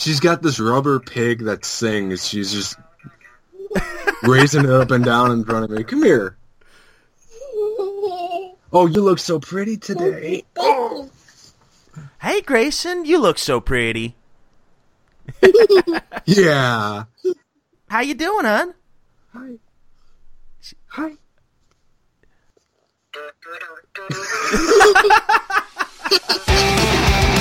She's got this rubber pig that sings. She's just raising it up and down in front of me. Come here. Oh, you look so pretty today. Oh. Hey, Grayson, you look so pretty. Yeah. How you doing, hon? Hi. Hi.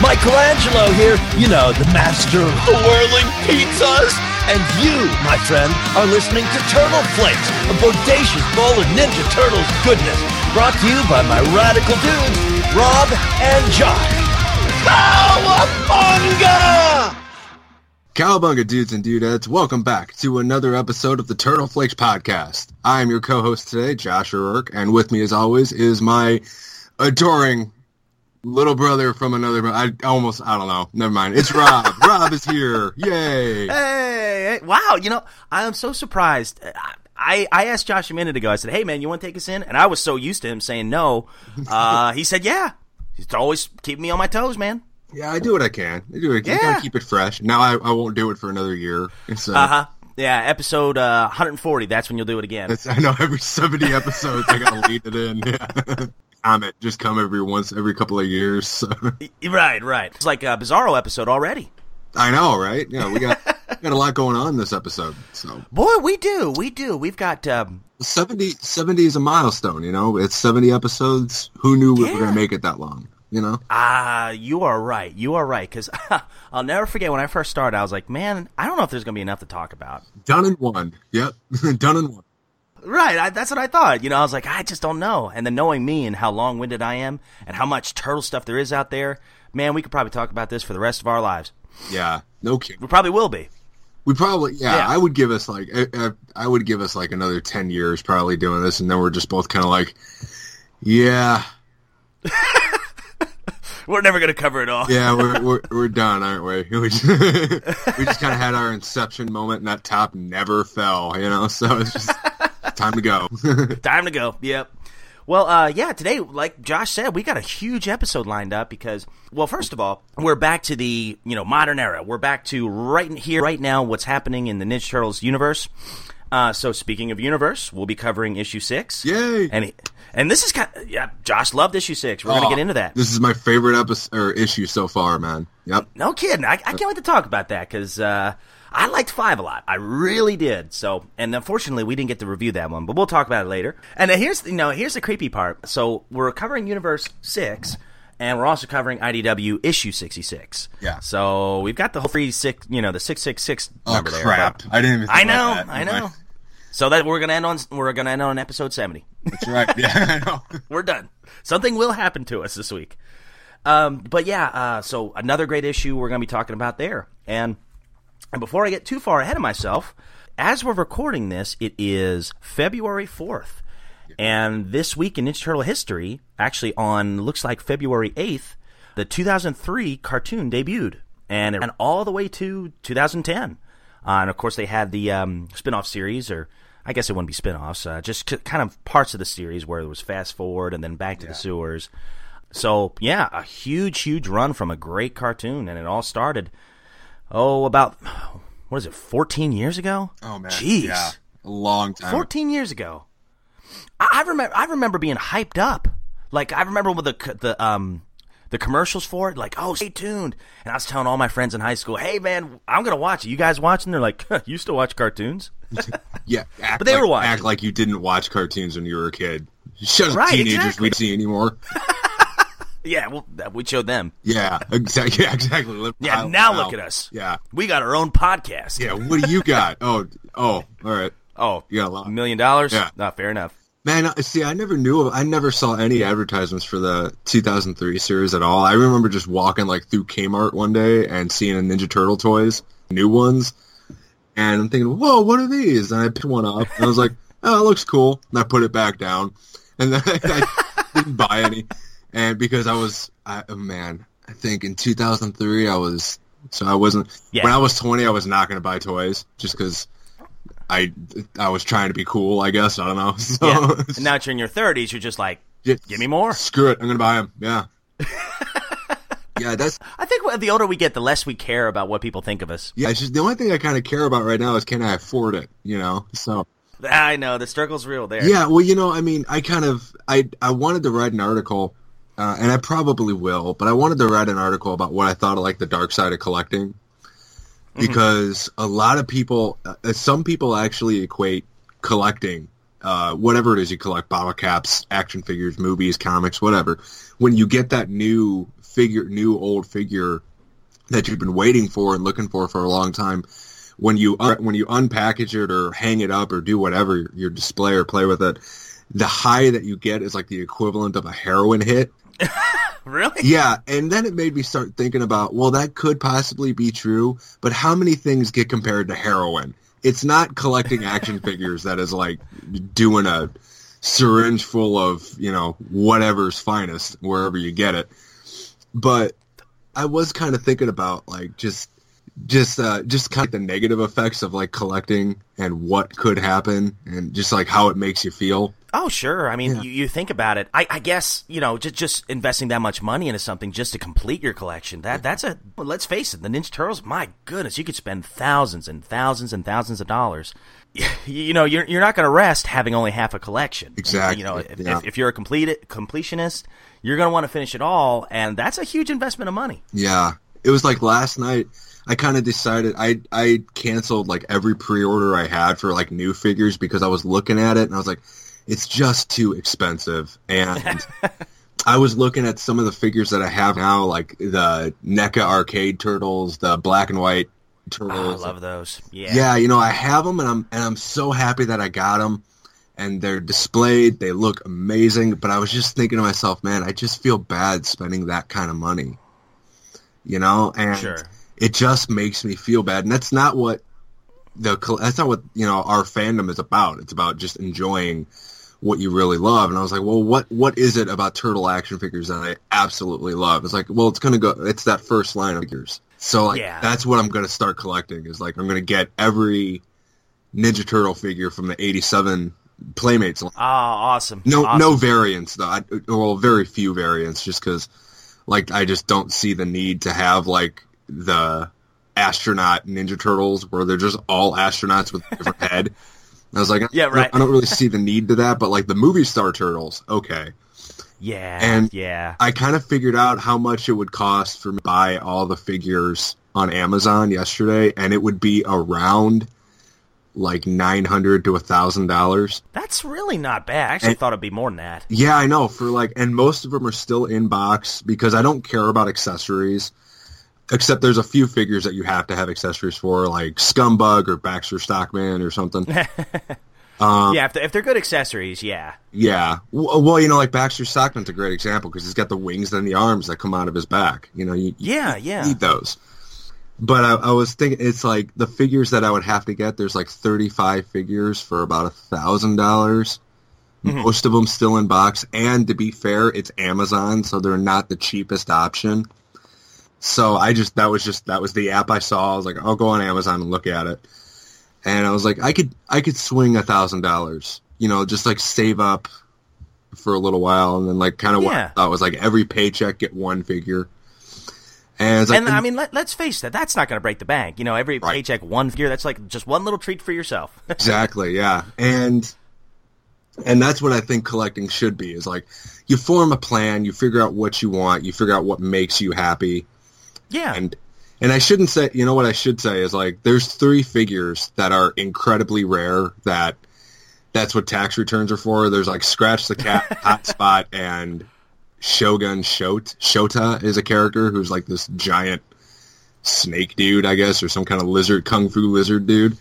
Michelangelo here, you know, the master of the whirling pizzas. And you, my friend, are listening to Turtle Flakes, a bodacious bowl of Ninja Turtles goodness, brought to you by my radical dudes, Rob and Josh. Cowabunga! Cowabunga dudes and dudettes, welcome back to another episode of the Turtle Flakes podcast. I am your co-host today, Josh O'Rourke, and with me as always is my adoring little brother from another, I almost, I don't know, never mind. It's Rob. Rob is here. Yay. Hey, hey, wow! You know, I am so surprised. I, I asked Josh a minute ago. I said, "Hey, man, you want to take us in?" And I was so used to him saying no. Uh, he said, "Yeah." He's always keeping me on my toes, man. Yeah, I do what I can. I do what I can. Yeah. gotta keep it fresh. Now I, I won't do it for another year. So Uh huh. Yeah, episode uh, 140. That's when you'll do it again. It's- I know every 70 episodes I gotta lead it in. Yeah. Comment, just come every once, every couple of years. So. Right, right. It's like a Bizarro episode already. I know, right? Yeah, we got got a lot going on this episode. So Boy, we do, we do. We've got um, 70, 70 is a milestone, you know? It's 70 episodes. Who knew we were going to make it that long, you know? Ah, you are right. You are right. Because I'll never forget when I first started, I was like, man, I don't know if there's going to be enough to talk about. Done in one. Yep. Done in one. Right. I, that's what I thought. You know, I was like, I just don't know. And then knowing me and how long winded I am and how much turtle stuff there is out there, man, we could probably talk about this for the rest of our lives. Yeah, no kidding. We probably will be. We probably, yeah, Yeah. I would give us like, I, I, would give us like another 10 years probably doing this, and then we're just both kind of like, yeah, We're never going to cover it all. yeah, we're, we're, we're done, aren't we? We just, we just kind of had our inception moment, and that top never fell, you know? So it's just time to go. Time to go. Yep. Well, uh, yeah, today, like Josh said, we got a huge episode lined up because, well, first of all, we're back to the, you know, modern era. We're back to right here, right now, what's happening in the Ninja Turtles universe. Uh, so speaking of universe, we'll be covering issue six. Yay. And, and this is kind of, yeah, Josh loved issue six. We're going Oh, to get into that. This is my favorite episode or issue so far, man. Yep. No kidding. I, I can't wait to talk about that because uh, I liked five a lot. I really did. So, and unfortunately, we didn't get to review that one, but we'll talk about it later. And here's you know here's the creepy part. So we're covering Universe six, and we're also covering IDW issue sixty six. Yeah. So we've got the whole free six, you know, the six six six Oh number there. crap! I didn't even. Think I know. I know. So that we're gonna end on we're gonna end on episode seventy. That's right. Yeah, I know. We're done. Something will happen to us this week. Um, but yeah, uh, so another great issue we're going to be talking about there. And, and before I get too far ahead of myself, as we're recording this, it is February 4th. And this week in Ninja Turtle history, actually on looks like February 8th, the 2003 cartoon debuted. And it ran all the way to 2010. Uh, and of course, they had the um, spin off series, or I guess it wouldn't be spin offs, uh, just k- kind of parts of the series where it was fast forward and then back to the sewers. So, yeah, a huge, huge run from a great cartoon. And it all started, oh, about, what is it, 14 years ago? Oh man. Jeez. Yeah. A long time. 14 years ago. I, I remember. I remember being hyped up. Like I remember with the the um the commercials for it. Like, oh, stay tuned. And I was telling all my friends in high school, hey man, I'm gonna watch it. You guys watching? They're like, you still watch cartoons? Yeah, But they like, were watching. Act like you didn't watch cartoons when you were a kid. Shut up, Right, teenagers. exactly. We don't see anymore. Yeah, well, we showed them. Yeah, exactly. Yeah, exactly. Yeah, now look at us. Yeah, We got our own podcast. yeah. What do you got? Oh, oh. All right. Oh, You got a lot. million dollars? Yeah. Not fair enough. Man, I- see, I never knew. Of, I never saw any advertisements for the 2003 series at all. I remember just walking like through Kmart one day and seeing a Ninja Turtle toys, new ones, and I'm thinking, "Whoa, what are these?" And I picked one up, and I was like, "Oh, it looks cool." And I put it back down, and then I didn't buy any, and because I was, I, oh, man, I think in 2003 I was, so I wasn't. Yeah. When I was 20, I was not going to buy toys just because. I I was trying to be cool, I guess. I don't know. So, Yeah. and now that you're in your 30s, you're just like, give me more. Screw it. I'm going to buy them. Yeah. yeah, that's I think the older we get, the less we care about what people think of us. yeah. It's just the only thing I kind of care about right now is can I afford it? You know. So I know the struggle's real there. yeah. Well, you know, I mean, I kind of I I wanted to write an article, uh, and I probably will, but I wanted to write an article about what I thought of like the dark side of collecting, because a lot of people, uh, some people actually equate collecting. Uh, whatever it is you collect, bottle caps, action figures, movies, comics, whatever. When you get that new figure, new old figure that you've been waiting for and looking for for a long time, when you un- when you unpackage it or hang it up or do whatever your display or play with it, the high that you get is like the equivalent of a heroin hit. Really? Yeah, and then it made me start thinking about, well, that could possibly be true, but how many things get compared to heroin? It's not collecting action figures that is like doing a syringe full of, you know, whatever's finest wherever you get it. But I was kind of thinking about like just just uh just kind of the negative effects of like collecting and what could happen and just like how it makes you feel. Oh, sure. I mean, Yeah. you, you think about it. I, I guess you know, just just investing that much money into something just to complete your collection. That that's a. Well, let's face it, the Ninja Turtles. My goodness, you could spend thousands and thousands and thousands of dollars. You know, you're you're not going to rest having only half a collection. Exactly, You know, if, yeah. if, if you're a complete completionist, you're going to want to finish it all, and that's a huge investment of money. Yeah. It was like last night I kind of decided I I canceled like every pre-order I had for like new figures because I was looking at it and I was like it's just too expensive and I was looking at some of the figures that I have now like the NECA arcade turtles, the black and white Oh, I love those. Yeah. Yeah, you know, I have them, and I'm and I'm so happy that I got them, and they're displayed. They look amazing. But I was just thinking to myself, man, I just feel bad spending that kind of money, you know, and Sure. it just makes me feel bad. And that's not what the that's not what you know our fandom is about. It's about just enjoying what you really love. And I was like, well, what what is it about turtle action figures that I absolutely love? It's like, well, it's gonna go. It's that first line of figures. So like, Yeah. that's what I'm gonna start collecting. Is like I'm gonna get every Ninja Turtle figure from the '87 Playmates line. Oh, awesome. No, awesome. no variants though. I, well, very few variants, just because, like, I just don't see the need to have like the astronaut Ninja Turtles where they're just all astronauts with a different head. I was like, Yeah, I don't- right. I don't really see the need to that, but like the movie star turtles, okay. Yeah. And- yeah. I kind of figured out how much it would cost for me to buy all the figures on Amazon yesterday, and it would be around like nine hundred to a thousand dollars. That's really not bad. I actually And- thought it'd be more than that. Yeah, I know. For like, and most of them are still in box because I don't care about accessories. Except there's a few figures that you have to have accessories for, like Scumbug or Baxter Stockman or something. Uh, yeah, if they're, if they're good accessories, yeah. yeah. Well, you know, like Baxter Stockman's a great example because he's got the wings and the arms that come out of his back. You know, you, Yeah, yeah. need those. But I, I was thinking, it's like the figures that I would have to get. There's like 35 figures for about a thousand dollars. Most of them still in box, and to be fair, it's Amazon, so they're not the cheapest option. So I just that was just that was the app I saw. I was like, I'll go on Amazon and look at it, and I was like, I could I could swing a thousand dollars, you know, just like save up for a little while, and then like kind of what I thought was like every paycheck get one figure. And, like, And I mean, let, let's face that. that's not going to break the bank. You know, every Right. paycheck, one figure, that's like just one little treat for yourself. exactly yeah and and that's what i think collecting should be is like you form a plan you figure out what you want you figure out what makes you happy yeah. and and i shouldn't say you know what i should say is like there's three figures that are incredibly rare that that's what tax returns are for there's like scratch the cat hotspot and shogun shot shota is a character who's like this giant snake dude i guess or some kind of lizard kung fu lizard dude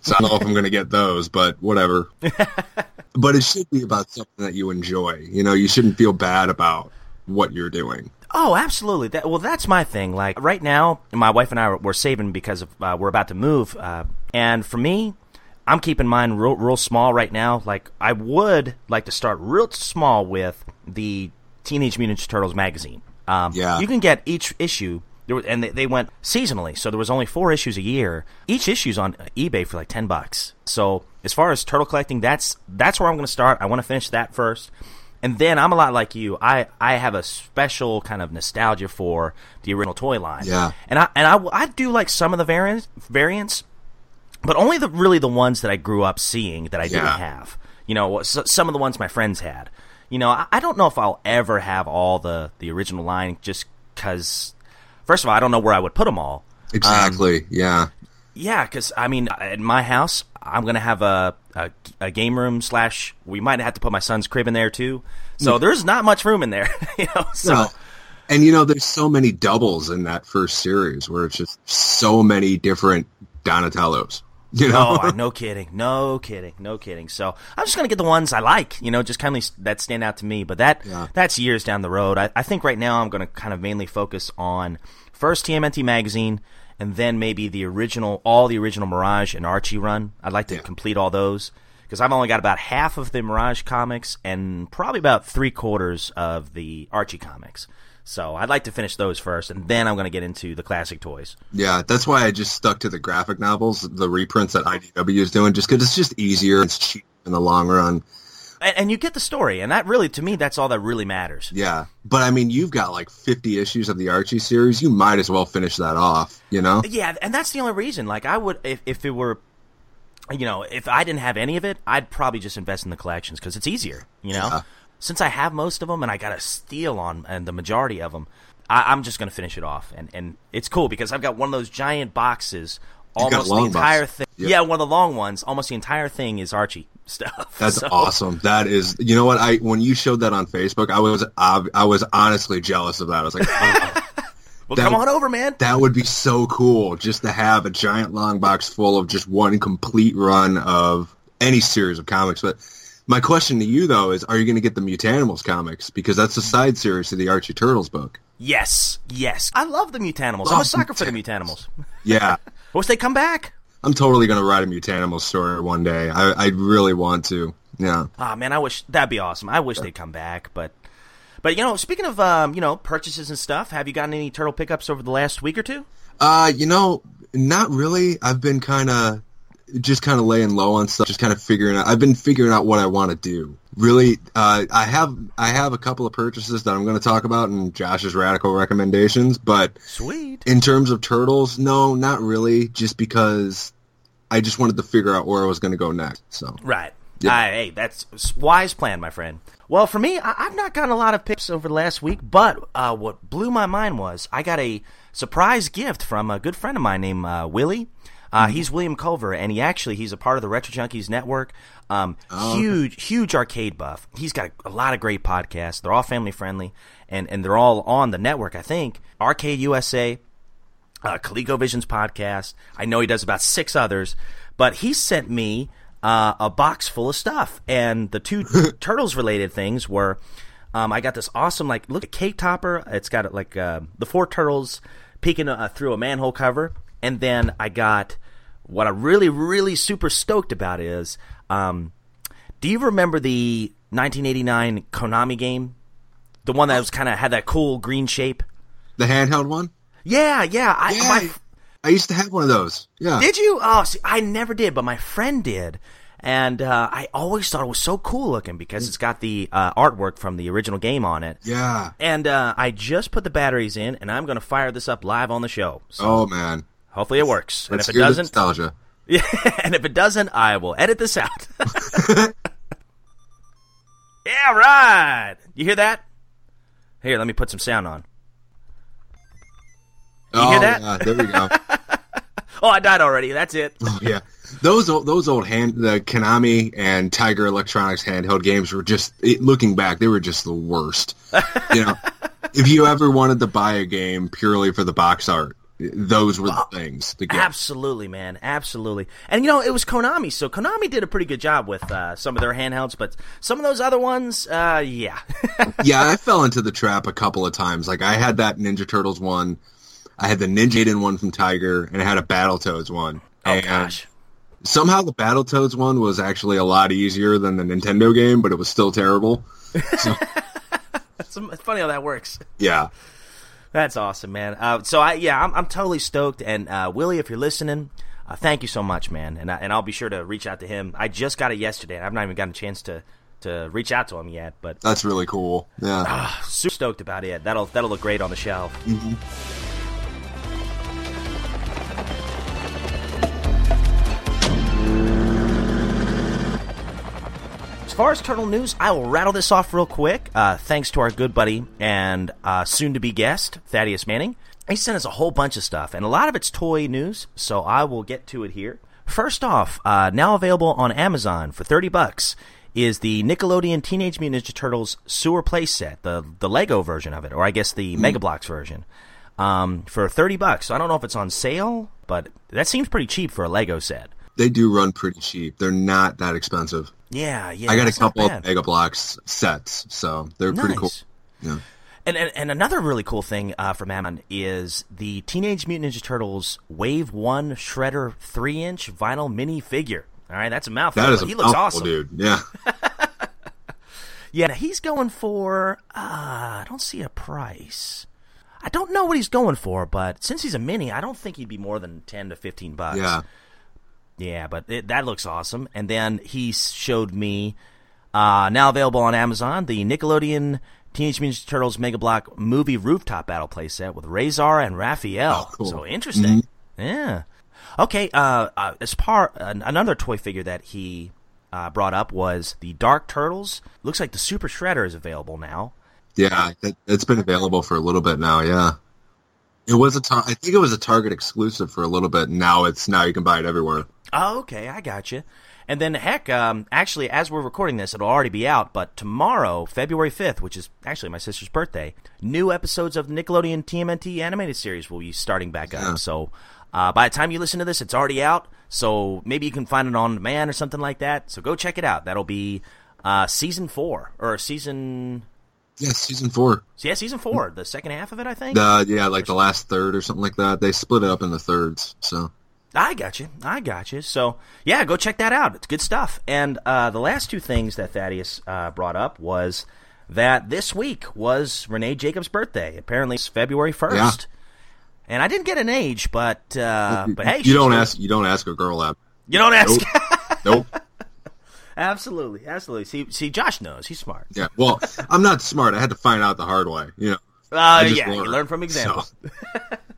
So I don't know if I'm going to get those, but whatever. but it should be about something that you enjoy. You know, you shouldn't feel bad about what you're doing. Oh, absolutely. That, well, that's my thing. Like right now, my wife and I we're saving because of, uh, we're about to move, uh, and for me, I'm keeping mine real, real small right now. Like I would like to start real small with the Teenage Mutant Ninja Turtles magazine. Um, Yeah. you can get each issue. There was, and they, they went seasonally, so there was only four issues a year. Each issue's on eBay for like ten bucks. So as far as turtle collecting, that's that's where I'm going to start. I want to finish that first, and then I'm a lot like you. I, I have a special kind of nostalgia for the original toy line. Yeah. and I and I, I do like some of the variants variants, but only the really the ones that I grew up seeing that I didn't have. You know, some of the ones my friends had. You know, I, I don't know if I'll ever have all the the original line, just because. First of all, I don't know where I would put them all. Exactly. Um, yeah. Yeah, because I mean, at my house, I'm gonna have a, a a game room slash. We might have to put my son's crib in there too. So there's not much room in there. You know, so No. And you know, there's so many doubles in that first series where it's just so many different Donatellos. You know, Oh, no kidding, no kidding, no kidding. So I'm just gonna get the ones I like, you know, just kind of that stand out to me. But that Yeah. that's years down the road. I, I think right now I'm gonna kind of mainly focus on first TMNT magazine, and then maybe the original, all the original Mirage and Archie run. I'd like to Yeah. complete all those because I've only got about half of the Mirage comics and probably about three quarters of the Archie comics. So I'd like to finish those first, and then I'm going to get into the classic toys. yeah, that's why I just stuck to the graphic novels, the reprints that IDW is doing, just because it's just easier. It's cheap in the long run. And, and you get the story, and that really, to me, that's all that really matters. Yeah, but I mean, you've got like 50 issues of the Archie series. You might as well finish that off. You know? Yeah, and that's the only reason. Like, I would, if, if it were, you know, if I didn't have any of it, I'd probably just invest in the collections because it's easier, you know? Yeah. Since I have most of them and I got a steal on and the majority of them, I, I'm just going to finish it off. And, and it's cool because I've got one of those giant boxes, almost the entire box. thing. Yep. Yeah, one of the long ones. Almost the entire thing is Archie stuff. That's So- awesome. That is, you know what? I when you showed that on Facebook, I was ob- I was honestly jealous of that. I was like, oh, Well, that- come on over, man. that would be so cool just to have a giant long box full of just one complete run of any series of comics. But my question to you though is, are you going to get the Mutanimals comics because that's a side series to the Archie Turtles book? Yes, yes. I love the Mutanimals. I'm Love a sucker for the Mutanimals. Yeah. Wish they come back. I'm totally going to write a Mutanimals story one day. I, I really want to. Yeah. Ah, man, I wish that'd be awesome. I wish they'd come back, but but you know, speaking of um, you know, purchases and stuff, have you gotten any turtle pickups over the last week or two? Uh, you know, not really. I've been kind of just kind of laying low on stuff, just kind of figuring out. I've been figuring out what I want to do. Really, uh, I have I have a couple of purchases that I'm going to talk about in Josh's radical recommendations, but Sweet. in terms of turtles, no, not really. Just because I just wanted to figure out where I was going to go next. So Right. Yeah. Hey, that's wise plan, my friend. Well, for me, I, I've not gotten a lot of picks over the last week, but uh, what blew my mind was I got a surprise gift from a good friend of mine named uh, Willie. Uh, He's William Culver, and he actually he's a part of the Retro Junkies network. Um, huge, huge arcade buff. He's got a, a lot of great podcasts. They're all family friendly, and and they're all on the network. I think Arcade USA, uh, ColecoVision's podcast. I know he does about six others, but he sent me uh, a box full of stuff, and the two turtles related things were. Um, I got this awesome like look at cake topper. It's got like uh, the four turtles peeking uh, through a manhole cover, and then I got what I'm really really super stoked about is. Um, do you remember the 1989 Konami game, the one that was kind of had that cool green shape? the handheld one. Yeah, yeah. I, Yeah, my, I used to have one of those. Yeah. Did you? Oh, see, I never did, but my friend did. And uh, I always thought it was so cool looking because it's got the uh, artwork from the original game on it. yeah. And uh, I just put the batteries in, and I'm going to fire this up live on the show. So Oh man. Hopefully it works. And if it doesn't, nostalgia. yeah, and if it doesn't, I will edit this out. yeah, right. You hear that? Here, let me put some sound on. You oh, hear that? Yeah, there we go. Oh, I died already. That's it. Oh, yeah, those old, those old hand the Konami and Tiger Electronics handheld games were just it, looking back, they were just the worst. You know, if you ever wanted to buy a game purely for the box art, those were the things. To get. Absolutely, man. Absolutely. And you know, it was Konami, so Konami did a pretty good job with uh, some of their handhelds, but some of those other ones, uh, yeah. yeah, I fell into the trap a couple of times. Like I had that Ninja Turtles one, I had the Ninja Gaiden one from Tiger, and I had a Battletoads one. oh And gosh. Somehow the Battletoads one was actually a lot easier than the Nintendo game, but it was still terrible. It's, it's funny how that works. Yeah. That's awesome, man. Uh, so I, yeah, I'm, I'm totally stoked. And uh, Willie, if you're listening, uh, thank you so much, man. And I, and I'll be sure to reach out to him. I just got it yesterday, and I've not even gotten a chance to to reach out to him yet. But That's really cool. Yeah. uh, super stoked about it. That'll that'll look great on the shelf. As far as Turtle news, I will rattle this off real quick. Uh, thanks to our good buddy and uh, soon-to-be guest Thaddeus Manning. He sent us a whole bunch of stuff, and a lot of it's toy news. So I will get to it here. First off, uh, now available on Amazon for thirty bucks is the Nickelodeon Teenage Mutant Ninja Turtles sewer playset, the the Lego version of it, or I guess the Mega Bloks version, um, for thirty bucks. So I don't know if it's on sale, but that seems pretty cheap for a Lego set. They do run pretty cheap. They're not that expensive. Yeah, yeah. I got a couple of Mega Bloks sets, so they're pretty cool. Yeah. And, and and another really cool thing uh, from is the Teenage Mutant Ninja Turtles Wave One Shredder three inch vinyl mini figure. All right, that's a mouthful. That is a he looks mouthful, awesome, dude. Yeah. Yeah, he's going for. Uh, I don't see a price. I don't know what he's going for, but since he's a mini, I don't think he'd be more than ten to fifteen bucks. Yeah. Yeah, but it, that looks awesome. And then he showed me, uh, now available on Amazon, the Nickelodeon Teenage Mutant Turtles Mega Block movie rooftop battle playset with Razor and Raphael. Oh, cool. So interesting. Yeah. Okay. Uh, uh, as part an another toy figure that he uh, brought up was the Dark Turtles. Looks like the Super Shredder is available now. Yeah, it, it's been available for a little bit now. Yeah, it was a. Tar- I think it was a Target exclusive for a little bit. Now it's now you can buy it everywhere. Oh, okay, I got you. And then, heck, um, actually, as we're recording this, it'll already be out. But tomorrow, February fifth, which is actually my sister's birthday, new episodes of the Nickelodeon TMNT animated series will be starting back up. Yeah. So, uh, by the time you listen to this, it's already out. So maybe you can find it on demand or something like that. So go check it out. That'll be uh, season four or season. Yeah, season four. Yeah, season four, the second half of it, I think. The yeah, like the last third or something like that. They split it up into thirds. So I got you. I got you. So yeah, go check that out. It's good stuff. And uh, the last two things that Thaddeus uh, brought up was that this week was Renae Jacobs' birthday. Apparently, it's February first. And I didn't get an age, but uh, but hey, you don't ask you don't ask a girl that. You don't ask. Nope. nope. absolutely, absolutely. See, see, Josh knows. He's smart. Yeah. Well, I'm not smart. I had to find out the hard way. You know. Uh, yeah, you learn from So- examples. I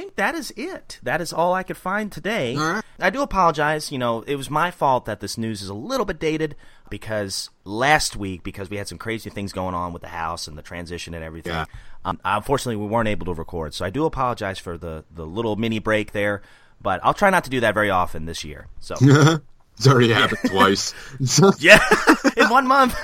think that is it. That is all I could find today. Right. I do apologize. You know, it was my fault that this news is a little bit dated because last week, because we had some crazy things going on with the house and the transition and everything. Yeah. Um, unfortunately, we weren't able to record. So I do apologize for the the little mini break there. But I'll try not to do that very often this year. So it's already happened twice. yeah, in one month.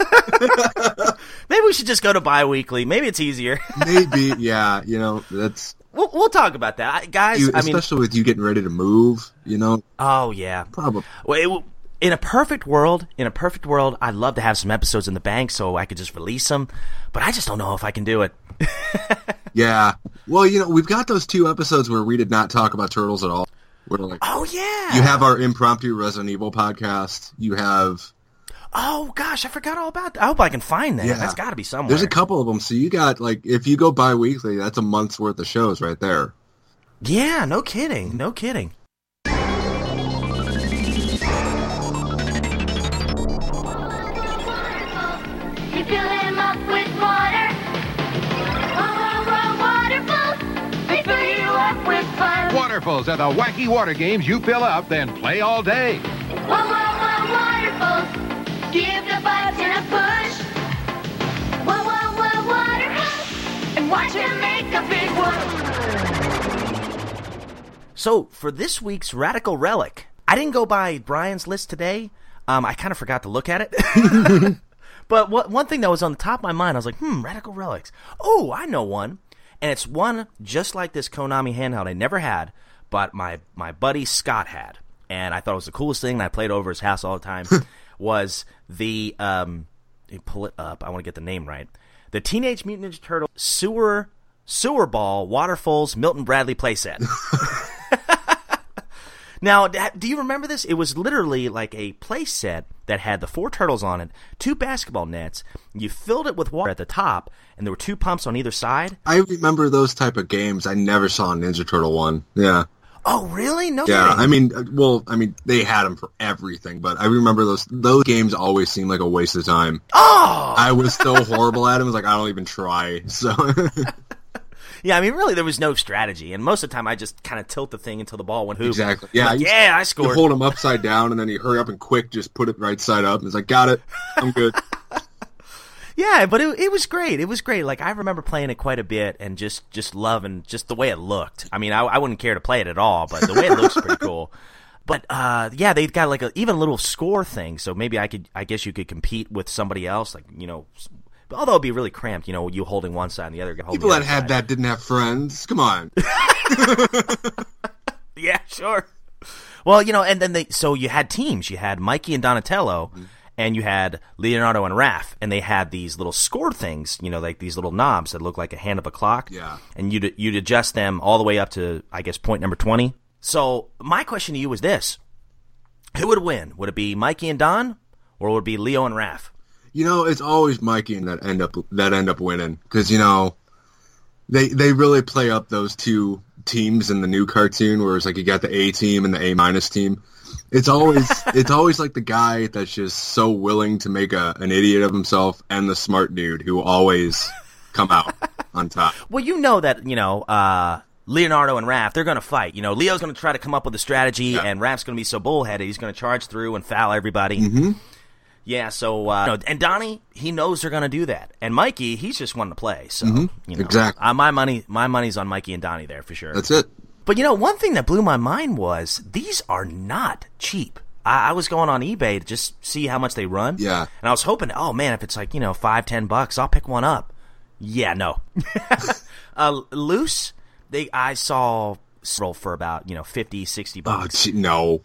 Maybe we should just go to bi-weekly. Maybe it's easier. Maybe. Yeah. You know that's we'll, we'll talk about that, I- guys. you, I mean, especially with you getting ready to move. You know. oh yeah, Probably. Well, it, in a perfect world, in a perfect world, I'd love to have some episodes in the bank so I could just release them, but I just don't know if I can do it. Yeah. Well, you know, we've got those two episodes where we did not talk about turtles at all. We're like, Oh yeah. you have our impromptu Resident Evil podcast. You have Oh gosh, I forgot all about that. I hope I can find that. Yeah. That's got to be somewhere. there's a couple of them. So you got like if you go bi-weekly, that's a month's worth of shows right there. Yeah, no kidding, no kidding. Waterfalls are the wacky water games you fill up, then play all day. Whoa, whoa, whoa, waterfalls. Give the button a push. Whoa, whoa, whoa, waterfalls. And watch him make a big one. So for this week's radical relic, I didn't go by Brian's list today. Um, I kind of forgot to look at it. but what, one thing that was on the top of my mind, I was like, hmm, radical relics. Oh, I know one. and it's one just like this Konami handheld I never had, but my my buddy Scott had, and I thought it was the coolest thing. And I played over his house all the time. was the um, pull it up? I want to get the name right. The Teenage Mutant Ninja Turtle sewer sewer ball waterfalls Milton Bradley playset. Now, do you remember this? It was literally like a play set that had the four turtles on it, two basketball nets. You filled it with water at the top, and there were two pumps on either side. I remember those type of games. I never saw a Ninja Turtle one. Yeah, Oh, really? No yeah. kidding. I mean, uh, well, I mean, they had them for everything, but I remember those those games always seemed like a waste of time. oh, I was so horrible at them. I was like, I don't even try. So yeah. I mean, really, there was no strategy, and most of the time, I just kind of tilt the thing until the ball went hoop. exactly. Yeah, Like, yeah, I scored. You hold him upside down, and then you hurry up and quick, just put it right side up. And it's like, got it. I'm good. Yeah, but it, it was great. It was great. Like I remember playing it quite a bit and just just loving just the way it looked. I mean, I, I wouldn't care to play it at all, but the way it looks pretty cool. But uh, yeah, they've got like a, even a little score thing, so maybe I could, I guess you could compete with somebody else, like you know. Although it'd be really cramped, you know, you holding one side and the other guy holding People that had side. that didn't have friends. Come on. Yeah, sure. Well, you know, and then they so you had teams. You had Mikey and Donatello, Mm-hmm. And you had Leonardo and Raph, and they had these little score things. You know, like these little knobs that look like a hand of a clock. Yeah. And you'd you'd adjust them all the way up to I guess point number twenty. So my question to you was this: Who would win? Would it be Mikey and Don, or would it be Leo and Raph? You know, it's always Mikey and that end up that end up winning because you know they they really play up those two teams in the new cartoon, where it's like you got the A team and the A minus team. It's always it's always like the guy that's just so willing to make a an idiot of himself and the smart dude who always come out on top. Well, you know that you know uh, Leonardo and Raph. They're going to fight. You know, Leo's going to try to come up with a strategy, and Raph's going to be so bullheaded. He's going to charge through and foul everybody. Mm-hmm. Yeah. So, uh, you know, and Donnie, he knows they're going to do that. And Mikey, he's just wanting to play. So, you know, Exactly. Uh, my money, my money's on Mikey and Donnie there for sure. That's it. But you know, one thing that blew my mind was these are not cheap. I, I was going on eBay to just see how much they run. Yeah. And I was hoping, oh man, if it's like, you know, five, ten bucks, I'll pick one up. Yeah, no. uh, loose, they I saw several for about, you know, 50, 60 Oh bucks. gee, no.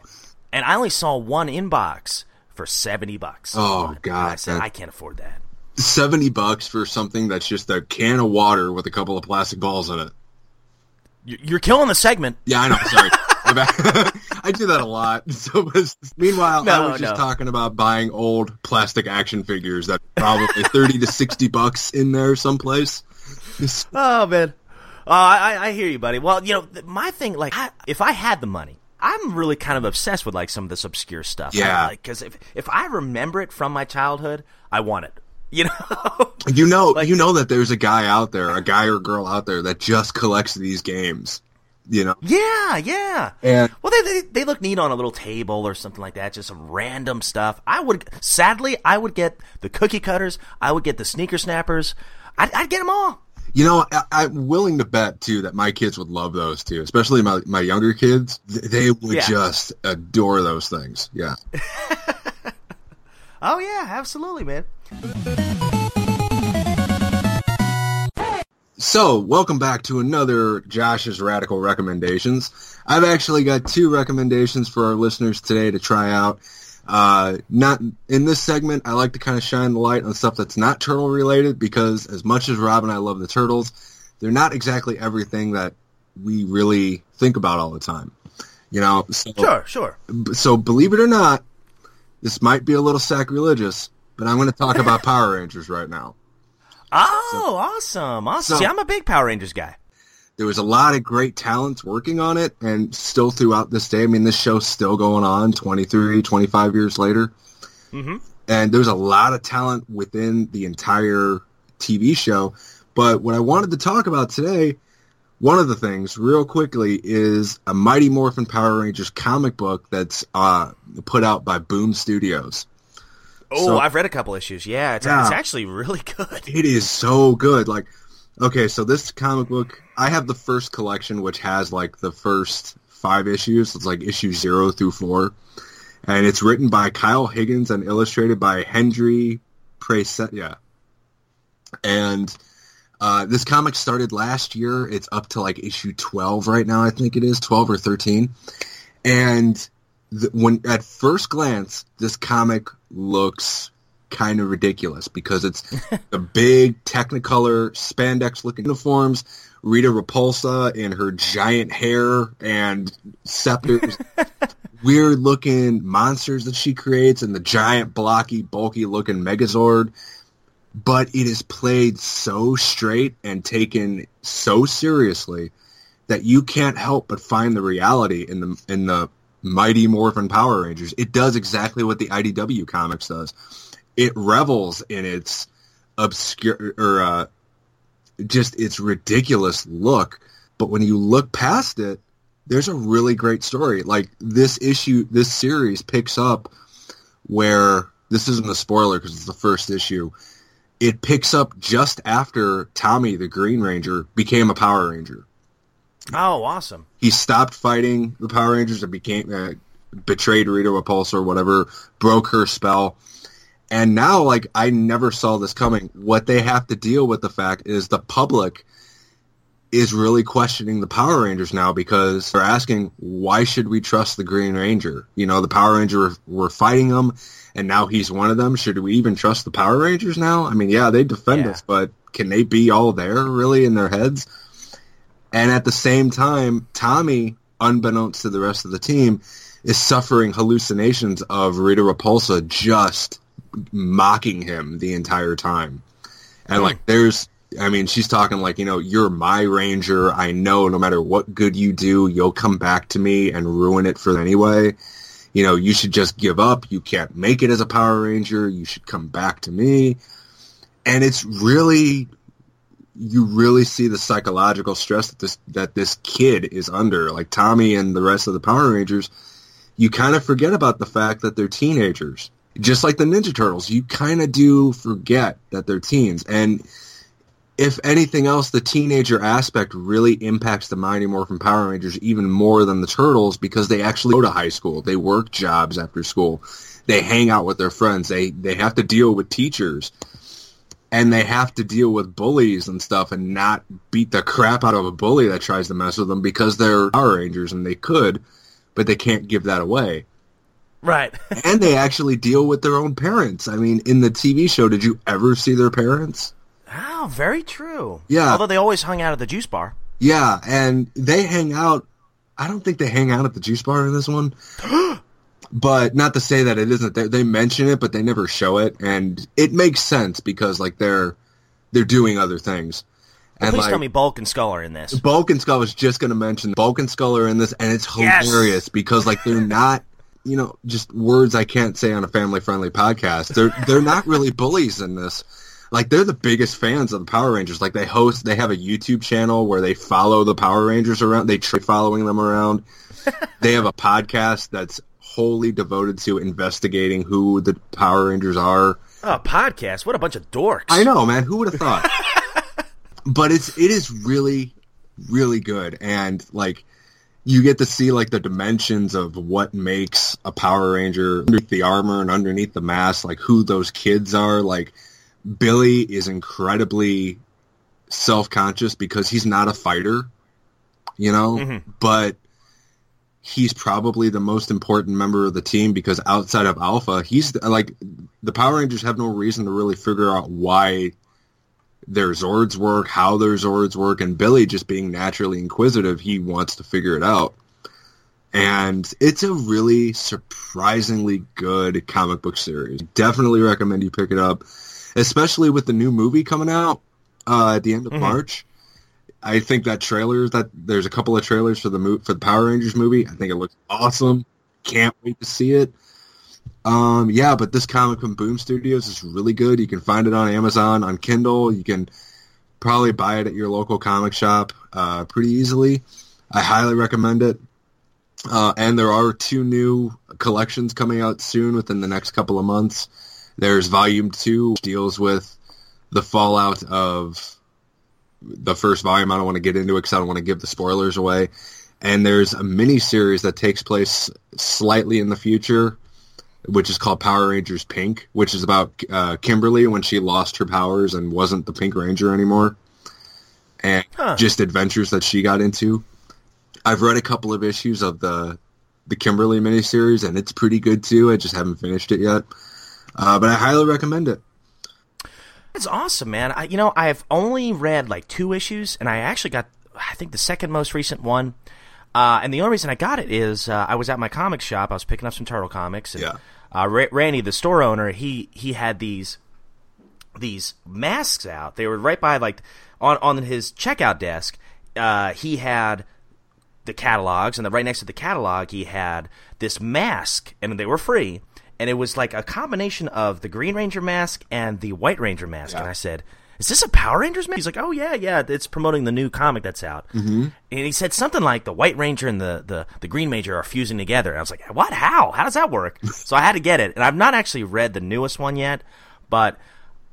and I only saw one inbox for 70 bucks. Oh, God, I said, that- I can't afford that. Seventy bucks for something that's just a can of water with a couple of plastic balls in it. You- You're killing the segment. Yeah, I know. Sorry. I do that a lot. So, meanwhile, No, I was just talking about buying old plastic action figures that probably thirty to sixty bucks in there someplace. Oh man, oh, I, I- I hear you, buddy. Well, you know, my thing, like, I, if I had the money, I'm really kind of obsessed with like some of this obscure stuff. Yeah. like because if if I remember it from my childhood, I want it. You know, You know, Like- you know that there's a guy out there, a guy or girl out there that just collects these games. You know, yeah, yeah. and Well, they, they they look neat on a little table or something like that. Just some random stuff. I would, sadly, I would get the cookie cutters. I would get the sneaker snappers. I'd, I'd get them all. you know, I, I'm willing to bet too that my kids would love those too, especially my my younger kids. They would Yeah. just adore those things. Yeah. Oh yeah, absolutely, man. So, welcome back to another Josh's Radical Recommendations. I've actually got two recommendations for our listeners today to try out. Uh, not in this segment, I like to kind of shine the light on stuff that's not turtle related because as much as Rob and I love the turtles, they're not exactly everything that we really think about all the time. You know, so, Sure, sure. so believe it or not, this might be a little sacrilegious, but I'm going to talk about Power Rangers right now. Oh, awesome, awesome. So- See, I'm a big Power Rangers guy. there was a lot of great talents working on it and still throughout this day i mean this show's still going on 23 25 years later Mm-hmm. and there's a lot of talent within the entire tv show but what i wanted to talk about today one of the things real quickly is a mighty morphin power rangers comic book that's uh, put out by boom studios Oh, So- I've read a couple issues. Yeah, it's, Yeah. it's actually really good. It is so good. Like, okay, so this comic book, I have the first collection, which has like the first five issues. It's like issue zero through four, and it's written by Kyle Higgins and illustrated by Hendry Prasetya. Yeah, and Uh, this comic started last year. It's up to like issue 12 right now, I think it is, 12 or 13. And the, when at first glance, this comic looks kind of ridiculous because it's a big Technicolor spandex looking uniforms, Rita Repulsa and her giant hair and scepters, weird looking monsters that she creates, and the giant blocky, bulky looking Megazord. But it is played so straight and taken so seriously that you can't help but find the reality in the in the Mighty Morphin Power Rangers. It does exactly what the IDW comics does. It revels in its obscure or uh, just its ridiculous look, but when you look past it, there's a really great story. Like this issue, this series picks up where this isn't a spoiler because it's the first issue. It picks up just after Tommy the Green Ranger became a Power Ranger Oh, awesome. he stopped fighting the Power Rangers and became uh, betrayed Rita Repulsa or whatever, broke her spell. And now, like, I never saw this coming. What they have to deal with the fact is the public is really questioning the Power Rangers now because they're asking, why should we trust the Green Ranger? You know, the Power Ranger were, were fighting him, and now he's one of them. Should we even trust the Power Rangers now? I mean, yeah, they defend Yeah. us, but can they be all there really in their heads? And at the same time, Tommy, unbeknownst to the rest of the team, is suffering hallucinations of Rita Repulsa just mocking him the entire time. And hmm. like, there's, I mean, she's talking like, you know, you're my ranger. I know no matter what good you do, you'll come back to me and ruin it for anyway. You know, you should just give up. You can't make it as a Power Ranger. You should come back to me. And it's really you really see the psychological stress that this that this kid is under. Like Tommy and the rest of the Power Rangers, you kind of forget about the fact that they're teenagers. Just like the Ninja Turtles, you kind of do forget that they're teens. And if anything else, the teenager aspect really impacts the Mighty Morphin Power Rangers even more than the Turtles because they actually go to high school. They work jobs after school. They hang out with their friends. They they have to deal with teachers and they have to deal with bullies and stuff and not beat the crap out of a bully that tries to mess with them because they're Power Rangers and they could, but they can't give that away. Right. And they actually deal with their own parents. I mean, in the TV show, did you ever see their parents? Oh, very true. Yeah. Although they always hung out at the juice bar. Yeah, and they hang out. I don't think they hang out at the juice bar in this one. but not to say that it isn't. They, they mention it, but they never show it, and it makes sense because like they're they're doing other things. And Please like, tell me Bulk and Skull are in this. Bulk and Skull was just going to mention Bulk and Skull are in this, and it's Yes. hilarious because like they're not, you know, just words I can't say on a family friendly podcast. They're they're not really bullies in this. Like they're the biggest fans of the Power Rangers. Like they host, they have a YouTube channel where they follow the Power Rangers around. They try following them around. they have a podcast that's wholly devoted to investigating who the Power Rangers are. Oh, podcast. What a bunch of dorks. I know, man. Who would have thought? but it's it is really, really good, and like you get to see like the dimensions of what makes a Power Ranger underneath the armor and underneath the mask, like who those kids are. Like Billy is incredibly self-conscious because he's not a fighter, you know, mm-hmm. but he's probably the most important member of the team because outside of Alpha, he's like the Power Rangers have no reason to really figure out why their Zords work, how their Zords work, and Billy just being naturally inquisitive, he wants to figure it out. And it's a really surprisingly good comic book series. Definitely recommend you pick it up, especially with the new movie coming out uh, at the end of March. I think that trailer that there's a couple of trailers for the mo- for the Power Rangers movie. I think it looks awesome. Can't wait to see it. Um, yeah, but this comic from Boom Studios is really good. You can find it on Amazon, on Kindle. You can probably buy it at your local comic shop uh, pretty easily. I highly recommend it. Uh, and there are two new collections coming out soon within the next couple of months. There's Volume 2, which deals with the fallout of the first volume. I don't want to get into it because I don't want to give the spoilers away. And there's a mini series that takes place slightly in the future, which is called Power Rangers Pink, which is about uh, Kimberly when she lost her powers and wasn't the Pink Ranger anymore. and just adventures that she got into. I've read a couple of issues of the the Kimberly miniseries, and it's pretty good too. I just haven't finished it yet, uh, but I highly recommend it. That's awesome, man. I, you know, I've only read like two issues, and I actually got, I think, the second most recent one. Uh, and the only reason I got it is uh, I was at my comic shop. I was picking up some turtle comics. And, Yeah. Uh, Ra- Randy, the store owner, he he had these these masks out. They were right by like on on his checkout desk. Uh, he had the catalogs, and then right next to the catalog, he had this mask, and they were free. And it was like a combination of the Green Ranger mask and the White Ranger mask. And I said, "Is this a Power Rangers mask?" He's like, "Oh yeah, yeah, it's promoting the new comic that's out." Mm-hmm. And he said something like the White Ranger and the, the, the Green Ranger are fusing together. And I was like, "What? How? How does that work?" so I had to get it, and I've not actually read the newest one yet, but.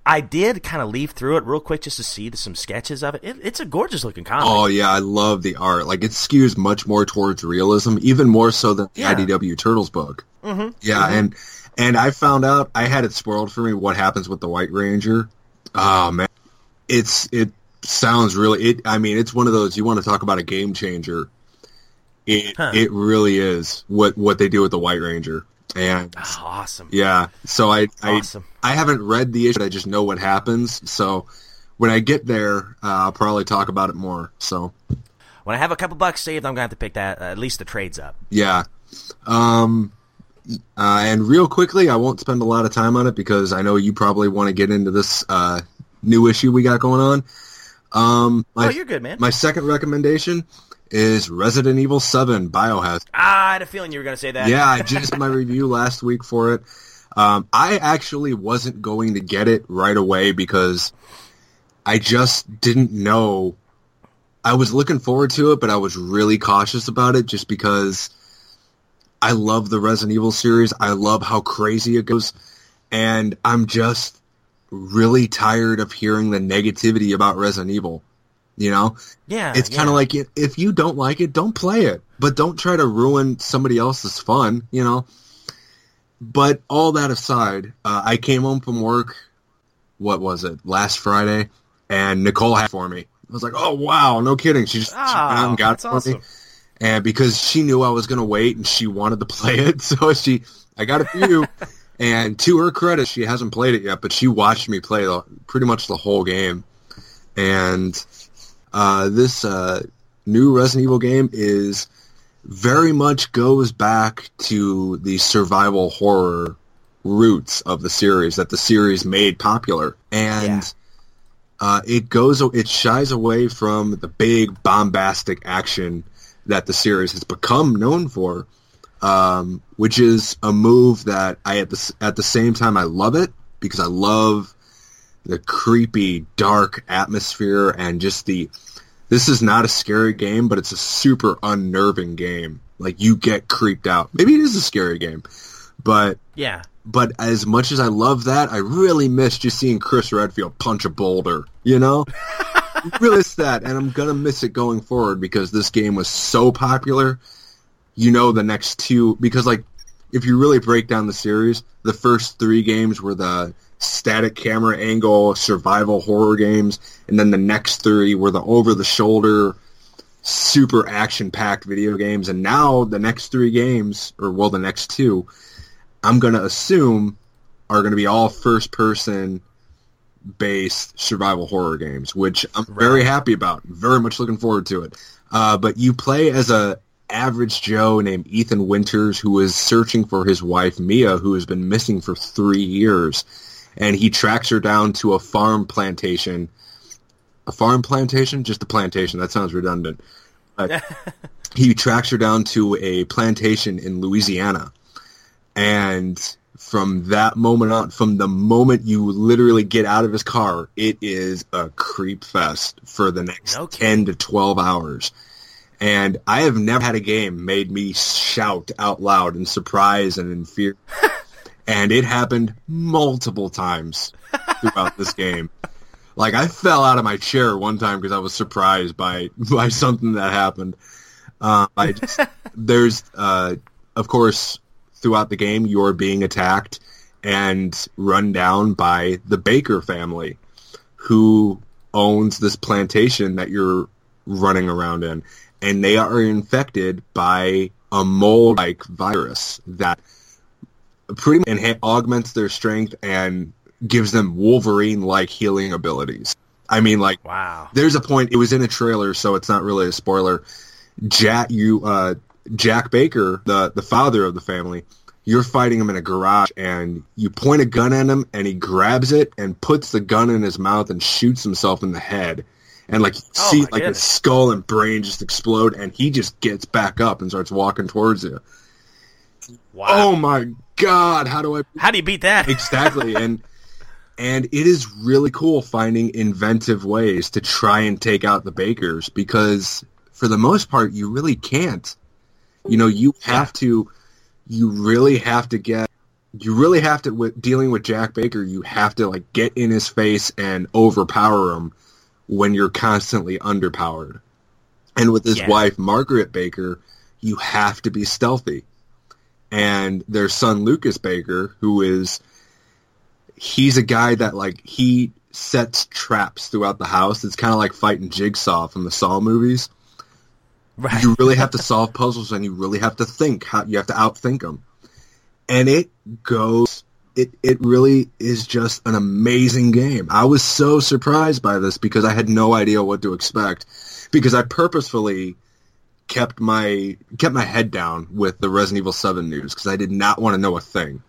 I did kind of leaf through it real quick just to see the, some sketches of it. it. It's a gorgeous looking comic. Oh yeah, I love the art. Like it skews much more towards realism, even more so than the Yeah. IDW Turtles book. Mm-hmm. Yeah, and and I found out I had it spoiled for me what happens with the White Ranger. Oh man, it's it sounds really. It I mean, it's one of those you want to talk about a game changer. It Huh. it really is what what they do with the White Ranger, and Oh, awesome. yeah. So I I Awesome. I haven't read the issue. but I just know what happens. So when I get there, uh, I'll probably talk about it more. So. When I have a couple bucks saved, I'm gonna have to pick that uh, at least the trades up. Yeah. Um, uh, and real quickly, I won't spend a lot of time on it because I know you probably want to get into this uh, new issue we got going on. Um, my, oh, you're good, man. My second recommendation is Resident Evil 7 Biohazard. ah, I had a feeling you were gonna say that. Yeah, I just did my review last week for it. Um, I actually wasn't going to get it right away because I just didn't know. I was looking forward to it, but I was really cautious about it just because I love the Resident Evil series. I love how crazy it goes, and I'm just really tired of hearing the negativity about Resident Evil. You know, yeah. it's kind of yeah. like if you don't like it, don't play it, but don't try to ruin somebody else's fun, you know. But all that aside, uh, I came home from work. What was it? Last Friday, and Nicole had it for me. I was like, "Oh wow, no kidding!" She just she Oh, and got it for me, awesome. And because she knew I was gonna wait and she wanted to play it, so she I got a few. and to her credit, she hasn't played it yet, but she watched me play the, pretty much the whole game. And uh, this uh, new Resident Evil game is very much goes back to the survival horror roots of the series that the series made popular, and Yeah. uh, it goes it shies away from the big bombastic action that the series has become known for, um, which is a move that I at the at the same time I love it because I love the creepy dark atmosphere and just the this is not a scary game, but it's a super unnerving game. Like you get creeped out. Maybe it is a scary game, but Yeah. but as much as I love that, I really miss just seeing Chris Redfield punch a boulder. You know, Miss that, and I'm gonna miss it going forward because this game was so popular. You know, the next two because like if you really break down the series, the first three games were the static camera angle survival horror games, and then the next three were the over the shoulder super action packed video games, and now the next three games, or well, the next two, I'm gonna assume are gonna be all first person based survival horror games, which I'm very happy about. Very much looking forward to it. Uh, but you play as a average Joe named Ethan Winters who is searching for his wife Mia, who has been missing for three years, and he tracks her down to a farm plantation. A farm plantation, just a plantation. That sounds redundant. But he tracks her down to a plantation in Louisiana, and from that moment on, from the moment you literally get out of his car, it is a creep fest for the next No 10 to 12 hours. And I have never had a game made me shout out loud in surprise and in fear. and it happened multiple times throughout this game. Like I fell out of my chair one time because I was surprised by by something that happened. Uh, I just, there's uh, of course throughout the game you're being attacked and run down by the Baker family, who owns this plantation that you're running around in, and they are infected by a mold-like virus that pretty much enha- augments their strength and gives them Wolverine-like healing abilities. I mean, like, Wow. there's a point. It was in a trailer, so it's not really a spoiler. Jack, you, uh, Jack Baker, the the father of the family, you're fighting him in a garage, and you point a gun at him, and he grabs it and puts the gun in his mouth and shoots himself in the head. And like Oh, see, like goodness. his skull and brain just explode, and he just gets back up and starts walking towards you. Wow. Oh my god! How do I How do you beat that? exactly and and it is really cool finding inventive ways to try and take out the bakers because for the most part you really can't you know you have to you really have to get you really have to with dealing with Jack Baker you have to like get in his face and overpower him when you're constantly underpowered and with his Yeah. wife Margaret Baker you have to be stealthy and their son Lucas Baker, who is he's a guy that like he sets traps throughout the house. It's kind of like fighting Jigsaw from the Saw movies. Right. You really have to solve puzzles and you really have to think how you have to outthink them. And it goes it it really is just an amazing game. I was so surprised by this because I had no idea what to expect because I purposefully kept my kept my head down with the Resident Evil 7 news because I did not want to know a thing.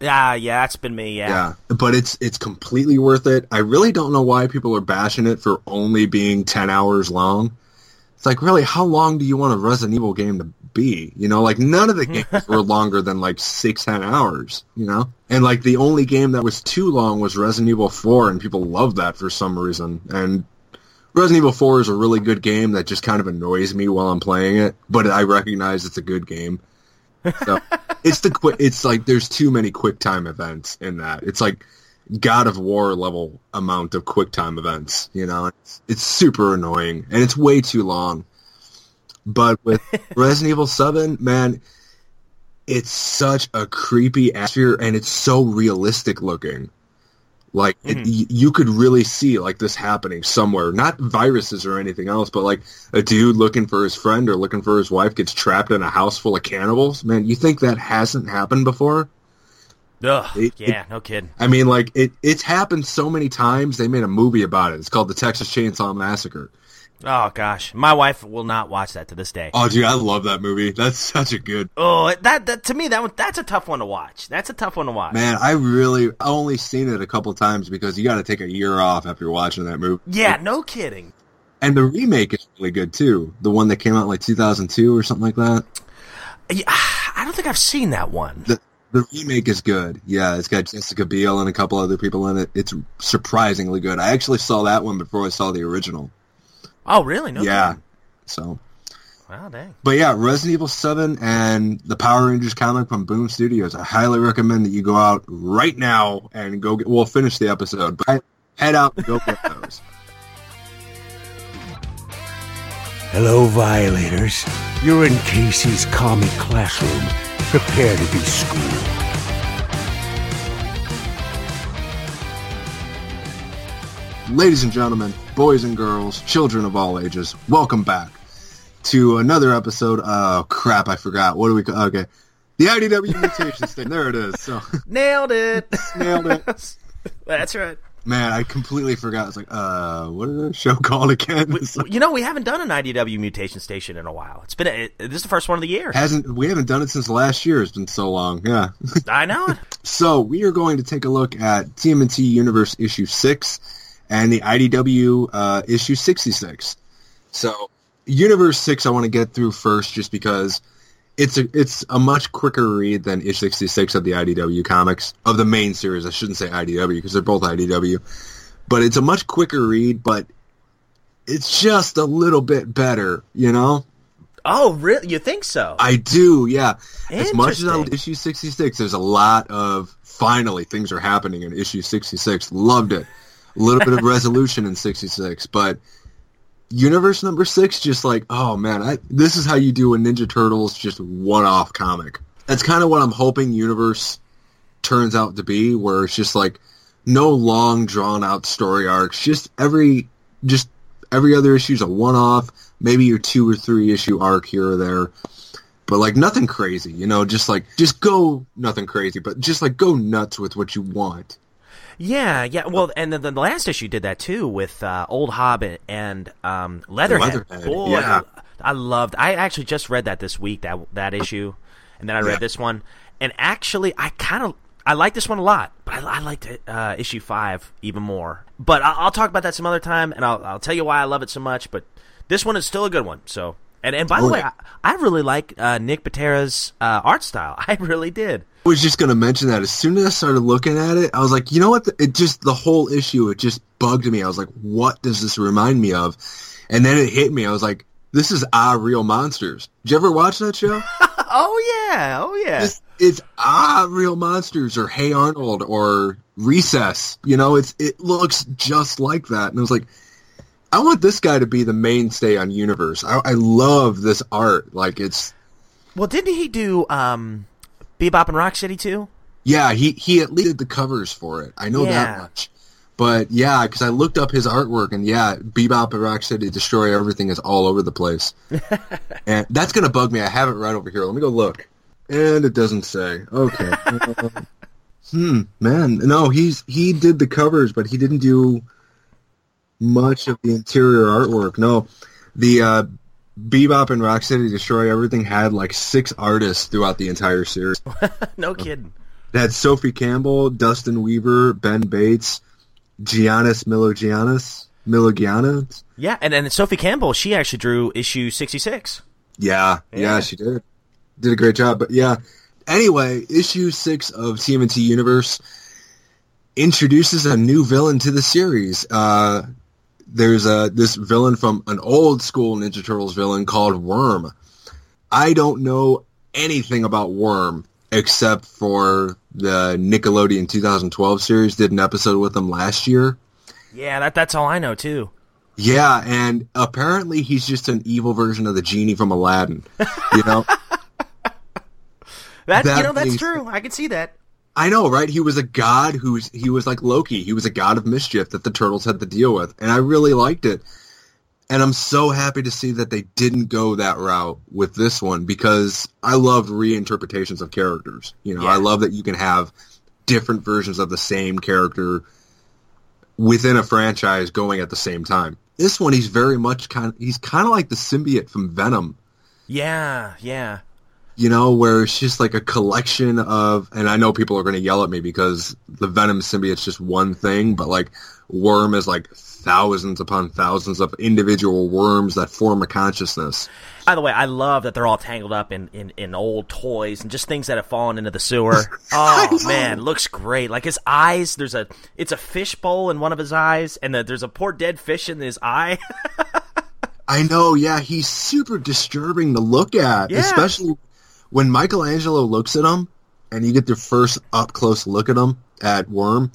Yeah, yeah, that's been me. Yeah. Yeah, but it's it's completely worth it. I really don't know why people are bashing it for only being 10 hours long. It's like, really, how long do you want a Resident Evil game to be? You know, like none of the games were longer than like six, ten hours, you know? And like the only game that was too long was Resident Evil 4 and people love that for some reason. And Resident Evil 4 is a really good game that just kind of annoys me while I'm playing it, but I recognize it's a good game. So it's the quick. It's like there's too many quick time events in that. It's like God of War level amount of quick time events. You know, it's, it's super annoying and it's way too long. But with Resident Evil Seven, man, it's such a creepy atmosphere and it's so realistic looking. Like it, mm-hmm. y- you could really see like this happening somewhere, not viruses or anything else, but like a dude looking for his friend or looking for his wife gets trapped in a house full of cannibals. Man, you think that hasn't happened before? Ugh. It- yeah, no kidding. I mean, like it, it's happened so many times. They made a movie about it. It's called the Texas Chainsaw Massacre. Oh gosh, my wife will not watch that to this day. Oh, dude, I love that movie. That's such a good Oh, that that to me that one that's a tough one to watch. That's a tough one to watch. man. I really I only seen it a couple times because you got to take a year off after watching that movie. Yeah, no kidding. And the remake is really good too. The one that came out in, like 2002 or something like that. Yeah, I don't think I've seen that one. The the remake is good. Yeah, it's got Jessica Biel and a couple other people in it. It's surprisingly good. I actually saw that one before I saw the original. Oh, really? No. yeah. kidding. So, Wow, dang. but yeah, Resident Evil 7 and the Power Rangers comic from Boom Studios. I highly recommend that you go out right now and go get, we'll finish the episode, but head out and go get those. Hello, violators. You're in Casey's comic classroom. Prepare to be schooled. Ladies and gentlemen, boys and girls, children of all ages, welcome back to another episode. Oh crap, I forgot. What do we call? Okay, the IDW mutation thing. There it is. So Nailed it. nailed it. That's right. Man, I completely forgot. It's like, uh, what is the show called again? It's like- You know, we haven't done an IDW mutation station in a while. It's been a, it, this is the first one of the year. hasn't we haven't done it since last year. It's been so long. Yeah. I know it. so we are going to take a look at TMNT Universe issue six and the IDW uh, issue sixty six. So Universe six, I want to get through first, just because it's a it's a much quicker read than issue sixty six of the IDW comics of the main series. I shouldn't say IDW because they're both IDW, but it's a much quicker read. But it's just a little bit better, you know. Oh, really? You think so? I do, yeah. As much as I issue 66, there's a lot of finally things are happening in issue 66. Loved it. A little bit of resolution in 66, but universe number 6 just like, oh man, I, this is how you do a Ninja Turtles just one-off comic. That's kind of what I'm hoping universe turns out to be where it's just like no long drawn out story arcs. Just every just every other issue is a one off. Maybe your two or three issue arc here or there. But like nothing crazy, you know, just like just go nothing crazy, but just like go nuts with what you want. Yeah, yeah. Well, and then the last issue did that too with uh, Old Hobbit and um, Leatherhead. Leatherhead, Boy, yeah. I loved. I actually just read that this week that that issue, and then I read Yeah. this one. And actually, I kind of I like this one a lot, but I, I liked it, uh, issue five even more. But I'll, I'll talk about that some other time, and I'll I'll tell you why I love it so much. But this one is still a good one. So. And, and by the Oh, way. I, I really like uh, Nick Pitarra's uh, art style. I really did. I was just gonna mention that as soon as I started looking at it, I was like, you know what? It just the whole issue it just bugged me. I was like, what does this remind me of? And then it hit me. I was like, this is Ah Real Monsters. Did you ever watch that show? Oh yeah, oh yeah. it's, it's Ah Real Monsters or Hey Arnold or Recess. You know, it's it looks just like that. And I was like, I want this guy to be the mainstay on Universe. I, I love this art. Like it's Well, didn't he do um, Bebop and Rocksteady too? Yeah, he he at least did the covers for it. I know Yeah. that much. But yeah, because I looked up his artwork, and yeah, Bebop and Rocksteady Destroy Everything is all over the place, and that's gonna bug me. I have it right over here. Let me go look, and it doesn't say. Okay. hmm, man, no, he's he did the covers, but he didn't do much of the interior artwork. No, the uh, Bebop and Rocksteady Destroy Everything had like six artists throughout the entire series. no kidding. They had Sophie Campbell, Dustin Weaver, Ben Bates, Giannis Milogiannis. Milogiannis? Yeah, and then Sophie Campbell, she actually drew issue sixty six. Yeah, yeah, Yeah. she did. Did a great job. But yeah. Anyway, issue six of TMNT Universe introduces a new villain to the series. Uh, there's a this villain from an old school Ninja Turtles villain called Worm. I don't know anything about Worm except for the Nickelodeon 2012 series. Did an episode with him last year. Yeah, that that's all I know too. Yeah, and apparently he's just an evil version of the genie from Aladdin. You know, That, you know that's true. I can see that. I know, right? He was a god who's he was like Loki. He was a god of mischief that the turtles had to deal with, and I really liked it. And I'm so happy to see that they didn't go that route with this one because I love reinterpretations of characters. You know, Yeah. I love that you can have different versions of the same character within a franchise going at the same time. This one, he's very much kind. Of, he's kind of like the symbiote from Venom Yeah, yeah. You know, where it's just like a collection of, and I know people are going to yell at me because the Venom symbiote's just one thing, but like Worm is like thousands upon thousands of individual worms that form a consciousness. By the way, I love that they're all tangled up in, in, in old toys and just things that have fallen into the sewer. Oh man, looks great. Like his eyes, there's a it's a fish bowl in one of his eyes, and the, there's a poor dead fish in his eye. I know, yeah, he's super disturbing to look at, Yeah. especially when Michelangelo looks at him and you get the first up close look at him at Worm.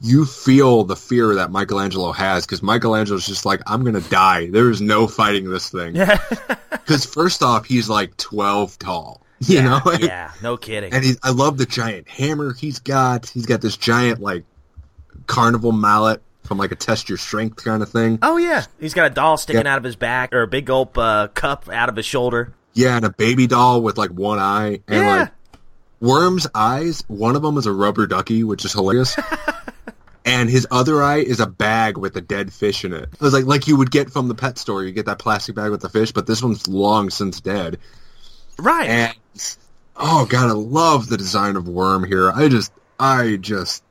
You feel the fear that Michelangelo has because Michelangelo's just like, I'm going to die. There is no fighting this thing. Because first off, he's like 12 tall, you know? yeah, no kidding. And he, I love the giant hammer he's got. He's got this giant, like, carnival mallet from, like, a test your strength kind of thing. Oh yeah, he's got a doll sticking Yeah. out of his back or a big gulp uh, cup out of his shoulder. Yeah, and a baby doll with, like, one eye. And, Yeah. like, Worm's eyes, one of them is a rubber ducky, which is hilarious. and his other eye is a bag with a dead fish in it. It was like like you would get from the pet store. You get that plastic bag with the fish, but this one's long since dead. Right. And oh god, I love the design of Worm here. I just I just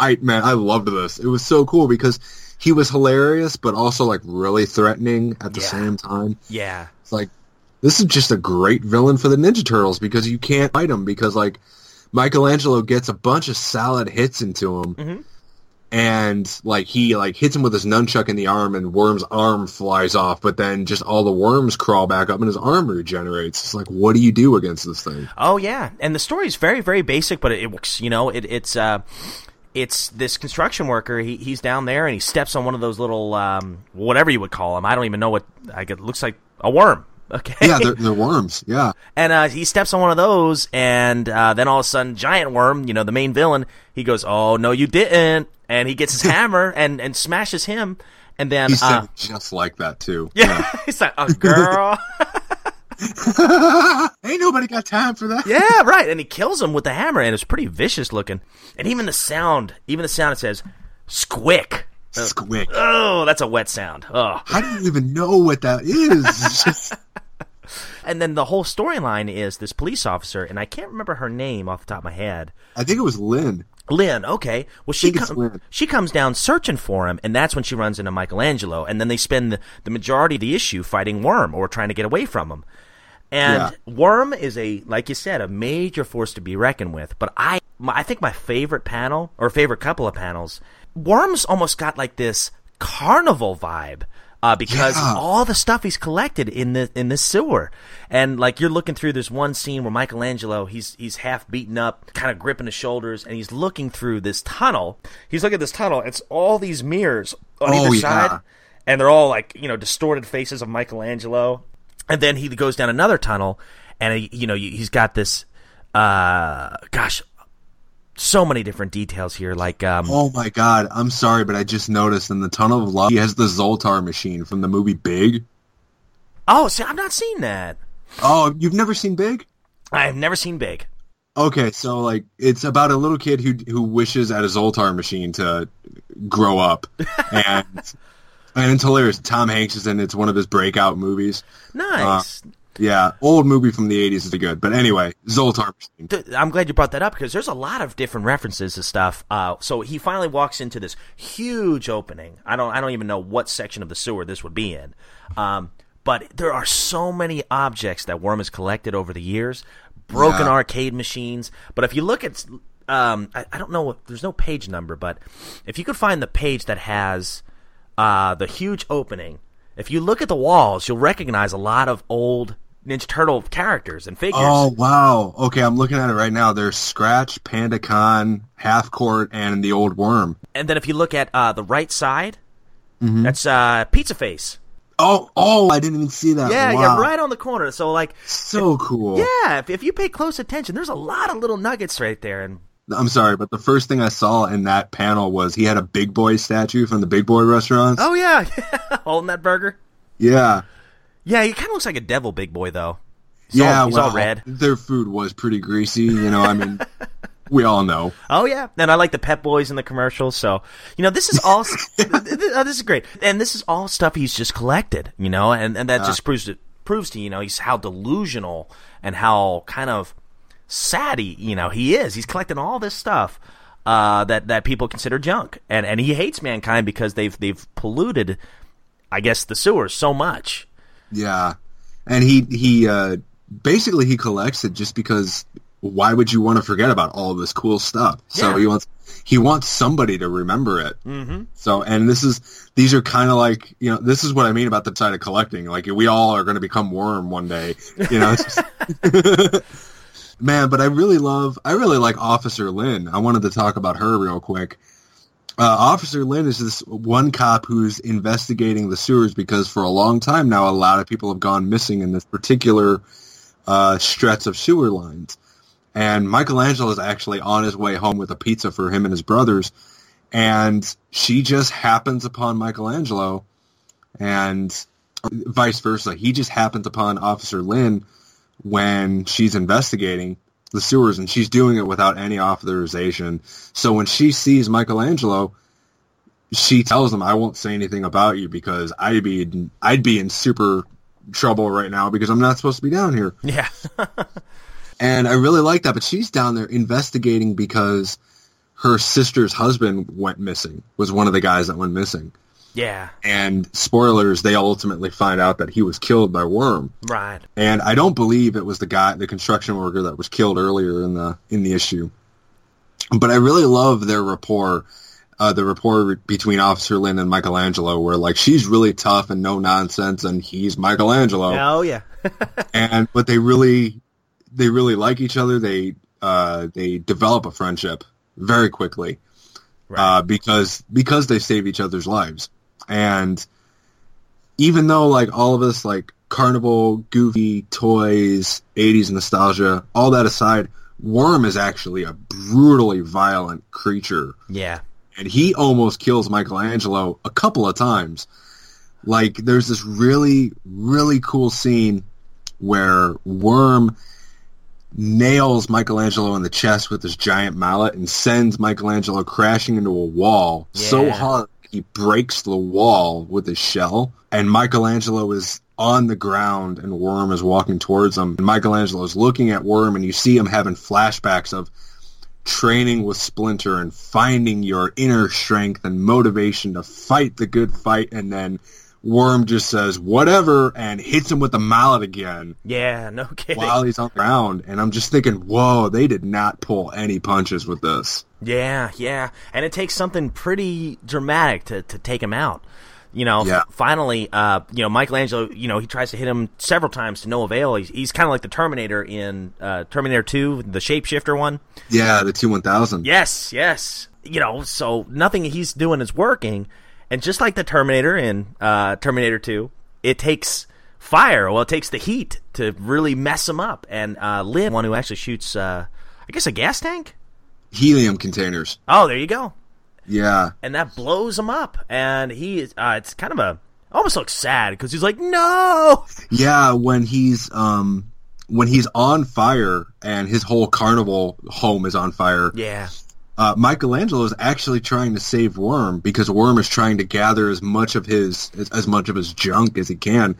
I man, I loved this. It was so cool because he was hilarious but also like really threatening at the Yeah. same time. yeah. It's like this is just a great villain for the Ninja Turtles because you can't fight him because like Michelangelo gets a bunch of solid hits into him. Mhm. And like he like hits him with his nunchuck in the arm and Worm's arm flies off, but then just all the worms crawl back up and his arm regenerates. It's like what do you do against this thing? Oh yeah, and the story is very very basic, but it, it works. You know, it, it's uh, it's this construction worker. He he's down there and he steps on one of those little um, whatever you would call them. I don't even know what. I get looks like a worm. Okay. Yeah, they're, they're worms. Yeah. and uh, he steps on one of those, and uh, then all of a sudden, Giant Worm, you know, the main villain, he goes, "Oh no, you didn't!" And he gets his hammer and and smashes him, and then He uh, just like that too. yeah, he's like, "Oh, girl." Ain't nobody got time for that. Yeah, right. And he kills him with the hammer, and it's pretty vicious looking. And even the sound, even the sound, it says "squick." Squick. Oh, that's a wet sound. Oh, I don't even know what that is. Just and then the whole storyline is this police officer, and I can't remember her name off the top of my head. I think it was Lynn. Lynn, okay. Well, she com- she comes down searching for him, and that's when she runs into Michelangelo, and then they spend the, the majority of the issue fighting Worm or trying to get away from him. And Worm is a, like you said, a major force to be reckoned with. But I, my, I think my favorite panel or favorite couple of panels, Worm's almost got like this carnival vibe. Uh, because Yeah. all the stuff he's collected in the in this sewer, and like you're looking through this one scene where Michelangelo he's he's half beaten up, kind of gripping his shoulders, and he's looking through this tunnel. He's looking at this tunnel. It's all these mirrors on Oh, either yeah. side, and they're all like you know distorted faces of Michelangelo. And then he goes down another tunnel, and he, you know he's got this, uh, gosh, so many different details here. Like, um, Oh my god, I'm sorry, but I just noticed in the Tunnel of Love, he has the Zoltar machine from the movie Big. oh, see, I've not seen that. Oh, you've never seen Big? I have never seen Big. Okay, so like it's about a little kid who who wishes at a Zoltar machine to grow up, and and it's hilarious. Tom Hanks is in. it. It's one of his breakout movies. Nice. Yeah, old movie from the '80s is good, but anyway, Zoltar I'm glad you brought that up because there's a lot of different references to stuff. Uh, so he finally walks into this huge opening. I don't, I don't even know what section of the sewer this would be in. Um, but there are so many objects that Worm has collected over the years, broken Yeah. arcade machines. But if you look at, um, I, I don't know, there's no page number, but if you could find the page that has uh, the huge opening, if you look at the walls, you'll recognize a lot of old Ninja Turtle characters and figures. Oh wow! Okay, I'm looking at it right now. There's Scratch, Panda Khan, Half Court, and the Old Worm. And then if you look at uh, the right side, Mm-hmm. that's uh, Pizza Face. Oh, oh! I didn't even see that. Yeah, wow. yeah, right on the corner. So like, So cool. yeah, if, if you pay close attention, there's a lot of little nuggets right there. And I'm sorry, but the first thing I saw in that panel was he had a Big Boy statue from the Big Boy restaurants. oh yeah, holding that burger. Yeah, Yeah, he kind of looks like a devil big boy though. He's yeah. all, he's well, all red. Their food was pretty greasy. You know, I mean, we all know. Oh yeah, and I like the Pep Boys in the commercials. So you know, this is all. oh, this is great, and this is all stuff he's just collected. You know, and and that just proves to proves to you know he's how delusional and how kind of sad he you know he is. He's collecting all this stuff. Uh, that that people consider junk, and and he hates mankind because they've they've polluted, I guess, the sewers so much. Yeah, and he he uh, basically he collects it just because. Why would you want to forget about all this cool stuff? So he wants he wants somebody to remember it. Mm-hmm. So and this is these are kind of like you know this is what I mean about the side of collecting. Like we all are going to become worm one day. You know. Just- Man, but I really love, I really like Officer Lynn. I wanted to talk about her real quick. Uh, Officer Lynn is this one cop who's investigating the sewers because for a long time now, a lot of people have gone missing in this particular uh, stretch of sewer lines. And Michelangelo is actually on his way home with a pizza for him and his brothers. And she just happens upon Michelangelo and vice versa. He just happens upon Officer Lynn when she's investigating the sewers and she's doing it without any authorization. So when she sees Michelangelo, she tells him, "I won't say anything about you because I'd be I'd be in super trouble right now because I'm not supposed to be down here." Yeah, And I really like that, but she's down there investigating because her sister's husband went missing. Was one of the guys that went missing. Yeah, And spoilers, they ultimately find out that he was killed by Worm. right. And I don't believe it was the guy, the construction worker that was killed earlier in the in the issue. But I really love their rapport, uh, the rapport between Officer Lynn and Michelangelo, where like she's really tough and no nonsense, and he's Michelangelo, Oh yeah, and but they really, they really like each other. They uh, they develop a friendship very quickly uh, because because they save each other's lives, and even though like all of us like carnival, goofy, toys, 80s nostalgia, all that aside, Worm is actually a brutally violent creature. Yeah. And he almost kills Michelangelo a couple of times. Like, there's this really, really cool scene where Worm nails Michelangelo in the chest with his giant mallet and sends Michelangelo crashing into a wall so hard he breaks the wall with his shell. And Michelangelo is on the ground and Worm is walking towards him. And Michelangelo is looking at Worm and you see him having flashbacks of training with Splinter and finding your inner strength and motivation to fight the good fight and then Worm just says whatever and hits him with the mallet again Yeah, no kidding. while he's on the ground and I'm just thinking, whoa, they did not pull any punches with this. Yeah, yeah. And it takes something pretty dramatic to, to take him out. You know, Yeah. finally, uh, you know, Michelangelo, you know, he tries to hit him several times to no avail. He's, he's kind of like the Terminator in uh, Terminator 2, the shapeshifter one. Yeah, the T1000. Yes, yes. You know, so nothing he's doing is working. And just like the Terminator in uh, Terminator 2, it takes fire. Well, it takes the heat to really mess him up. And uh, Lynn, one who actually shoots, uh, I guess, a gas tank? Helium containers. Oh, there you go. Yeah. and that blows him up. And he is, uh, it's kind of a, almost looks sad because he's like, no! Yeah, when he's um when he's on fire and his whole carnival home is on fire, Yeah. Uh, Michelangelo is actually trying to save Worm because Worm is trying to gather as much of his as, as much of his junk as he can.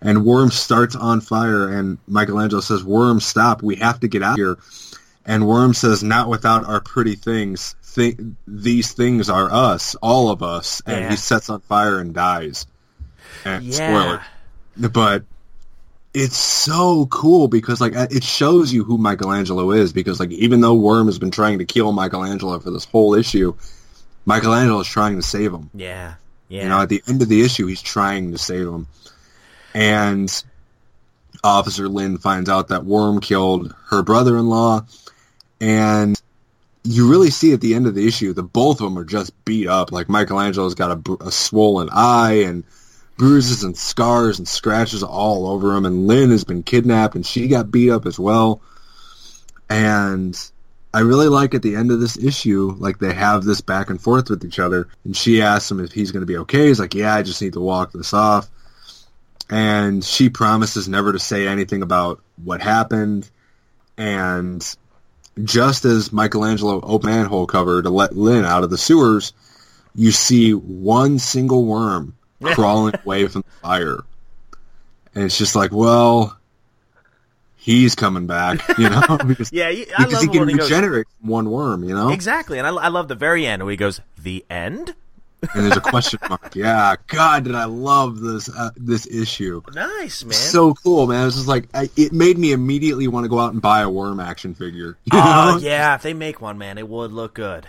And Worm starts on fire, and Michelangelo says, "Worm, stop! We have to get out of here." And Worm says, "Not without our pretty things. Th- these things are us, all of us." And Yeah. he sets on fire and dies. And Yeah. spoiler, but it's so cool because like it shows you who Michelangelo is because like even though Worm has been trying to kill Michelangelo for this whole issue, Michelangelo is trying to save him. Yeah. Yeah. You know, at the end of the issue, he's trying to save him, and Officer Lynn finds out that Worm killed her brother-in-law, and you really see at the end of the issue that both of them are just beat up. Like Michelangelo's got a, a swollen eye and bruises and scars and scratches all over him, and Lynn has been kidnapped and she got beat up as well. And I really like at the end of this issue, like they have this back and forth with each other, and she asks him if he's going to be okay. He's like, "Yeah, I just need to walk this off." And she promises never to say anything about what happened. And just as Michelangelo opened manhole cover to let Lynn out of the sewers, you see one single worm crawling away from the fire. And it's just like, well, he's coming back, you know, because, yeah, I because love he can when he goes, regenerate from one worm, you know? exactly. And I, I love the very end where he goes, the end? And there's a question mark. Yeah, God, did I love this uh, this issue? Nice, man. So cool, man. It was just like I, it made me immediately want to go out and buy a worm action figure. oh, know? yeah. If they make one, man, it would look good.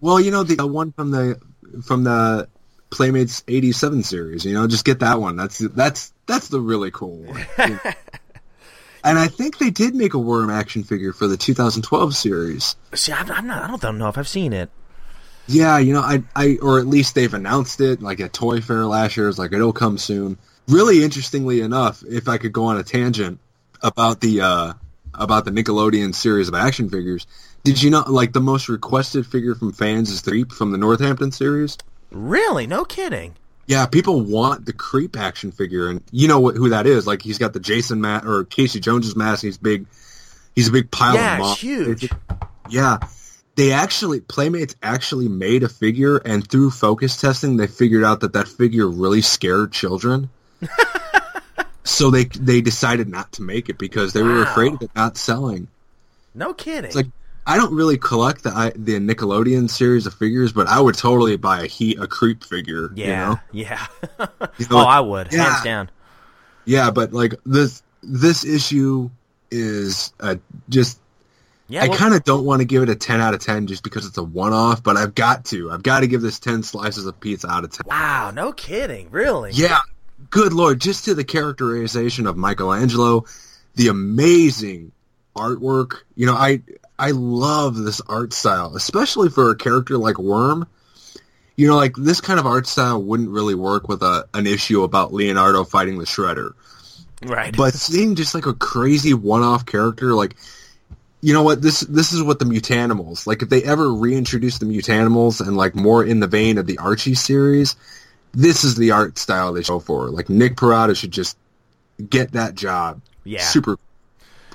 Well, you know the one from the from the Playmates '87 series. You know, just get that one. That's that's that's the really cool one. and I think they did make a worm action figure for the 2012 series. See, I'm, I'm not, I don't know if I've seen it. Yeah, you know, I I or at least they've announced it like at Toy Fair last year. It's like it'll come soon. Really interestingly enough, if I could go on a tangent about the uh about the Nickelodeon series of action figures, did you know like the most requested figure from fans is the Creep from the Northampton series? Really? No kidding. Yeah, people want the Creep action figure, and you know what, who that is? Like he's got the Jason mask or Casey Jones's mask. He's big. He's a big pile Yeah, of it's moss. huge. Yeah. They actually, Playmates actually made a figure, and through focus testing, they figured out that that figure really scared children. so they they decided not to make it because they were afraid of it not selling. No kidding. It's like I don't really collect the I- the Nickelodeon series of figures, but I would totally buy a heat a creep figure. yeah, You know? yeah. You know, oh, I would, yeah. hands down. Yeah, but like this this issue is uh, just Yeah, I well- kind of don't want to give it a 10 out of 10 just because it's a one-off, but I've got to. I've got to give this 10 slices of pizza out of 10. Wow, no kidding. Really? Yeah, good lord, just to the characterization of Michelangelo, the amazing artwork. You know, I I love this art style, especially for a character like Worm. You know, like this kind of art style wouldn't really work with a an issue about Leonardo fighting the Shredder. Right. But seeing just like a crazy one-off character, like you know what this this is what the Mutanimals like. If they ever reintroduce the Mutanimals and like more in the vein of the Archie series, this is the art style they show for. Like Nick Pitarra should just get that job. Yeah. super,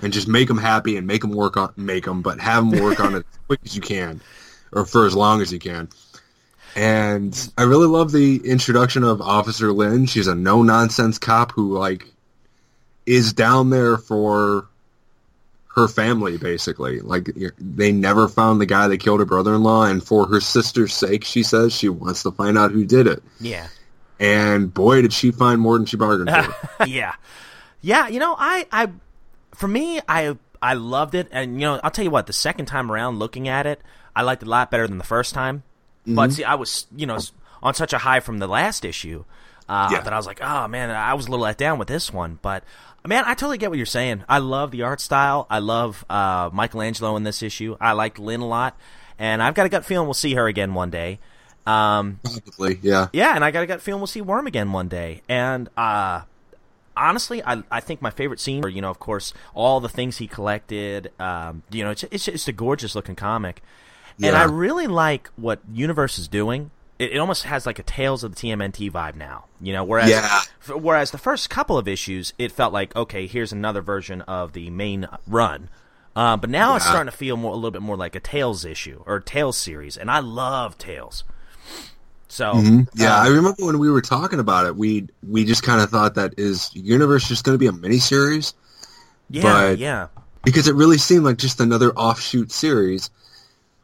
and just make them happy and make them work on make them, but have them work on it as quick as you can, or for as long as you can. And I really love the introduction of Officer Lynn. She's a no nonsense cop who like is down there for her family basically. Like they never found the guy that killed her brother-in-law and for her sister's sake she says she wants to find out who did it. yeah. And boy did she find more than she bargained for. yeah, yeah. You know, I, I, for me, I, I loved it, and you know, I'll tell you what. The second time around, looking at it, I liked it a lot better than the first time. But see, I was, you know, on such a high from the last issue uh, Yeah. that I was like, oh man, I was a little let down with this one. But man, I totally get what you're saying. I love the art style. I love uh, Michelangelo in this issue. I liked Lynn a lot, and I've got a gut feeling we'll see her again one day. Um, Probably, yeah. yeah, and I got a gut feeling we'll see Worm again one day. And uh, honestly, I I think my favorite scene, or you know, of course, all the things he collected. Um, you know, it's it's it's a gorgeous looking comic, and I really like what Universe is doing. It, it almost has like a Tales of the TMNT vibe now. You know, whereas Yeah. f- whereas the first couple of issues, it felt like okay, here's another version of the main run. Uh, but now it's starting to feel more a little bit more like a Tales issue or Tales series, and I love Tales. So Yeah, uh, I remember when we were talking about it, we we just kind of thought that is Universe just going to be a miniseries yeah, but- yeah. because it really seemed like just another offshoot series.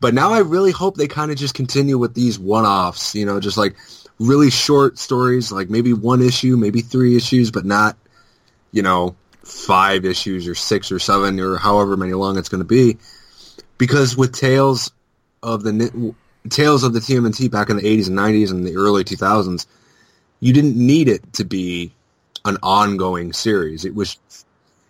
But now I really hope they kind of just continue with these one-offs, you know, just like really short stories, like maybe one issue, maybe three issues, but not, you know, five issues or six or seven or however many long it's going to be. Because with Tales of the Tales of the TMNT back in the 80s and 90s and the early 2000s, you didn't need it to be an ongoing series. It was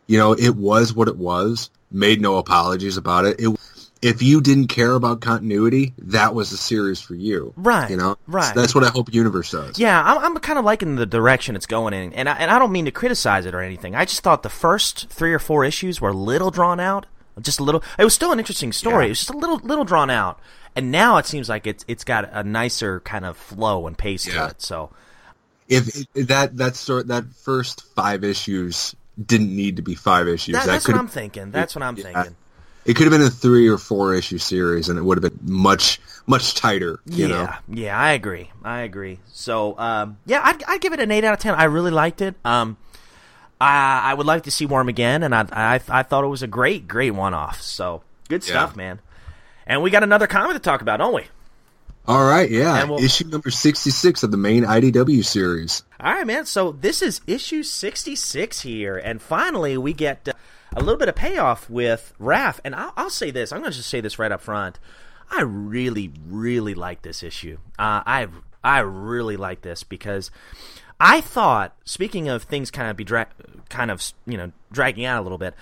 you know, it was what it was. Made no apologies about it. It if you didn't care about continuity, that was the series for you. Right, You know, right. So that's what I hope Universe does. Yeah, I'm, I'm kind of liking the direction it's going in, and I, and I don't mean to criticize it or anything. I just thought the first three or four issues were a little drawn out, just a little. It was still an interesting story. Yeah. It was just a little little drawn out, and now it seems like it's it's got a nicer kind of flow and pace to it. So If if that that sort that first five issues didn't need to be five issues. that, that that's what I'm thinking. That's what I'm Yeah. thinking. it could have been a three or four issue series, and it would have been much much tighter. You yeah, know, yeah, I agree. I agree. So, um, yeah, I'd, I'd give it an eight out of ten. I really liked it. Um, I, I would like to see Worm again, and I, I, I thought it was a great, great one-off. So, good stuff, Yeah. man. And we got another comic to talk about, don't we? All right, yeah, we'll- issue number sixty six of the main IDW series. All right, man. So this is issue sixty-six here, and finally we get uh, a little bit of payoff with Raph. And I'll, I'll say this: I'm going to just say this right up front. I really, really like this issue. Uh, I I really like this because I thought, speaking of things kind of be dra- kind of you know dragging out a little bit,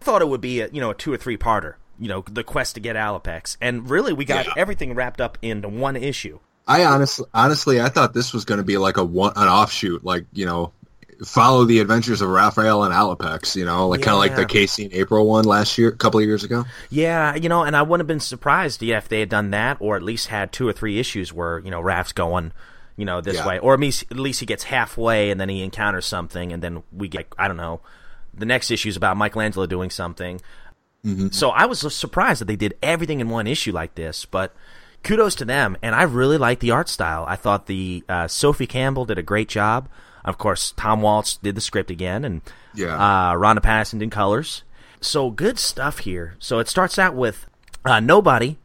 I thought it would be a you know a two or three parter. You know, the quest to get Alopex, and really we got Yeah. everything wrapped up into one issue. I honestly, honestly, I thought this was going to be like a one, an offshoot, like you know, follow the adventures of Raphael and Alopex. You know, like kind of like the Casey and April one last year, a couple of years ago. Yeah, you know, and I wouldn't have been surprised yeah, if they had done that, or at least had two or three issues where you know Raph's going, you know, this Yeah. way, or at least at least he gets halfway and then he encounters something, and then we get I don't know, the next issue is about Michelangelo doing something. So I was surprised that they did everything in one issue like this, but kudos to them, and I really like the art style. I thought the uh, Sophie Campbell did a great job. Of course, Tom Waltz did the script again, and Yeah. uh, Ronda Pattison did colors. So good stuff here. So it starts out with uh, nobody.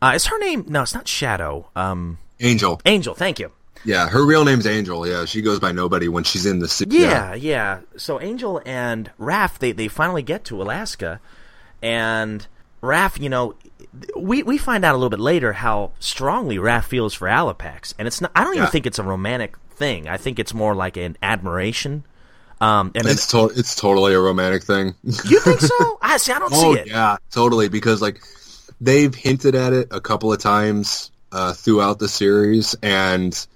Uh, is her name? No, it's not Shadow. Um, Angel, Angel. Thank you. yeah, her real name's Angel. Yeah, she goes by nobody when she's in the city. Yeah, yeah. So Angel and Raph, they they finally get to Alaska, and Raph, you know, we we find out a little bit later how strongly Raph feels for Alopex, and it's not. I don't even Yeah. think it's a romantic thing. I think it's more like an admiration. Um, and it's to- it's totally a romantic thing. you think so? I see. I don't oh see it. yeah, totally. Because like they've hinted at it a couple of times uh, throughout the series, and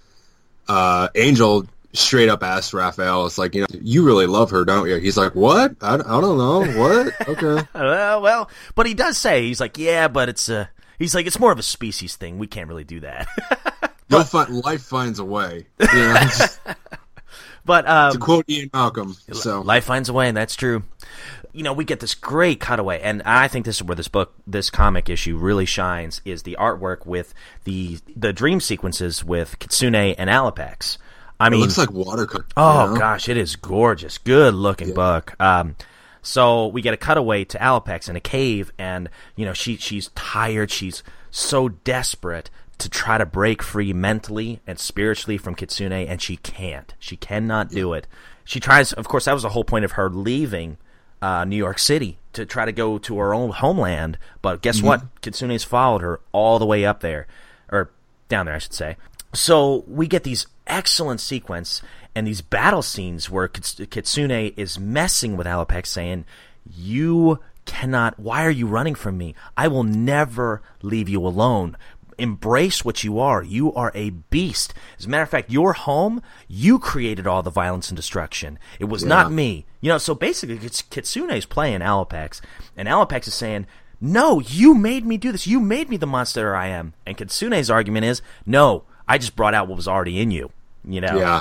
uh, Angel straight up asked Raphael, it's like, you know, you really love her, don't you? He's like, what? I, I don't know. What? Okay. Uh, well, but he does say he's like, yeah, but it's a, he's like it's more of a species thing. We can't really do that. You'll find life finds a way. You know, but um, to quote Ian Malcolm. So Life finds a way, and that's true. You know, we get this great cutaway, and I think this is where this book, this comic issue, really shines. Is the artwork with the the dream sequences with Kitsune and Alopex. I it mean, looks like watercolor. oh you know? gosh, it is gorgeous, good looking book. Um, so we get a cutaway to Alopex in a cave, and you know she she's tired, she's so desperate to try to break free mentally and spiritually from Kitsune, and she can't. She cannot do it. She tries. Of course, that was the whole point of her leaving uh, New York City to try to go to her own homeland. But guess what? Kitsune's followed her all the way up there, or down there, I should say. So we get these excellent sequence and these battle scenes where Kits- Kitsune is messing with Alopex, saying, "You cannot. Why are you running from me? I will never leave you alone." Embrace what you are. You are a beast. As a matter of fact, your home, you created all the violence and destruction. It was not me. You know, so basically, it's is playing Alopex, and Alopex is saying, No, you made me do this. You made me the monster I am. And Kitsune's argument is, No, I just brought out what was already in you. You know? Yeah.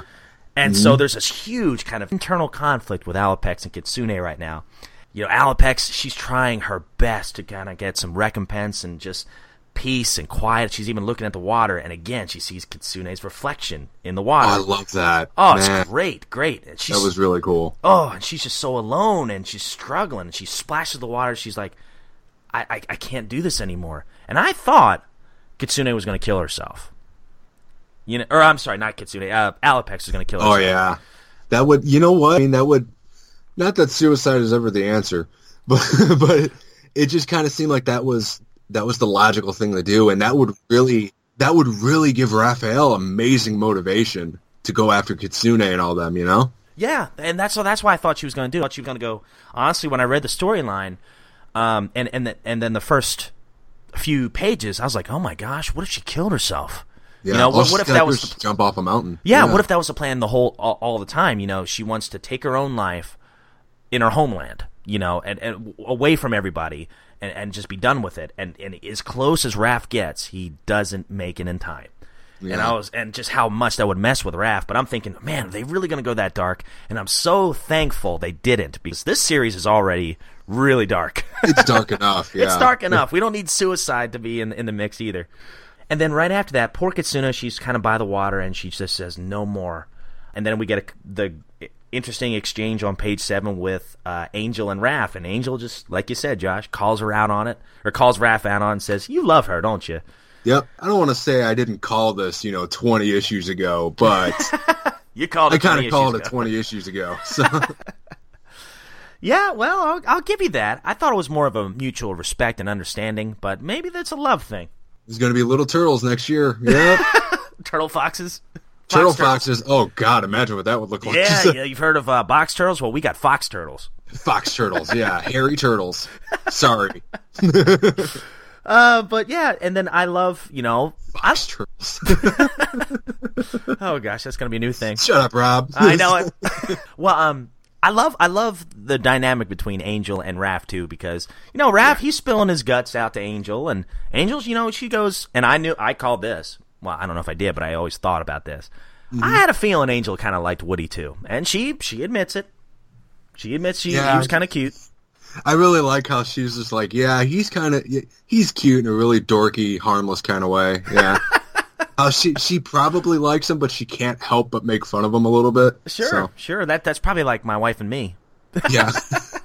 And so mm-hmm. there's this huge kind of internal conflict with Alopex and Kitsune right now. You know, Alopex, she's trying her best to kind of get some recompense and just peace and quiet. She's even looking at the water, and again, she sees Kitsune's reflection in the water. Oh, I love that. Oh, Man, it's great, great. And she's, That was really cool. oh, and she's just so alone, and she's struggling. And she splashes the water. She's like, I, I, I can't do this anymore. And I thought Kitsune was going to kill herself. You know, or I'm sorry, not Kitsune. Uh, Alopex is going to kill herself. Oh yeah, that would. You know what? I mean, that would. Not that suicide is ever the answer, but but it just kind of seemed like that was that was the logical thing to do, and that would really that would really give Raphael amazing motivation to go after Kitsune and all them. You know? Yeah, and that's so that's why I thought she was going to do. I thought she was going to go. Honestly, when I read the storyline, um, and and the, and then the first few pages, I was like, oh my gosh, what if she killed herself? Yeah. You know, what, what if that was the, jump off a mountain? yeah, What if that was the plan the whole all, all the time? You know, she wants to take her own life in her homeland. You know, and, and away from everybody, and, and just be done with it. And and as close as Raph gets, he doesn't make it in time. Yeah. And I was, and just how much that would mess with Raph. But I'm thinking, man, are they really going to go that dark? And I'm so thankful they didn't because this series is already really dark. it's dark enough? Yeah, It's dark enough. We don't need suicide to be in in the mix either. And then right after that, poor Kitsuna, she's kind of by the water and she just says no more. And then we get a, the interesting exchange on page seven with uh, Angel and Raph, and Angel just like you said, Josh, calls her out on it or calls Raph out on it and says, "You love her, don't you?" Yep. I don't want to say I didn't call this, you know, 20 issues ago, but You called I kind of called issues it 20 issues ago. So Yeah, well, I'll, I'll give you that. I thought it was more of a mutual respect and understanding, but maybe that's a love thing. There's going to be little turtles next year. Yep. Turtle foxes. Turtle turtles. foxes. Oh God, imagine what that would look like. Yeah, yeah, you've heard of uh, box turtles? Well, we got fox turtles. Fox turtles. Yeah, hairy turtles. Sorry, Uh, but yeah, and then I love, you know, I, turtles. oh gosh, that's gonna be a new thing. Shut up, Rob. I know it. well, um, I love, I love the dynamic between Angel and Raph too, because you know, Raph he's spilling his guts out to Angel, and Angel's, you know, she goes, and I knew, I called this. Well, I don't know if I did, but I always thought about this. Mm-hmm. I had a feeling Angel kind of liked Woody too, and she, she admits it. She admits she, he was kind of cute. I really like how she's just like, yeah, he's kind of, he's cute in a really dorky, harmless kind of way. Yeah. how she she probably likes him, but she can't help but make fun of him a little bit. Sure, So, sure. That that's probably like my wife and me. yeah.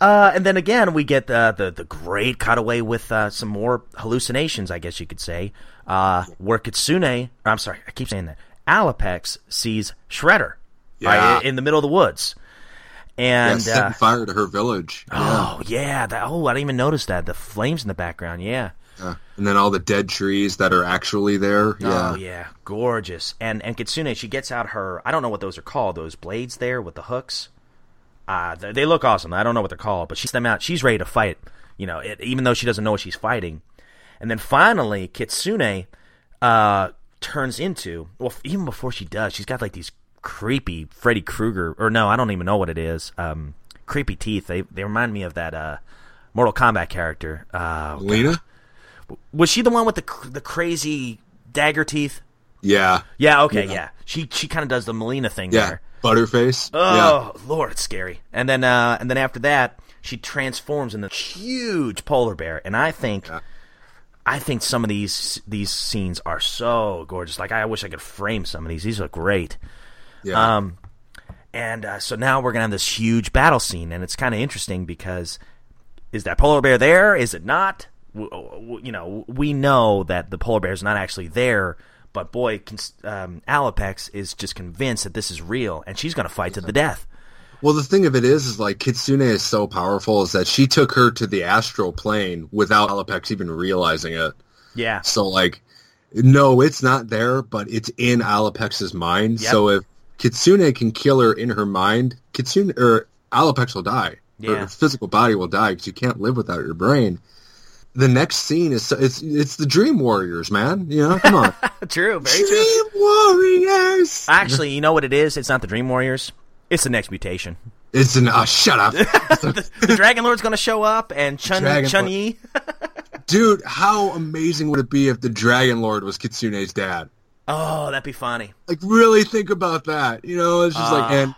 Uh, and then again, we get the the, the great cutaway with uh, some more hallucinations, I guess you could say. Uh, where Kitsune, or I'm sorry, I keep saying that. Alopex sees Shredder Yeah. right, in the middle of the woods, yeah, and setting uh, fire to her village. Yeah. oh yeah, that, oh I didn't even notice that the flames in the background. Yeah, Yeah. And then all the dead trees that are actually there. Yeah. oh yeah, gorgeous. And and Kitsune, she gets out her I don't know what those are called, those blades there with the hooks. Uh, they, they look awesome. I don't know what they're called, but she's them out. She's ready to fight. You know, it, even though she doesn't know what she's fighting. And then finally, Kitsune, uh, turns into well, even before she does, she's got like these creepy Freddy Krueger, or no, I don't even know what it is. Um, creepy teeth. They they remind me of that uh, Mortal Kombat character. Uh, Lena? Was she the one with the the crazy dagger teeth? Yeah. Yeah. Okay. Yeah. She she kind of does the Mileena thing Yeah. there. Butterface. Oh Lord, it's scary. And then uh, and then after that, she transforms into a huge polar bear, and I think. I think some of these these scenes are so gorgeous. Like I wish I could frame some of these. These are great. Yeah. yeah. Um, and uh, so now we're gonna have this huge battle scene, and it's kind of interesting because is that polar bear there? Is it not? You know, we know that the polar bear is not actually there, but boy, um, Alopex is just convinced that this is real, and she's gonna fight to the death. Well, the thing of it is, is like Kitsune is so powerful is that she took her to the astral plane without Alopex even realizing it. Yeah, So like, no, it's not there, but it's in Alopex's mind. Yep. So if Kitsune can kill her in her mind, Kitsune or Alopex will die. Yeah. Her physical body will die because you can't live without your brain. The next scene is it's it's the Dream Warriors, man. You know, come on, true, very true. Dream Warriors. Actually, you know what it is? It's not the Dream Warriors. It's the next mutation. It's an uh, shut up. the Dragon Lord's gonna show up, and Chun Chun Yi. Dude, how amazing would it be if the Dragon Lord was Kitsune's dad? Oh, that'd be funny. Like, really think about that. You know, it's just like and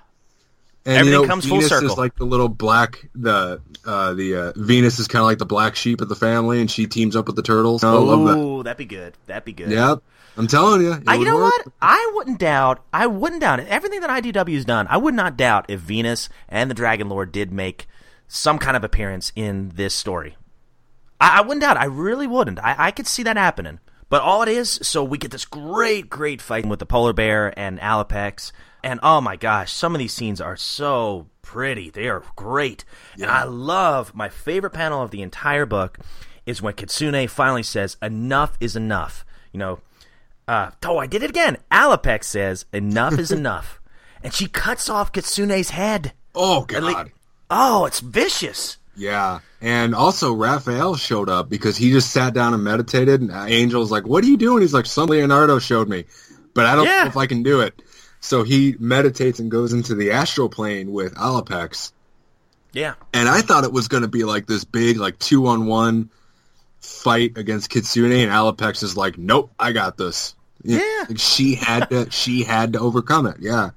and. Everything you know, comes full Venus circle. is like the little black the uh the uh, Venus is kind of like the black sheep of the family, and she teams up with the turtles. I that. Oh, that'd be good. That'd be good. Yep, I'm telling you. I, you would know work. what? I wouldn't doubt. I wouldn't doubt it. Everything that IDW's done, I would not doubt if Venus and the Dragon Lord did make some kind of appearance in this story. I, I wouldn't doubt. it. I really wouldn't. I, I could see that happening. But all it is, so we get this great, great fight with the polar bear and Alopex, and oh my gosh, some of these scenes are so pretty. They are great, and I love my favorite panel of the entire book is when Kitsune finally says, "Enough is enough." You know, uh, oh, I did it again. Alopex says, "Enough is enough," and she cuts off Kitsune's head. Oh god. Oh, it's vicious. Yeah, and also Raphael showed up because he just sat down and meditated. And Angel's like, "What are you doing?" He's like, "Some Leonardo showed me, but I don't Yeah. know if I can do it." So he meditates and goes into the astral plane with Alopex. Yeah. And I thought it was going to be like this big, like two on one fight against Kitsune, and Alopex is like, "Nope, I got this." Yeah. like she had to. She had to overcome it. Yeah,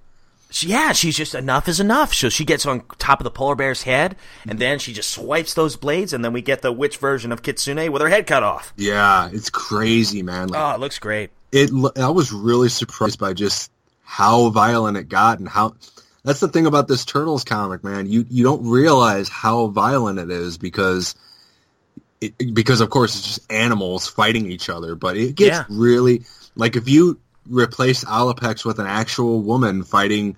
She, yeah, she's just enough is enough. So she gets on top of the polar bear's head, and mm-hmm. then she just swipes those blades, and then we get the witch version of Kitsune with her head cut off. yeah, it's crazy, man. Like Oh, it looks great. it. I was really surprised by just how violent it got, and how. That's the thing about this Turtles comic, man. You you don't realize how violent it is because. It, because of course it's just animals fighting each other, but it gets Yeah. really like if you replace Alopex with an actual woman fighting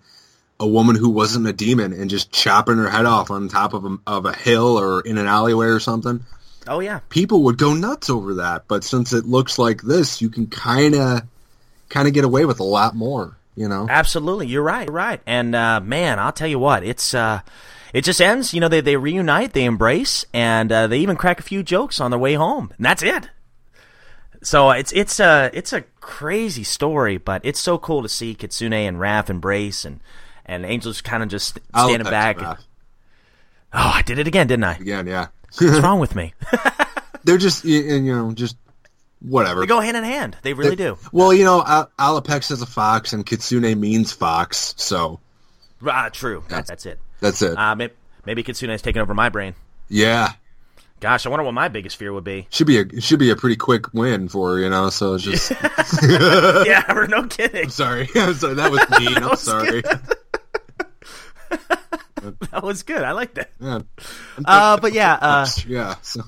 a woman who wasn't a demon and just chopping her head off on top of a, of a hill or in an alleyway or something, Oh yeah, people would go nuts over that. But since it looks like this, you can kind of kind of get away with a lot more, you know. absolutely. You're right. You're right. And uh, man, I'll tell you what, it's uh, it just ends. You know, they they reunite, they embrace, and uh, they even crack a few jokes on their way home, and that's it. So it's it's a it's a crazy story, but it's so cool to see Kitsune and Raph embrace and and Angel's kind of just standing Alopex, back. uh, Oh, I did it again, didn't I? again, yeah. What's wrong with me? They're just and you know just whatever. They go hand in hand. They really do. Well, you know, Al- Alopex is a fox and Kitsune means fox, so Ah, true. That, that's it. that's it. Uh, maybe, maybe Kitsune's taking over my brain. yeah. Gosh, I wonder what my biggest fear would be. Should be a should be a pretty quick win for her, you know. So it's just yeah, we're no kidding. sorry, I'm sorry that was mean. I'm was sorry. That was good. I like that. Yeah, Uh, but yeah. Uh, yeah. So.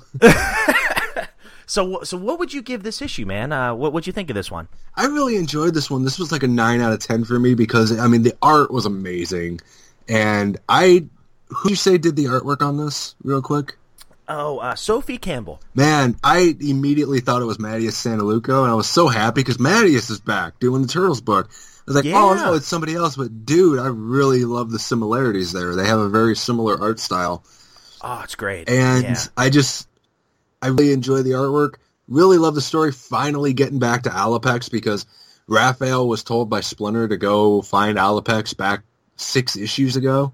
So, so what would you give this issue, man? Uh, what would you think of this one? I really enjoyed this one. This was like a nine out of ten for me because I mean the art was amazing, and I who you say did the artwork on this real quick? Oh, uh, Sophie Campbell. Man, I immediately thought it was Mattias Santaluco, and I was so happy because Mattias is back doing the Turtles book. I was like, oh no, it's somebody else, but dude, I really love the similarities there. They have a very similar art style, Oh, it's great. and yeah. I just, I really enjoy the artwork. Really love the story. Finally getting back to Alopex because Raphael was told by Splinter to go find Alopex back six issues ago.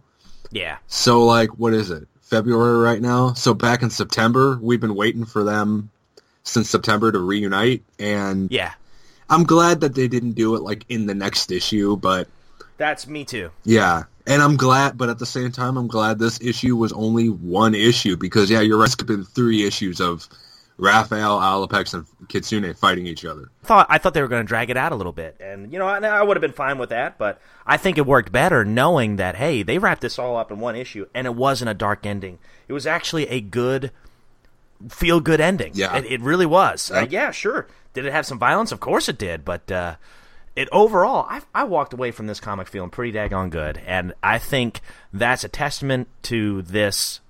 Yeah. So like, what is it? February right now. So back in September, we've been waiting for them since September to reunite, and Yeah. I'm glad that they didn't do it like in the next issue. But That's me too. yeah, and I'm glad. But at the same time, I'm glad this issue was only one issue because yeah, you're right. It's been three issues of Raphael, Alopex, and Kitsune fighting each other. thought I thought they were going to drag it out a little bit, and you know I, I would have been fine with that. But I think it worked better knowing that hey, they wrapped this all up in one issue, and it wasn't a dark ending. It was actually a good, feel good ending. Yeah. it, it really was. Yeah. Uh, yeah, sure. Did it have some violence? Of course it did, but uh, it overall, I, I walked away from this comic feeling pretty daggone good, and I think that's a testament to this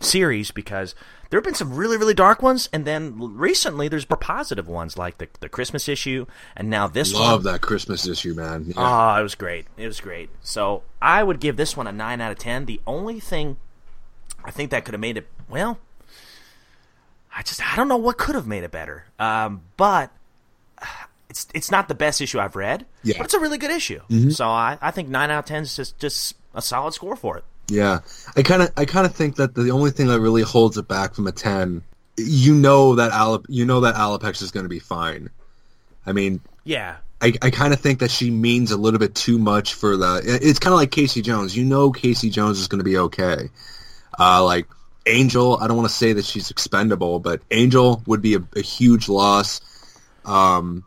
series because there have been some really really dark ones and then recently there's more positive ones like the the Christmas issue and now this one. Love one that Christmas issue, man. Yeah. Oh, it was great. It was great. So I would give this one a nine out of ten. The only thing I think that could have made it well, I just I don't know what could have made it better. Um, but it's it's not the best issue I've read. Yeah. but it's a really good issue. So I, I think nine out of ten is just just a solid score for it. Yeah, I kind of I kind of think that the only thing that really holds it back from a ten, you know that Alep, you know that Alopex is going to be fine. I mean, Yeah, I, I kind of think that she means a little bit too much for the. It's kind of like Casey Jones. You know, Casey Jones is going to be okay. Uh, like Angel, I don't want to say that she's expendable, but Angel would be a, a huge loss. Um,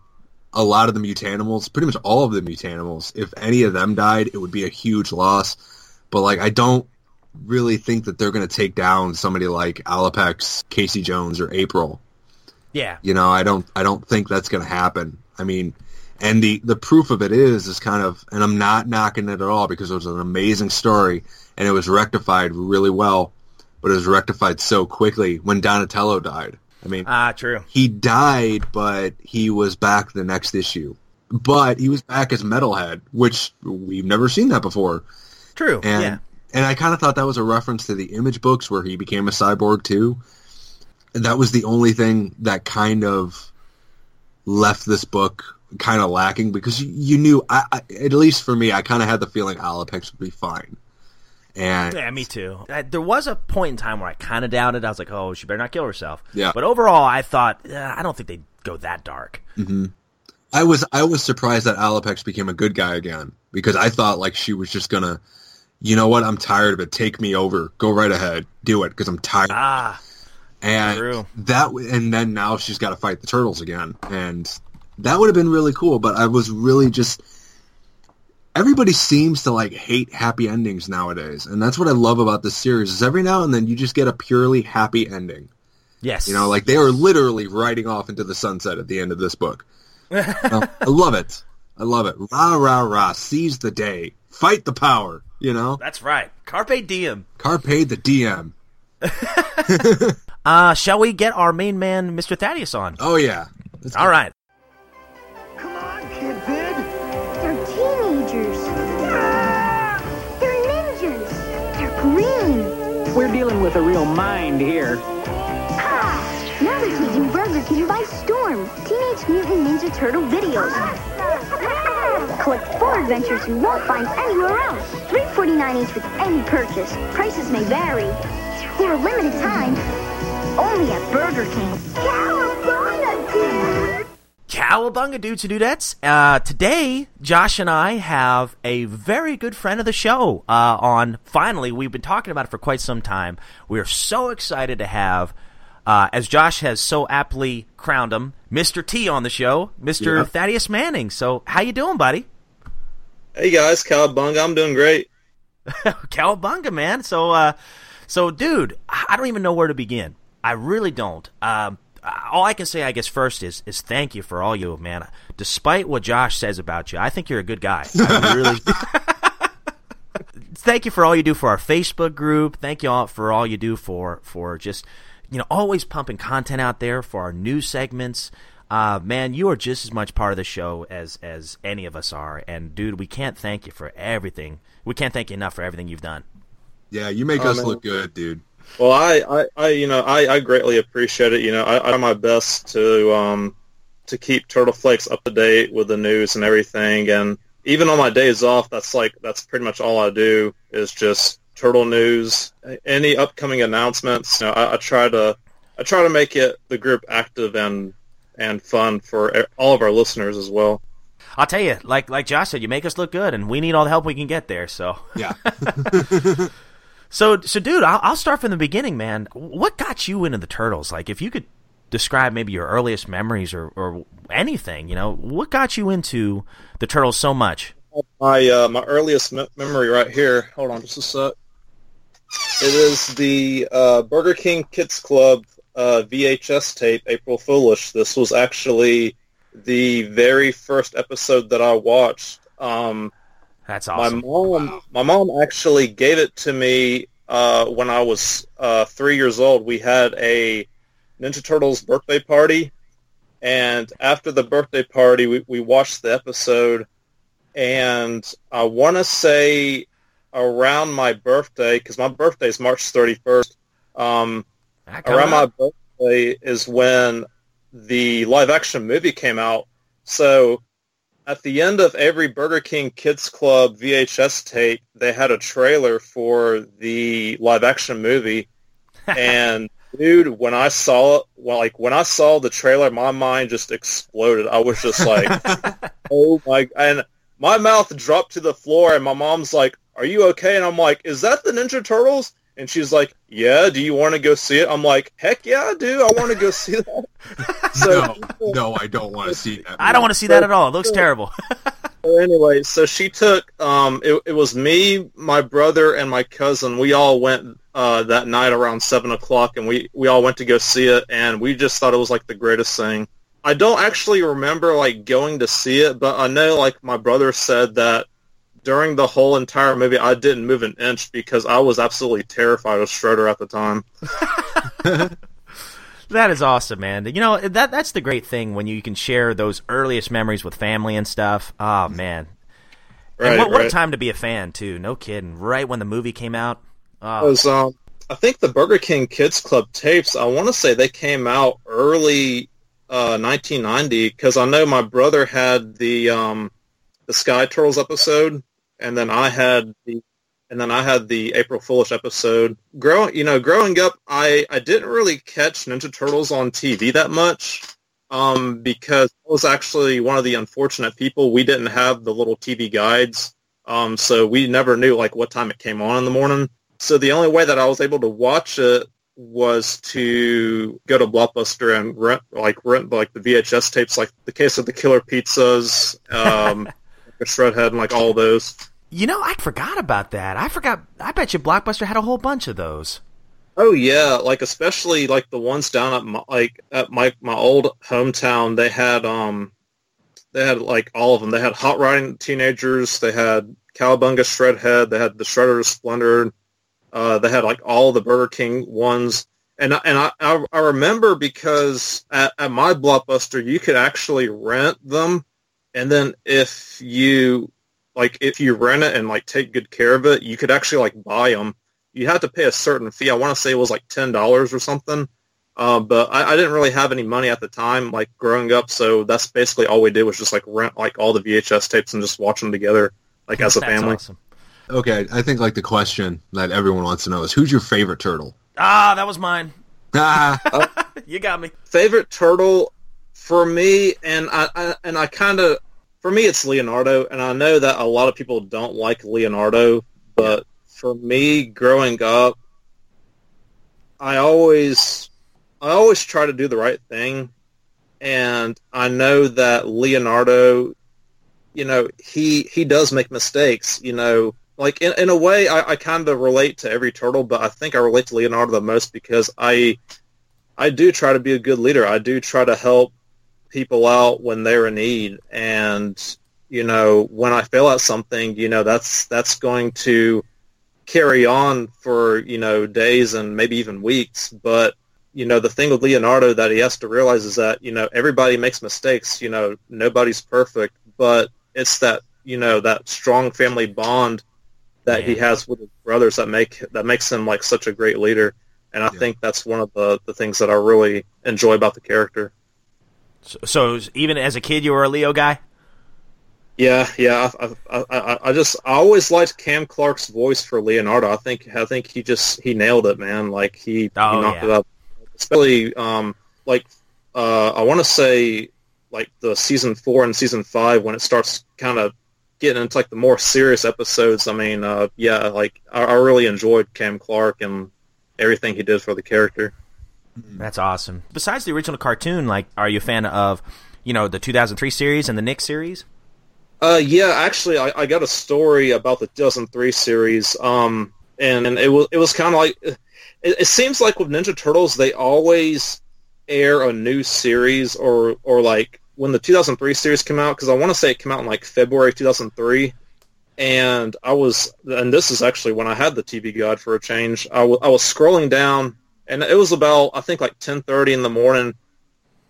a lot of the mutanimals, pretty much all of the mutanimals, if any of them died, it would be a huge loss. But like, I don't really think that they're going to take down somebody like Alopex, Casey Jones, or April. yeah, You know, I don't I don't think that's going to happen. I mean, and the the proof of it is is kind of and I'm not knocking it at all because it was an amazing story and it was rectified really well, but it was rectified so quickly when Donatello died. I mean, ah, true. he died, but he was back the next issue. But he was back as Metalhead, which we've never seen that before. True. And yeah. and I kind of thought that was a reference to the Image books where he became a cyborg too. And that was the only thing that kind of left this book kind of lacking because you, you knew, I, I, at least for me, I kind of had the feeling Alopex would be fine. And Yeah, me too. Uh, there was a point in time where I kind of doubted. I was like, "Oh, she better not kill herself." Yeah. But overall, I thought, uh, I don't think they'd go that dark. I was I was surprised that Alopex became a good guy again because I thought like she was just gonna, you know what, I'm tired of it. Take me over. Go right ahead. Do it because I'm tired. Ah, and True. that and then now she's got to fight the turtles again and that would have been really cool but i was really just everybody seems to like hate happy endings nowadays and that's what i love about this series is every now and then you just get a purely happy ending yes. you know like they are literally riding off into the sunset at the end of this book You know, i love it i love it rah rah rah seize the day fight the power you know that's right. Carpe diem. carpe the dm Uh, shall we get our main man, Mr. Thaddeus, on? oh yeah Let's All right. We're dealing with a real mind here. Ah, now they're taking Burger King by storm. Teenage Mutant Ninja Turtle videos. Collect four adventures you won't find anywhere else. $3.49 each with any purchase. Prices may vary. For a limited time, only at Burger King. Dude! Cowabunga, dudes and dudettes. Uh, today, Josh and I have a very good friend of the show uh, on. Finally, we've been talking about it for quite some time. We're so excited to have, uh, as Josh has so aptly crowned him, Mr. T on the show, Mr. Yeah. Thaddeus Manning. So, how you doing, buddy? Hey guys, Cowabunga, I'm doing great. Cowabunga, man. So, uh, so, dude, I don't even know where to begin. I really don't. Um, all I can say, I guess, first is is thank you for all you, man. Despite what Josh says about you, I think you're a good guy. I really. thank you for all you do for our Facebook group. Thank you all for all you do for for just you know always pumping content out there for our new segments. Uh, man, you are just as much part of the show as as any of us are. And dude, we can't thank you for everything. We can't thank you enough for everything you've done. yeah you make Oh, us man. look good dude Well, I, I, I you know, I, I greatly appreciate it. You know, I, I try my best to, um, to keep Turtle Flakes up to date with the news and everything. And even on my days off, that's like that's pretty much all I do is just turtle news. Any upcoming announcements, you know, I, I try to I try to make it the group active and and fun for all of our listeners as well. I'll tell you, like like Josh said, you make us look good, and we need all the help we can get there. So Yeah. So, so, dude, I'll, I'll start from the beginning, man. What got you into the turtles? Like, if you could describe maybe your earliest memories or, or anything, you know, what got you into the turtles so much? My uh, my earliest me- memory right here. Hold on, just a sec. It is the uh, Burger King Kids Club uh, VHS tape, April Foolish. This was actually the very first episode that I watched. Um, That's awesome. my mom, my mom actually gave it to me uh, when I was uh, three years old. We had a Ninja Turtles birthday party, and after the birthday party, we, we watched the episode. And I want to say around my birthday, because my birthday is March 31st. Um, around my birthday is when the live action movie came out. So at the end of every Burger King Kids Club VHS tape, they had a trailer for the live action movie. and dude, when I saw it, well, like when I saw the trailer, my mind just exploded. I was just like, oh my, and my mouth dropped to the floor and my mom's like, are you okay? And I'm like, is that the Ninja Turtles? And she's like, yeah, do you want to go see it? I'm like, heck yeah, I do. I want to go see that. no, no, I don't want to see that. I don't want to see that at all. It looks terrible. So anyway, so she took, um, it, it was me, my brother, and my cousin. We all went uh, that night around 7 o'clock, and we, we all went to go see it, and we just thought it was like the greatest thing. I don't actually remember like going to see it, but I know like my brother said that during the whole entire movie, I didn't move an inch because I was absolutely terrified of Shredder at the time. That is awesome, man. You know that that's the great thing when you can share those earliest memories with family and stuff. Oh man, and Right, what, what a time to be a fan too. No kidding. Right when the movie came out. Oh, was um I think the Burger King Kids Club tapes. I want to say they came out early uh, 1990 because I know my brother had the um the Sky Turtles episode, and then I had the and then I had the April Foolish episode. Growing, you know, growing up, I I didn't really catch Ninja Turtles on TV that much. Um, because I was actually one of the unfortunate people. We didn't have the little TV guides. Um, so we never knew like what time it came on in the morning. So the only way that I was able to watch it was to go to Blockbuster and rent like rent like the VHS tapes, like the case of the Killer Pizzas, um, the Shredhead, and like all those. you know, I forgot about that. I forgot. I bet you Blockbuster had a whole bunch of those. Oh yeah, like especially like the ones down at my, like at my my old hometown. They had um, they had like all of them. They had Hot Rodding Teenagers. They had Cowabunga Shredhead. They had the Shredder Splendor. Uh, they had like all the Burger King ones. And I- and I, I I remember because at, at my Blockbuster you could actually rent them, and then if you like if you rent it and like take good care of it, you could actually like buy them you had to pay a certain fee. I want to say it was like ten dollars or something. Uh, but I, I didn't really have any money at the time, like growing up. So that's basically all we did was just like rent like all the VHS tapes and just watch them together, like as a That's family. awesome. Okay, I think like the question that everyone wants to know is who's your favorite turtle? Ah, that was mine. Ah, You got me. Favorite turtle for me, and I, I and I kind of for me it's Leonardo, and I know that a lot of people don't like Leonardo, but for me, growing up, I always I always try to do the right thing, and I know that Leonardo, you know, he he does make mistakes. You know, like in in a way, I, I kind of relate to every turtle, but I think I relate to Leonardo the most because I I do try to be a good leader. I do try to help people out when they're in need, and you know, when I fail at something, you know, that's that's going to carry on for you know days and maybe even weeks. But you know the thing with leonardo that he has to realize is that you know everybody makes mistakes you know nobody's perfect. But it's that you know that strong family bond that he has with his brothers that make that makes him like such a great leader. And i Yeah. think that's one of the the things that i really enjoy about the character So, so even as a kid, you were a Leo guy. Yeah, yeah. I, I, I, I just I always liked Cam Clarke's voice for Leonardo. I think I think he just he nailed it, man. Like he, Oh, he knocked yeah. it up. Especially um like uh I want to say like the season four and season five when it starts kind of getting into like the more serious episodes. I mean, uh yeah, like I, I really enjoyed Cam Clark and everything he did for the character. That's awesome. Besides the original cartoon, like, are you a fan of, you know, the 2003 series and the Nick series? Uh, yeah, actually, I, I got a story about the 2003 series, um, and, and it was it was kind of like it, it seems like with Ninja Turtles they always air a new series or or like when the 2003 series came out because I want to say it came out in like February 2003, and I was and this is actually when I had the TV Guide for a change. I wa- I was scrolling down and it was about I think like 10:30 in the morning,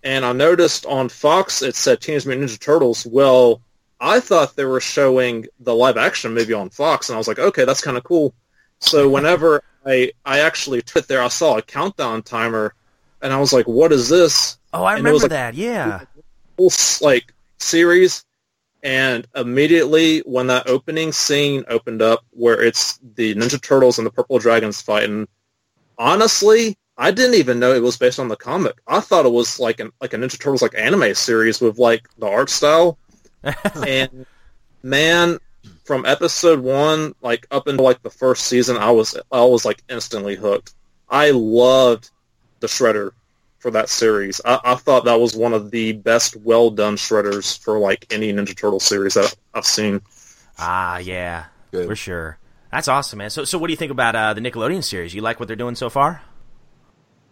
and I noticed on Fox it said Teenage Mutant Ninja Turtles. Well. I thought they were showing the live action movie on Fox, and I was like, okay, that's kind of cool. So whenever I I actually took there, I saw a countdown timer, and I was like, what is this? Oh, I And remember like- that. Yeah. Whole like series, and immediately when that opening scene opened up, where it's the Ninja Turtles and the Purple Dragons fighting, honestly. I didn't even know it was based on the comic. I thought it was like an like a Ninja Turtles like anime series with like the art style and man, from episode one, like up until like the first season, I was I was like instantly hooked. I loved the Shredder for that series. I, I thought that was one of the best, well done Shredders for like any Ninja Turtle series that I've seen. Ah, yeah, Good. for sure. That's awesome, man. So, so what do you think about uh, the Nickelodeon series? You like what they're doing so far?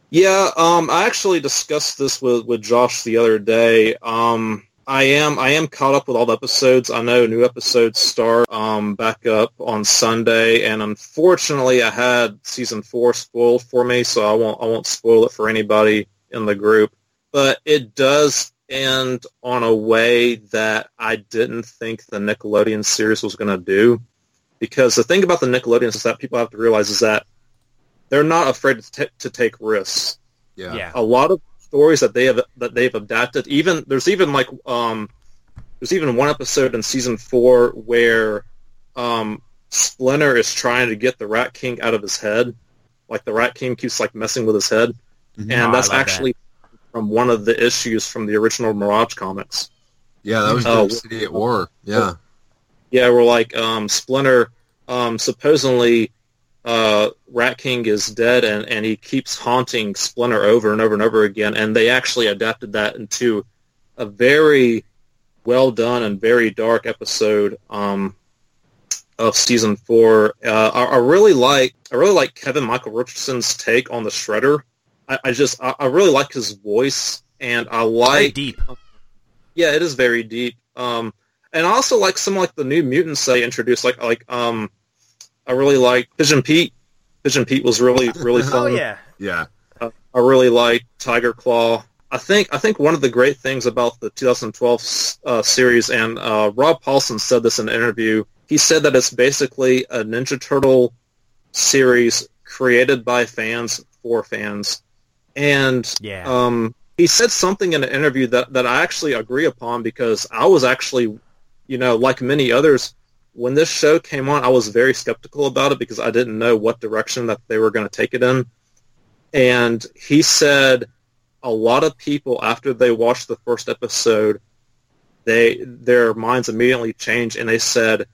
Yeah, um, I actually discussed this with, with Josh the other day. Um, I am I am caught up with all the episodes. I know new episodes start um, back up on Sunday, and unfortunately, I had season four spoiled for me, so I won't I won't spoil it for anybody in the group. But it does end on a way that I didn't think the Nickelodeon series was going to do. Because the thing about the Nickelodeon is that people have to realize is that they're not afraid to, t- to take risks Yeah. a lot of stories that they have that they've adapted. Even there's even like um, there's even one episode in season four where um, Splinter is trying to get the Rat King out of his head. Like the Rat King keeps like messing with his head, Mhm. Oh, I and that's that. actually from one of the issues from the original Mirage comics. Yeah, that was Oh. Dark City at War. Yeah. Yeah, we're like um, Splinter um, supposedly uh, Rat King is dead, and, and he keeps haunting Splinter over and over and over again. And they actually adapted that into a very well done and very dark episode um, of season four. Uh, I, I really like I really like Kevin Michael Richardson's take on the Shredder. I, I just I, I really like his voice, and I Very like deep. yeah, it is very deep. Um, and also like some like the new mutants they introduced. Like like um, I really like Pigeon Pete. Pigeon Pete was really really fun. Oh yeah. Yeah. Uh, I really like Tiger Claw. I think I think one of the great things about the 2012 uh, series, and uh, Rob Paulsen said this in an interview. He said that it's basically a Ninja Turtle series created by fans for fans, and Yeah. um, he said something in an interview that, that I actually agree upon because I was actually, you know, like many others, when this show came on, I was very skeptical about it because I didn't know what direction that they were going to take it in. And he said a lot of people after they watched the first episode, they their minds immediately changed and they said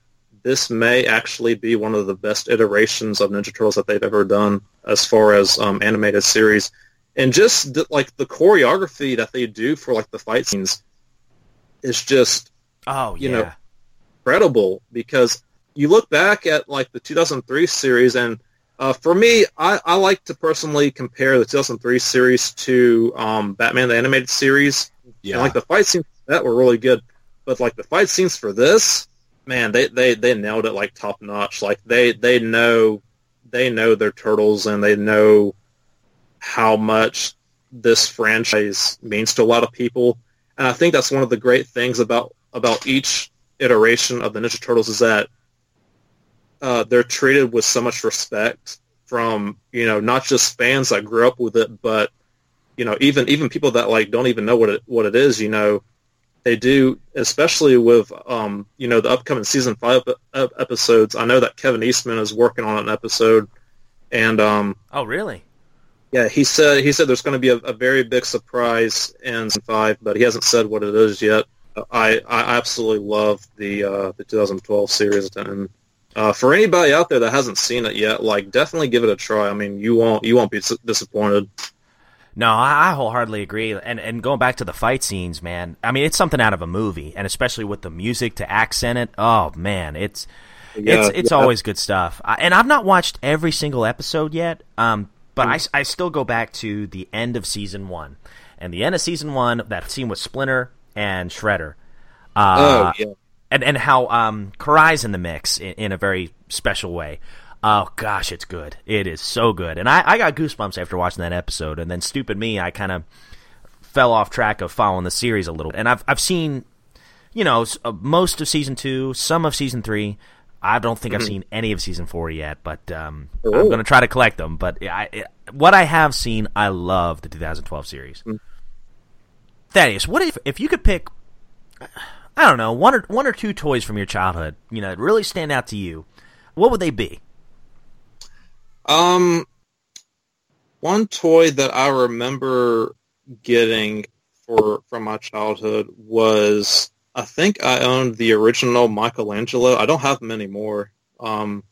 this may actually be one of the best iterations of Ninja Turtles that they've ever done as far as um, animated series and just the, like the choreography that they do for like the fight scenes is just Oh you yeah. know, incredible because you look back at like the 2003 series and uh, for me I, I like to personally compare the 2003 series to um, batman the animated series Yeah. and like the fight scenes that were really good but like the fight scenes for this man they, they, they nailed it like top notch like they, they know they know their turtles and they know how much this franchise means to a lot of people and I think that's one of the great things about about each iteration of the Ninja Turtles is that uh, they're treated with so much respect from you know not just fans that grew up with it, but you know, even even people that like don't even know what it what it is, you know, they do, especially with um, you know, the upcoming season five ep- episodes. I know that Kevin Eastman is working on an episode, and um, Oh, really? yeah, he said he said there's going to be a, a very big surprise in season five, but he hasn't said what it is yet. I I absolutely love the uh, the 2012 series, and uh, for anybody out there that hasn't seen it yet, like definitely give it a try. I mean, you won't you won't be disappointed. No, I I wholeheartedly agree. And and going back to the fight scenes, man, I mean, it's something out of a movie, and especially with the music to accent it. Oh man, it's Yeah, it's it's yeah. always good stuff. I, and I've not watched every single episode yet, um, but I still go back to the end of season one, and the end of season one, that scene with Splinter and Shredder. Uh, oh yeah, and and how um Karai's in the mix in, in a very special way. Oh gosh, it's good. It is so good, and I, I got goosebumps after watching that episode. And then, stupid me, I kind of fell off track of following the series a little. And I've I've seen, you know, uh, most of season two, some of season three. I don't think I've seen any of season four yet, but um, I'm Oh. going to try to collect them. But I, I, what I have seen, I love the 2012 series. Thaddeus, what if if you could pick I don't know, one or one or two toys from your childhood, you know, that really stand out to you. What would they be? Um, one toy that I remember getting for from my childhood was I think I owned the original Michelangelo. I don't have them anymore. Um,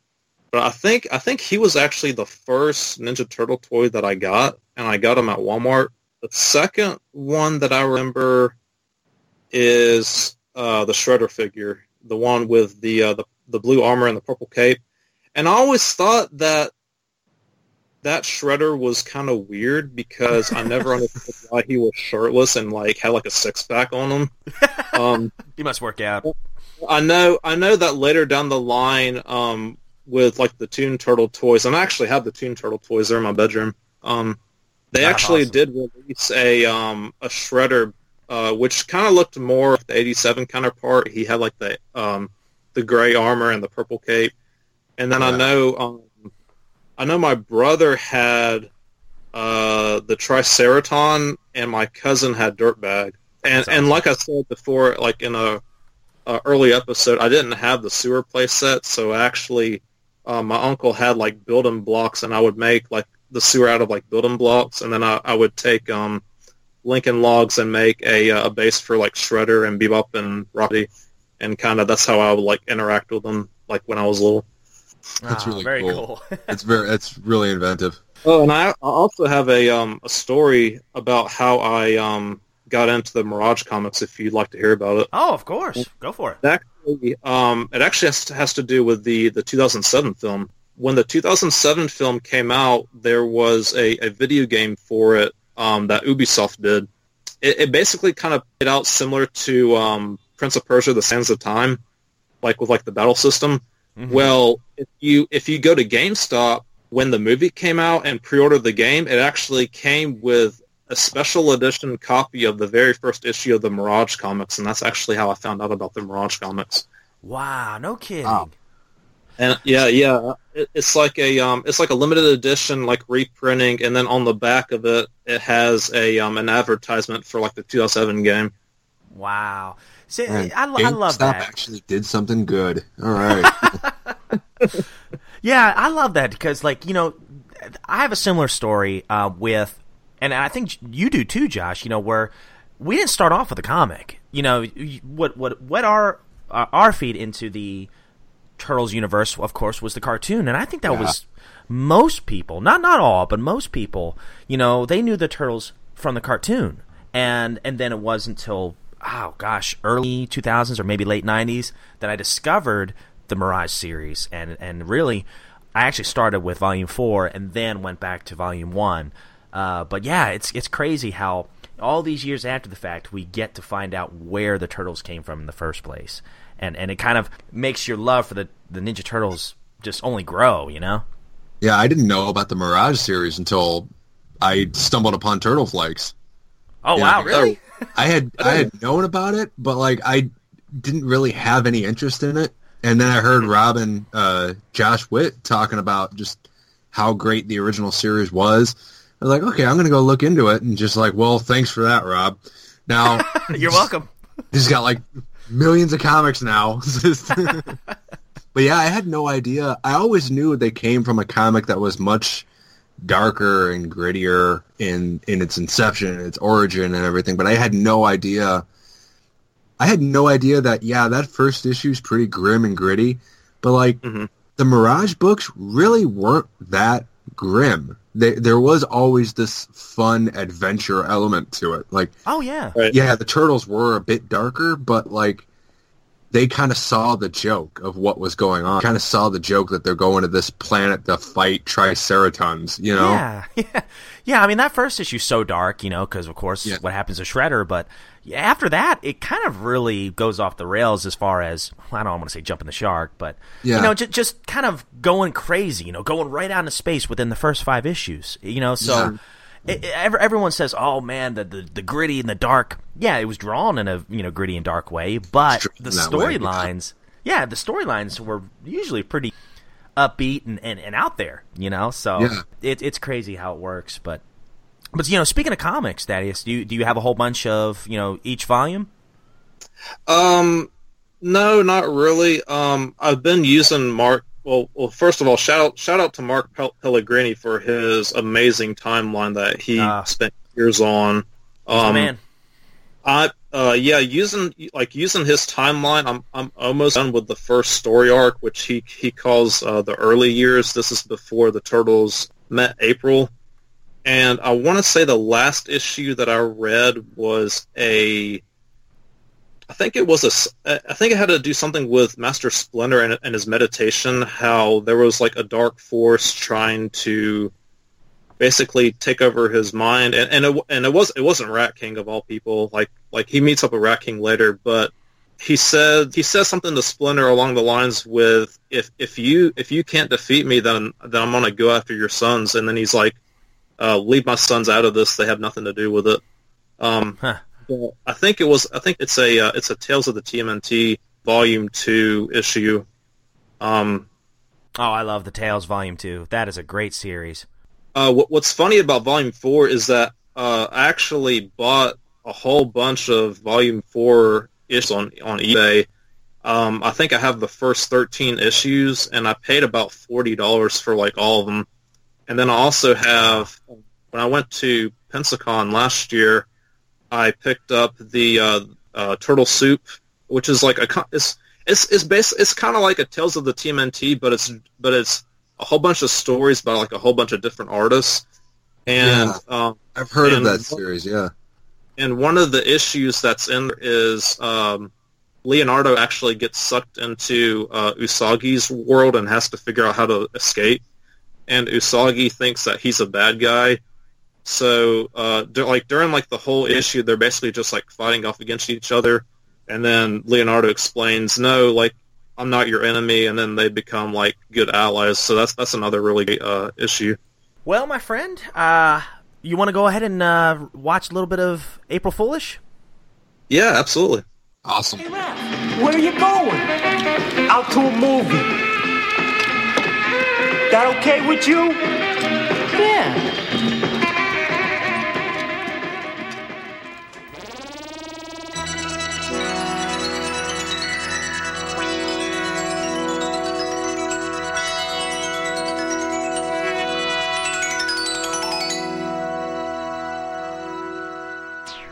but I think I think he was actually the first Ninja Turtle toy that I got, and I got him at Walmart. The second one that I remember is uh, the Shredder figure, the one with the, uh, the the blue armor and the purple cape. And I always thought that that Shredder was kind of weird because I never understood why he was shirtless and like had like a six pack on him. Um, You must work out. I know, I know that later down the line, um, with like the Toon Turtle toys, and I actually have the Toon Turtle toys. They're in my bedroom. Um, they That's actually awesome. did release a um a Shredder, uh, which kind of looked more like the '87 counterpart. He had like the um the gray armor and the purple cape, and then I know um I know my brother had uh the Triceraton, and my cousin had Dirtbag, and and like I said before, like in a uh, early episode, I didn't have the sewer play set, so actually, uh, my uncle had like building blocks, and I would make like the sewer out of like building blocks, and then I, I would take um, Lincoln logs and make a, uh, a base for like Shredder and Bebop and Rocky, and kind of that's how I would like interact with them, like when I was little. That's Ah, really very cool. It's very, it's really inventive. Oh, and I I also have a um a story about how I um got into the Mirage comics. If you'd like to hear about it. Oh, of course. Go for it. It actually, um, it actually has to, has to do with the, the 2007 film. When the 2007 film came out, there was a, a video game for it um, that Ubisoft did. It, it basically kind of played out similar to um, Prince of Persia: The Sands of Time, like with like the battle system. Mhm. Well, if you if you go to GameStop when the movie came out and pre-ordered the game, it actually came with a special edition copy of the very first issue of the Mirage comics, and that's actually how I found out about the Mirage comics. Wow, no kidding. Wow. And yeah, yeah, it, it's like a um, it's like a limited edition, like reprinting, and then on the back of it, it has a um, an advertisement for like the 2007 game. Wow. See, Man, I, I love GameStop that. actually did something good. All right. Yeah, I love that because, like, you know, I have a similar story uh, with, and I think you do too, Josh. You know, where we didn't start off with a comic. You know, what what what our uh, our feed into the Turtles universe, of course, was the cartoon, and I think that Yeah. was most people, not not all, but most people. You know, they knew the Turtles from the cartoon, and and then it wasn't until oh gosh, early two thousands or maybe late nineties that I discovered the Mirage series, and and really, I actually started with Volume Four and then went back to Volume One. Uh, but yeah, it's it's crazy how all these years after the fact we get to find out where the turtles came from in the first place, and and it kind of makes your love for the the Ninja Turtles just only grow, you know. yeah, I didn't know about the Mirage series until I stumbled upon Turtle Flakes. Oh Yeah, wow, really? I had I had known about it, but like I didn't really have any interest in it. And then I heard Robin, uh, Josh Witt talking about just how great the original series was. I was like, okay, I'm gonna go look into it, and just like, well, thanks for that, Rob. Now You're welcome. he's got like millions of comics now. but yeah, I had no idea. I always knew they came from a comic that was much darker and grittier in in its inception, its origin, and everything. But I had no idea. I had no idea that yeah, that first issue is pretty grim and gritty, but like Mhm. the Mirage books really weren't that grim. They, there was always this fun adventure element to it. Like Oh yeah. Right. yeah, the turtles were a bit darker, but like they kind of saw the joke of what was going on. Kind of saw the joke that they're going to this planet to fight triceratons. You know, Yeah, yeah, yeah. I mean, that first issue's so dark, you know, because of course Yeah. what happens to Shredder. But after that, it kind of really goes off the rails as far as I don't want to say jumping the shark, but Yeah. you know, j- just kind of going crazy. You know, going right out into space within the first five issues. You know, so. It, it- ev- everyone says, "Oh man, the, the the gritty and the dark." Yeah, it was drawn in a you know gritty and dark way, but the drawn that way, yeah. storylines, yeah, the storylines were usually pretty upbeat and, and, and out there, you know. So Yeah. it, it's crazy how it works. But but you know, speaking of comics, Thaddeus, do you do you have a whole bunch of you know each volume? Um, no, not really. Um, I've been using Mark. Well, well, first of all, shout out, shout out to Mark Pellegrini for his amazing timeline that he Ah. spent years on. Oh Um, man, I uh yeah, using like using his timeline, I'm I'm almost done with the first story arc, which he he calls uh, the early years. This is before the turtles met April, and I want to say the last issue that I read was a. I think it was a. I think it had to do something with Master Splinter and, and his meditation. How there was like a dark force trying to basically take over his mind and and it, and it was it wasn't Rat King of all people like like he meets up with Rat King later but he said he says something to Splinter along the lines with if if you if you can't defeat me then then I'm gonna go after your sons and then he's like uh, leave my sons out of this they have nothing to do with it um Huh. But I think it was I think it's a uh, it's a Tales of the TMNT volume two issue um oh I love the Tales Volume Two. That is a great series. Uh, what, what's funny about Volume Four is that uh, I actually bought a whole bunch of Volume Four issues on on eBay. Um, I think I have the first thirteen issues, and I paid about forty dollars for like all of them. And then I also have when I went to Pensacon last year, I picked up the uh, uh, Turtle Soup, which is like a it's it's it's bas- it's kind of like a Tales of the TMNT, but it's but it's a whole bunch of stories by like a whole bunch of different artists. And um, I've heard of that series. Yeah, and one of the issues that's in there is um, Leonardo actually gets sucked into uh, Usagi's world and has to figure out how to escape. And Usagi thinks that he's a bad guy. So, uh, like during like the whole issue, they're basically just like fighting off against each other. And then Leonardo explains, "No, like I'm not your enemy," and then they become like good allies. So that's that's another really great uh, issue. Well, my friend, uh, you want to go ahead and uh, watch a little bit of April Foolish? Yeah, absolutely. awesome. Where are you going? Out to a movie. That okay with you? Yeah.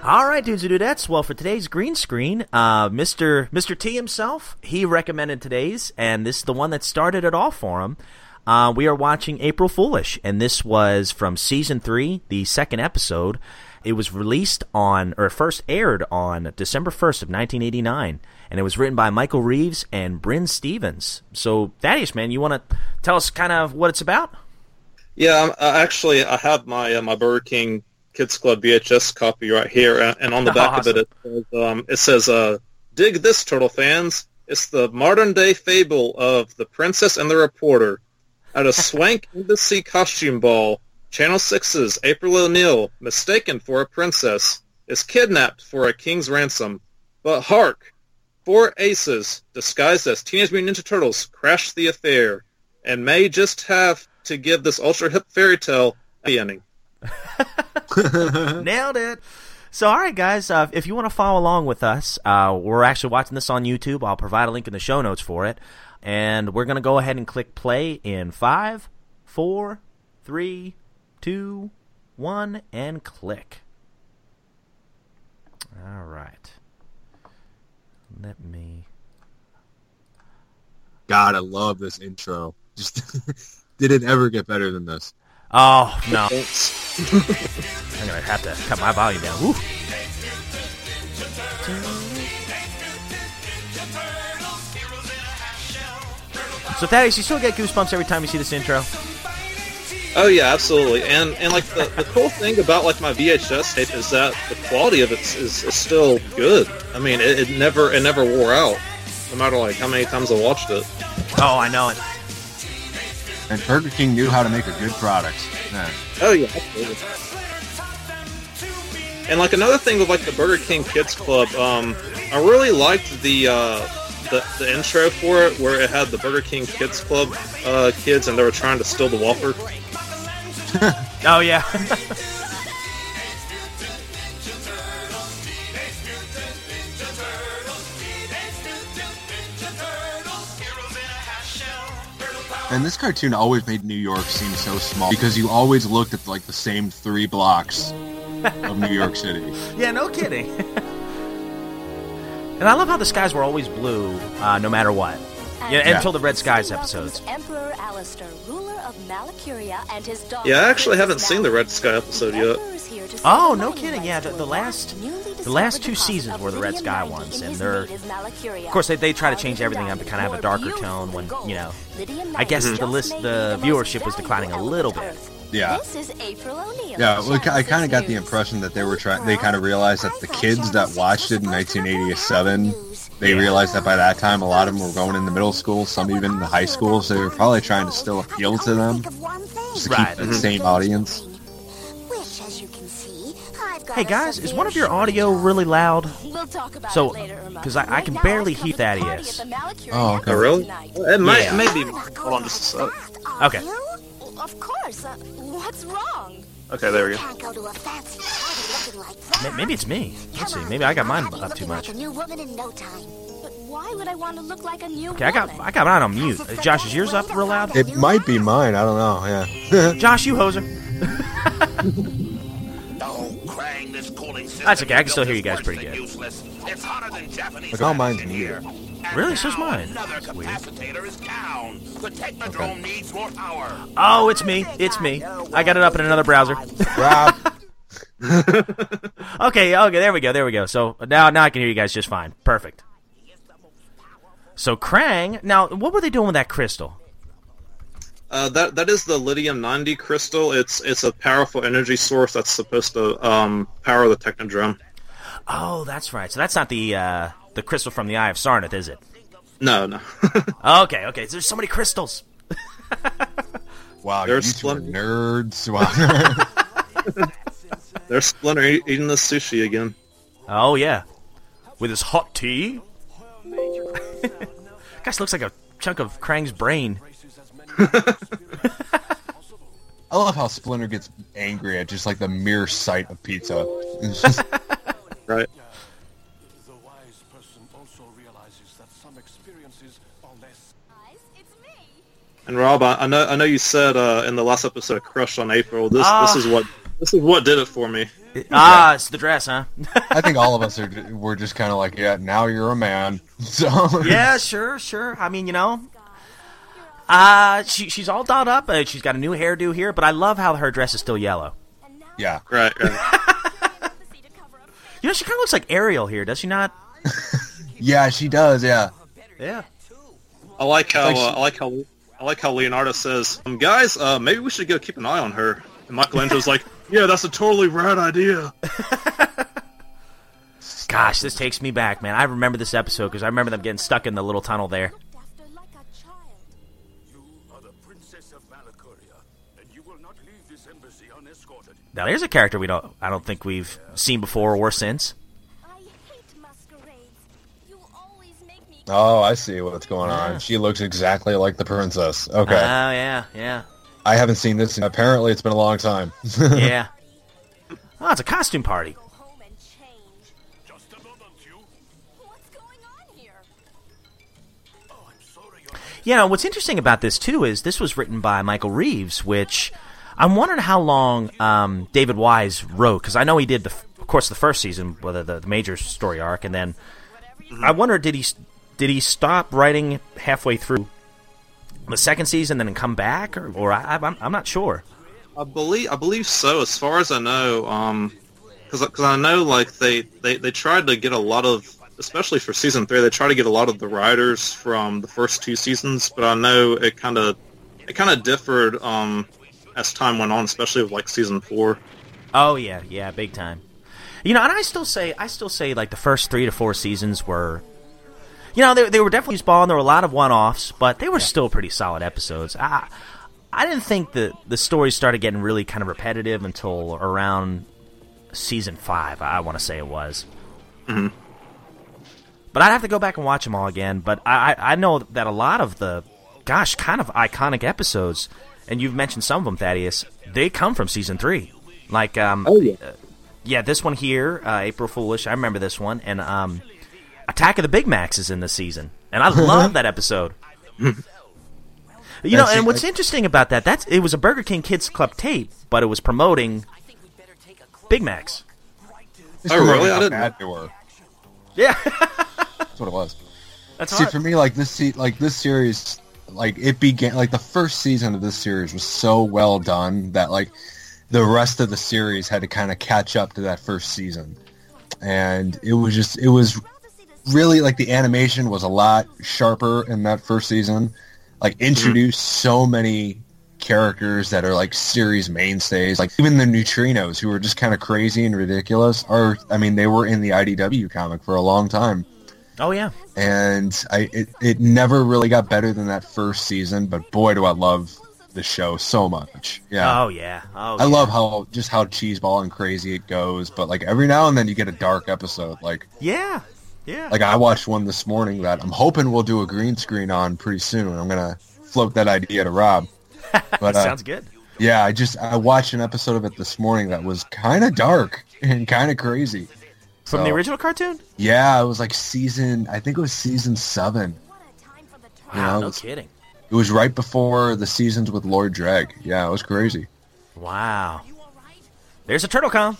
All right, dudes and dudettes. Well, for today's green screen, uh, Mr. Mr. T himself, he recommended today's, and this is the one that started it all for him. Uh, we are watching April Foolish, and this was from season three, the second episode. It was released on, or first aired on December 1st of 1989, and it was written by Michael Reaves and Brynne Stephens. So, Thaddeus, man, you want to tell us kind of what it's about? Yeah, uh, actually, I have my uh, my Burger King Kids Club VHS copy right here, and, and on the back of it, it says, um, it says uh, "Dig this, turtle fans! It's the modern day fable of the princess and the reporter at a swank embassy costume ball. Channel 6's April O'Neil, mistaken for a princess, is kidnapped for a king's ransom. But hark! Four aces, disguised as Teenage Mutant Ninja Turtles, crash the affair, and may just have to give this ultra hip fairy tale a ending. Nailed it. So, all right, guys, uh, if you want to follow along with us, uh, we're actually watching this on YouTube. I'll provide a link in the show notes for it. And we're going to go ahead and click play in five, four, three, two, one, and click. All right. Let me. God, I love this intro. Just did it ever get better than this? Oh, no. I'm to have to cut my volume down. Woo. So, Thaddeus, you still get goosebumps every time you see this intro? Oh yeah, absolutely. And and like the, the cool thing about like my VHS tape is that the quality of it is, is still good. I mean, it, it never it never wore out, no matter like how many times I watched it. Oh, I know it. And Burger King knew how to make a good product. Yeah. Oh yeah, absolutely. And like another thing with like the Burger King Kids Club, um, I really liked the uh, the, the intro for it where it had the Burger King Kids Club uh, kids and they were trying to steal the Whopper. Oh, yeah. And this cartoon always made New York seem so small because you always looked at like the same three blocks of New York City. yeah, no kidding. and I love how the skies were always blue, uh, no matter what. Yeah, Yeah. until the Red Skies episodes. Emperor Alistair, ruler of Malacuria, and his daughter. Yeah, I actually haven't seen the Red Sky episode yet. Oh, no kidding. Yeah, the, the last the last two seasons were the Red Sky ones, and they're of course they, they try to change everything up to kind of have a darker tone when you know. I guess the list the viewership was declining a little bit. Yeah. This is April O'Neil. Yeah, well, I kind of got the impression that they were trying. They kind of realized that the kids that watched it in 1987, they realized that by that time a lot of them were going into middle school, some even into high school. So they were probably trying to still appeal to them, just to Right. keep the Mhm. same audience. Which, as you can see, I've got Hey guys, is one of your audio really loud? We'll talk about So, it later, Irma. because I, I can barely hear cover the party Thaddeus. at Oh, okay. Oh, really? tonight. It might, Yeah. maybe. Hold on just a sec. Okay. Of course. Uh, what's wrong? Okay, there we go. Can't go to a fancy party looking like Maybe it's me. Let's see. Maybe I got mine up too much. a new woman in no time. But why would I want to look like a new Okay, I got I got mine on mute. Uh, Josh, is yours up real loud? It might be mine. I don't know. Yeah. Josh, you hoser. Krang, this cooling That's okay, I can still hear you guys pretty good. It's hotter than Japanese Like all mine's in muted. here. Really? So's mine. Another That's weird. capacitator is down. The Technodrome needs more power. Oh, it's me. It's me. I got it up in another browser. Rob. okay, okay, there we go, there we go. So now now I can hear you guys just fine. Perfect. So Krang, now what were they doing with that crystal? Uh, that that is the lithium 90 crystal. It's it's a powerful energy source that's supposed to um, power the Technodrome. Oh, that's right. So that's not the uh, the crystal from the Eye of Sarnath, is it? No, no. Okay, okay. There's so many crystals. Wow, There's you two are nerds. Wow. There's Splinter eating the sushi again. Oh yeah, with his hot tea. Gosh, looks like a chunk of Krang's brain. I love how Splinter gets angry at just like the mere sight of pizza. Just- Right. The wise person also realizes that some experiences are less. And Rob, I, I know I know you said uh, in the last episode, "Crush on April." This Ah. this is what this is what did it for me. Ah, it's the dress, huh? I think all of us are. We're just kind of like, yeah, now you're a man. So yeah, sure, sure. I mean, you know, uh, she she's all dolled up. Uh, she's got a new hairdo here, but I love how her dress is still yellow. yeah, Right. right. You know, she kind of looks like Ariel here, does she not? yeah, she does. Yeah, Yeah. I like how Like she- uh, I like how I like how Leonardo says, um, "Guys, uh, maybe we should go keep an eye on her." And Michelangelo's like, "Yeah, that's a totally rad idea." Gosh, this takes me back, man. I remember this episode because I remember them getting stuck in the little tunnel there. You are the princess of Malacuria, and you will not leave this embassy unescorted. Now, there's a character we don't, I don't think we've seen before or since. Oh, I see what's going on. She looks exactly like the princess. Okay. Oh Okay, yeah, yeah, I haven't seen this. Apparently, it's been a long time. yeah, Oh, it's a costume party. Yeah, what's interesting about this too is this was written by Michael Reaves, which I'm wondering how long um, David Wise wrote because I know he did the, of course, the first season, whether the, the major story arc, and then I wonder did he did he stop writing halfway through the second season, then come back, or, or I, I'm I'm not sure. I believe I believe so. As far as I know, um, because because I know like they, they they tried to get a lot of, especially for season three, they tried to get a lot of the writers from the first two seasons, but I know it kind of it kind of differed um as time went on, especially with like season four. Oh yeah, yeah, big time. You know, and I still say I still say like the first three to four seasons were you know, they, they were definitely spawn. and there were a lot of one-offs, but they were yeah. still pretty solid episodes. I, I didn't think that the stories started getting really kind of repetitive until around season five. I, want to say it was. Mm-hmm. But I'd have to go back and watch them all again. But I, I know that a lot of the, gosh, kind of iconic episodes, and you've mentioned some of them, Thaddeus, they come from season three. Like, um, oh yeah, uh, yeah, this one here, uh, April Foolish. I remember this one, and um, Attack of the Big Macs is in this season, and I love that episode. you know, and what's interesting about that? That's it was a Burger King Kids Club tape, but it was promoting Big Macs. Oh, really? I didn't. Bad they were. Yeah, that's what it was. That's see hard. for me. Like this, like this series, like it began. Like the first season of this series was so well done that like the rest of the series had to kind of catch up to that first season, and it was just it was really like the animation was a lot sharper in that first season. Like introduced mm-hmm. so many characters that are like series mainstays. Like even the neutrinos who were just kind of crazy and ridiculous are I mean they were in the IDW comic for a long time. Oh yeah. And I it, it never really got better than that first season, but boy do I love the show so much. Yeah. Oh yeah. Oh. I yeah. love how just how cheeseball and crazy it goes, but like every now and then you get a dark episode. Like yeah, yeah. Like I watched one this morning that I'm hoping we'll do a green screen on pretty soon. I'm gonna float that idea to Rob. But uh, sounds good. Yeah, I just I watched an episode of it this morning that was kind of dark and kind of crazy. From so, the original cartoon? Yeah, it was like season. I think it was season seven. Wow, you know, no was, kidding. It was right before the seasons with Lord Dreg. Yeah, it was crazy. Wow. There's a turtle com.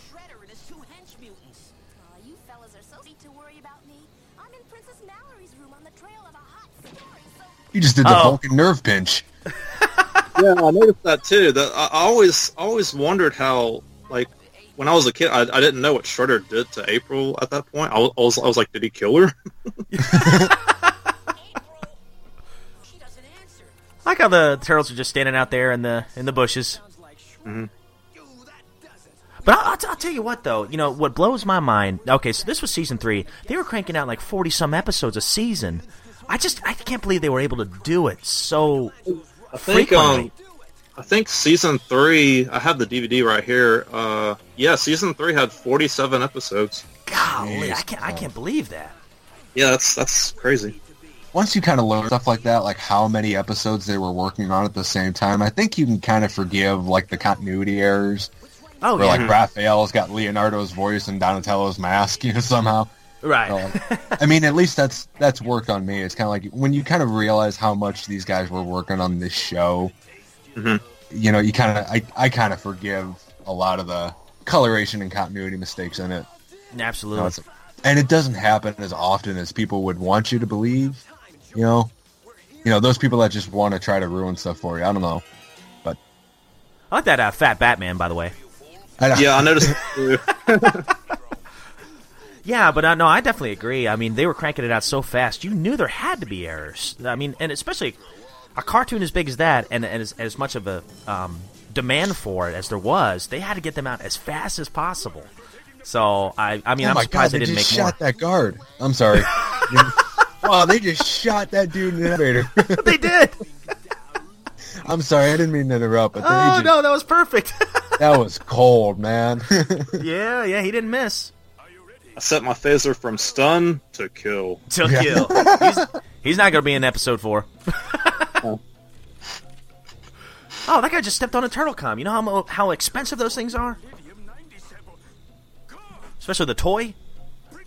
You just did the oh. Vulcan nerve pinch. yeah, I noticed that too. That I always always wondered how like when I was a kid, I, I didn't know what Shredder did to April at that point. I was, I was, I was like, did he kill her? I like how the turtles are just standing out there in the in the bushes. Mm-hmm. But I'll, I'll, tell you what, though, you know what blows my mind. Okay, so this was season three. They were cranking out like forty some episodes a season. I just I can't believe they were able to do it so I think um I think season three I have the DVD right here. Uh yeah, season three had forty seven episodes. Golly, I can't I can't believe that. Yeah, that's that's crazy. Once you kind of learn stuff like that, like how many episodes they were working on at the same time, I think you can kind of forgive like the continuity errors. Oh, where, yeah. like Raphael's got Leonardo's voice and Donatello's mask, you know, somehow. Right. I mean, at least that's that's worked on me. It's kind of like when you kind of realize how much these guys were working on this show. Mm-hmm. You know, you kind of I, I kind of forgive a lot of the coloration and continuity mistakes in it. Absolutely. You know, and it doesn't happen as often as people would want you to believe. You know, you know those people that just want to try to ruin stuff for you. I don't know, but I like that uh, fat Batman, by the way. I yeah, I noticed. Yeah, but uh, no, I definitely agree. I mean, they were cranking it out so fast, you knew there had to be errors. I mean, and especially a cartoon as big as that, and, and as, as much of a um, demand for it as there was, they had to get them out as fast as possible. So I, I mean, oh I'm surprised God, they, they didn't just make shot more. that guard. I'm sorry. wow, they just shot that dude in the elevator. they did. I'm sorry, I didn't mean to interrupt. But oh just, no, that was perfect. that was cold, man. yeah, yeah, he didn't miss. I set my phaser from stun to kill. To yeah. kill. he's, he's, not going to be in episode four. oh. oh, that guy just stepped on a turtle com. You know how how expensive those things are? especially the toy.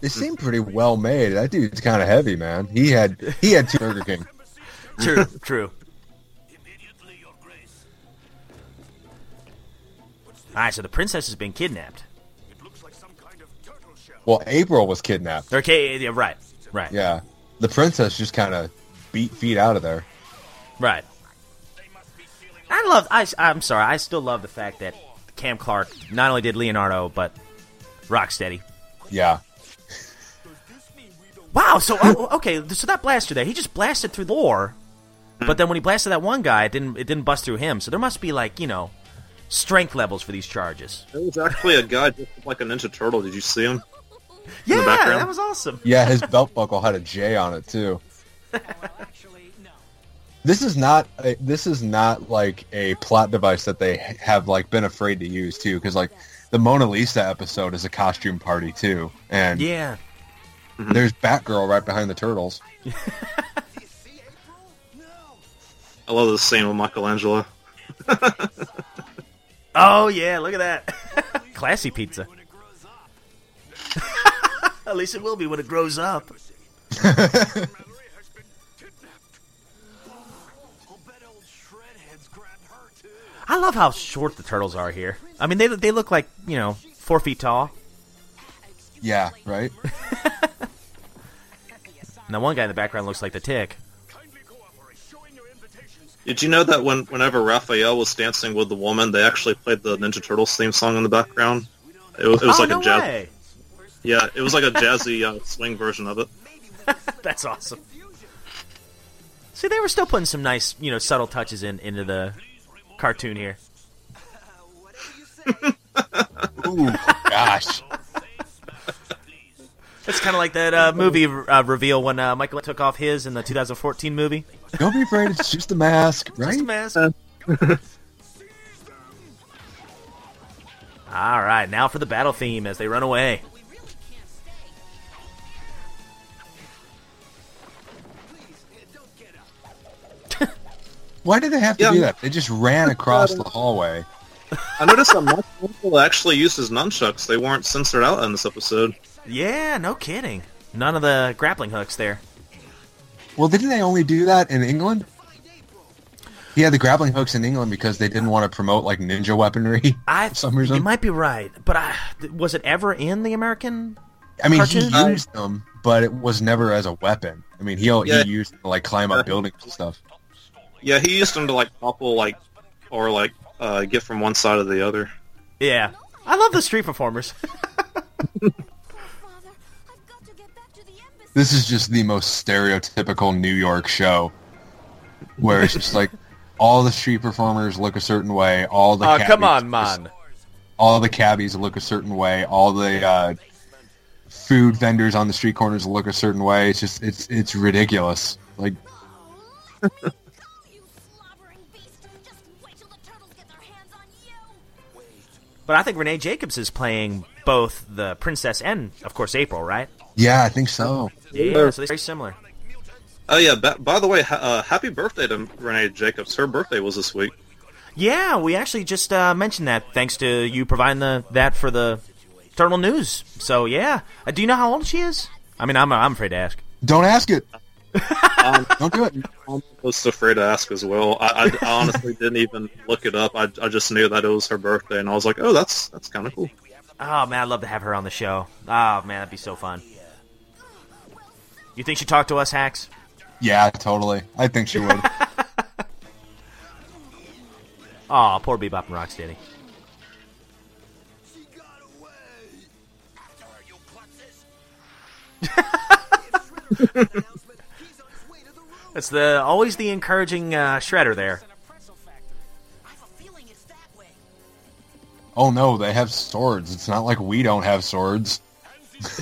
They seem pretty well made. That dude's kind of heavy, man. He had he had two Burger King. True, true. All right, so the princess has been kidnapped. Well, April was kidnapped. Okay, yeah, right, right, Yeah, the princess just kind of beat feet out of there. right. I love. I, I'm sorry. I still love the fact that Cam Clarke not only did Leonardo, but Rocksteady. Yeah, Wow. So oh, oh, okay. So that blaster there, he just blasted through the door, but then when he blasted that one guy, it didn't. It didn't bust through him. So there must be like you know, strength levels for these charges. There was actually a guy just like a Ninja Turtle. Did you see him? Yeah, the background? that was awesome. yeah. His belt buckle had a J on it too. This is not a, this is not like a plot device that they have like been afraid to use too, because like the Mona Lisa episode is a costume party too, and Yeah. Mm-hmm. there's Batgirl right behind the turtles. I love the scene with Michelangelo. Oh yeah, look at that. Classy pizza. At least it will be when it grows up. I love how short the turtles are here. I mean, they they look like you know four feet tall. Yeah, right. now one guy in the background looks like the Tick. Did you know that when whenever Raphael was dancing with the woman, they actually played the Ninja Turtles theme song in the background? It was, it was oh like no a jazz. way! Yeah, it was like a jazzy uh, swing version of it. That's awesome. See, they were still putting some nice, you know, subtle touches in into the cartoon here. Ooh, gosh. It's kind of like that uh, movie uh, reveal when uh, Michael took off his in the 2014 movie. Don't be afraid. It's just a mask, right? Just a mask. All right, now for the battle theme as they run away. Why did they have to Yeah. do that? They just ran across um, the hallway. I noticed that Michelangelo actually used his nunchucks. They weren't censored out in this episode. Yeah, no kidding. None of the grappling hooks there. Well, didn't they only do that in England? He had the grappling hooks in England because they didn't want to promote like ninja weaponry I for some reason. you might be right, but I, was it ever in the American? I mean, cartoon? he used them, but it was never as a weapon. I mean, he Yeah. he used to like climb up buildings and stuff. Yeah, he used them to like topple like or like uh, get from one side to the other. Yeah, I love the street performers. This is just the most stereotypical New York show, where it's just like all the street performers look a certain way, all the Oh, come on, look man. all the cabbies look a certain way, all the uh, food vendors on the street corners look a certain way. It's just it's it's ridiculous. Like But I think Renae Jacobs is playing both the princess and, of course, April, right? yeah, I think so. Yeah, so they're very similar. Oh yeah. Ba- by the way, ha- uh, happy birthday to Renae Jacobs. Her birthday was this week. Yeah, we actually just uh, mentioned that thanks to you providing the that for the Turtle News. So yeah, uh, do you know how old she is? I mean, I'm I'm afraid to ask. Don't ask it. Um, Don't do it. I was afraid to ask as well. I, I, I honestly didn't even look it up. I, I just knew that it was her birthday, and I was like, oh, that's that's kind of cool. Oh man, I'd love to have her on the show. Oh man, that'd be so fun. You think she'd talk to us, Hacks? Yeah, totally. I think she would. Oh, poor Bebop and Rocksteady. It's the always the encouraging uh, shredder there. oh no, they have swords. It's not like we don't have swords.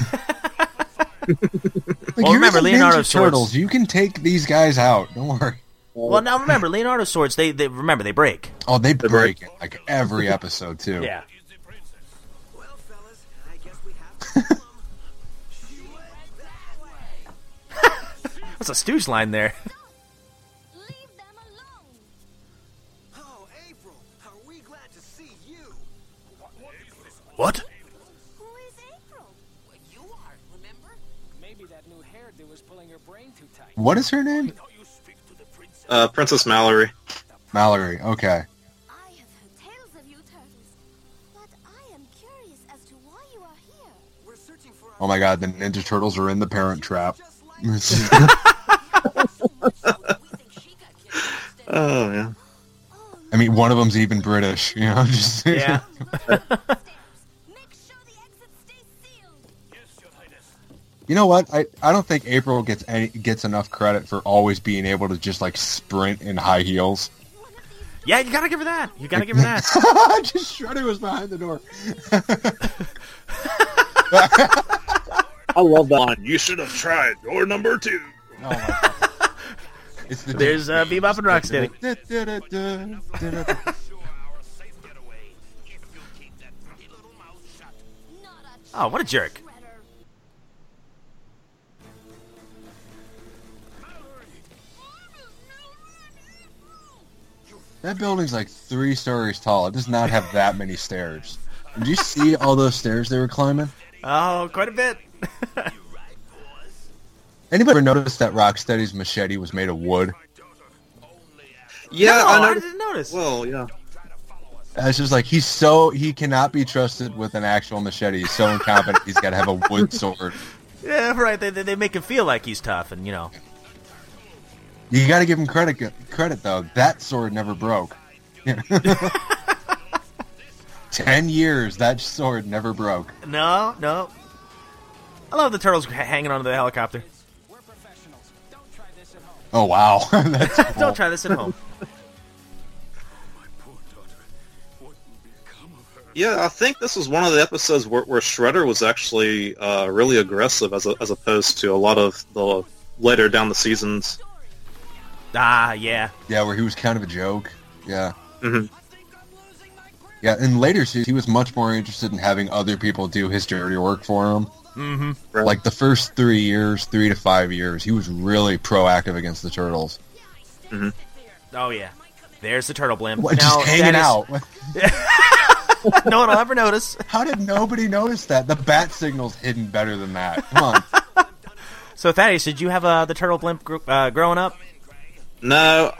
Like, Well, you're remember, the Leonardo's Ninja swords- Turtles. You can take these guys out. Don't worry. Well, now remember, Leonardo's swords. They, they remember they break. Oh, they break it like every episode too. Yeah. That's a stooge line there. what? Who is April? Well, you are, remember? Maybe that new hairdo was pulling her brain too tight. What is her name? Uh, Princess Mallory. Mallory, okay. Oh my god, the Ninja Turtles are in the parent trap. Oh yeah. I mean, one of them's even British. You know, just Yeah. Make sure the exit stays sealed. You know what? I, I don't think April gets any gets enough credit for always being able to just like sprint in high heels. Yeah, you gotta give her that. You gotta give her that. just Shredder was behind the door. I love that line. You should have tried door number two. Oh my God. It's the There's uh, Bebop and Rocksteady. Oh, what a jerk. That building's like three stories tall. It does not have that many stairs. Did you see all those stairs they were climbing? Oh, quite a bit. Anybody ever notice that Rocksteady's machete was made of wood? Yeah, no, I I, didn't notice. Well, yeah. It's just like he's so he cannot be trusted with an actual machete. He's so incompetent. he's got to have a wood sword. yeah, right. They, they, they make him feel like he's tough, and you know. You got to give him credit. Credit though, that sword never broke. Ten years, that sword never broke. No, no. I love the turtles hanging onto the helicopter. Oh wow, that's cool. Don't try this at home. Yeah, I think this was one of the episodes where, where Shredder was actually uh, really aggressive as, a, as opposed to a lot of the later down the seasons. Ah, yeah. Yeah, where he was kind of a joke. Yeah. Mhm. Yeah, in later seasons, he was much more interested in having other people do his dirty work for him. Mm-hmm. Right. Like the first three years, three to five years, he was really proactive against the turtles. Oh, yeah. There's the turtle blimp. What, Now, just hanging that out. no one will ever notice. How did nobody notice that? The bat signal's hidden better than that. Come on. So, Thaddeus, did you have uh, the turtle blimp gr- uh, growing up? No,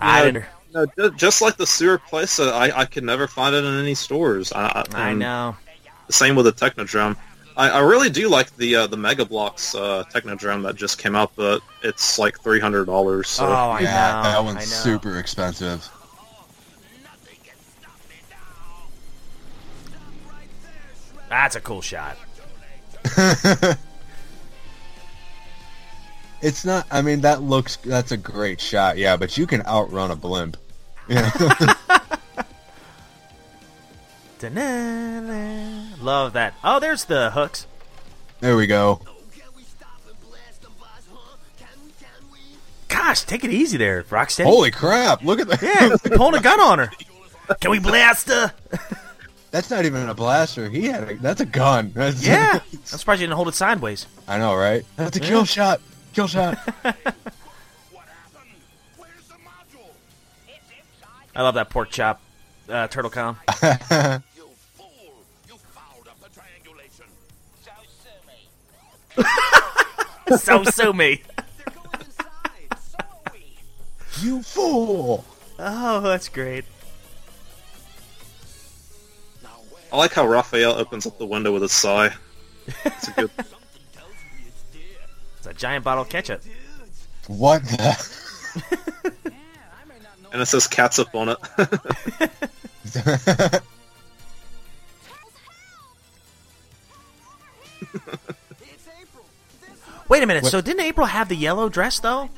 I know, didn't. no, ju- just like the sewer place, uh, I, I could never find it in any stores. I, I and know. Same with the Technodrome. I, I really do like the uh, the Mega Bloks uh, Technodrome that just came out, but it's like three hundred dollars. So. Oh, I yeah, know. that I one's know. super expensive. That's a cool shot. It's not. I mean, that looks. That's a great shot. Yeah, but you can outrun a blimp. Yeah. Da-na-na. Love that. Oh, there's the hooks. there we go. Gosh, take it easy there, Rocksteady. Holy crap! Look at that. Yeah, pulling a gun on her. Can we blast her? That's not even a blaster. He had. A, that's a gun. That's, Yeah. I'm surprised you didn't hold it sideways. I know, right? That's a Yeah. kill shot. Kill shot. I love that pork chop, uh, turtle com. So sue me. so me. you fool. Oh, that's great. I like how Raphael opens up the window with a sigh. It's a good. It's a giant bottle of ketchup. What the? and it says catsup on it. Wait a minute. What- So didn't April have the yellow dress though?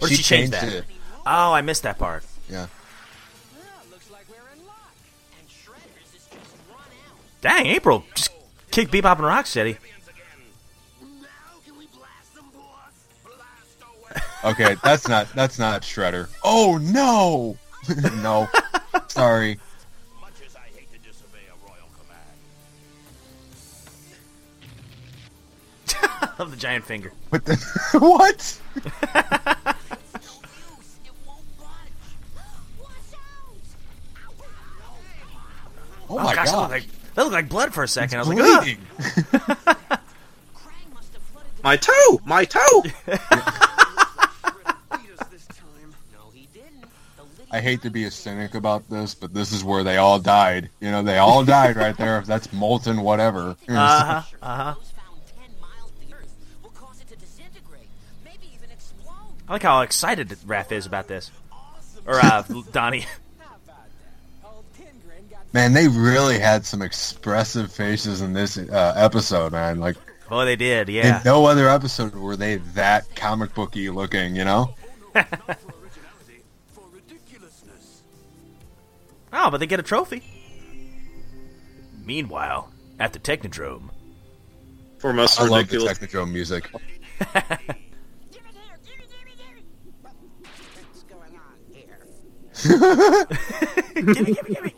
Or did She she, change changed that? it. Oh, I missed that part. Yeah. Dang, April just kicked Bebop and Rocksteady. Okay, that's not. That's not Shredder. Oh no. no. Sorry. command. of the giant finger. What the? what? Oh, my gosh, that god. looked, like, that looked like blood for a second. I was like, Ugh. My toe! My toe! I hate to be a cynic about this, but this is where they all died. You know, they all died right there. If that's molten whatever. Uh huh. Uh huh. I like how excited Raph is about this, or uh, Donnie. Man, they really had some expressive faces in this uh, episode, man. Like, oh, they did, yeah. In no other episode were they that comic booky looking, you know? oh, but they get a trophy. Meanwhile, at the Technodrome. For most I ridiculous. love the Technodrome music. gimme, gimme, gimme.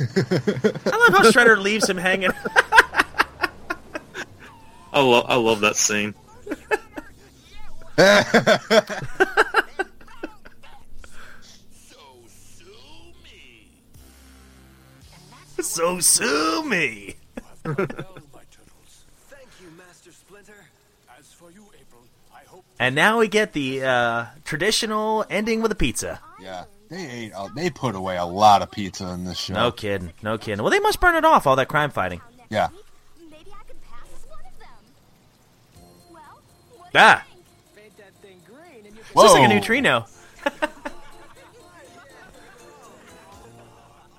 I love how Shredder leaves him hanging. I love I love that scene. so sue me. And now we get the uh, traditional ending with a pizza. Yeah, they ate. Uh, they put away a lot of pizza in this show. No kidding. No kidding. Well, they must burn it off all that crime fighting. Yeah. Ah. Whoa. Looks like a neutrino.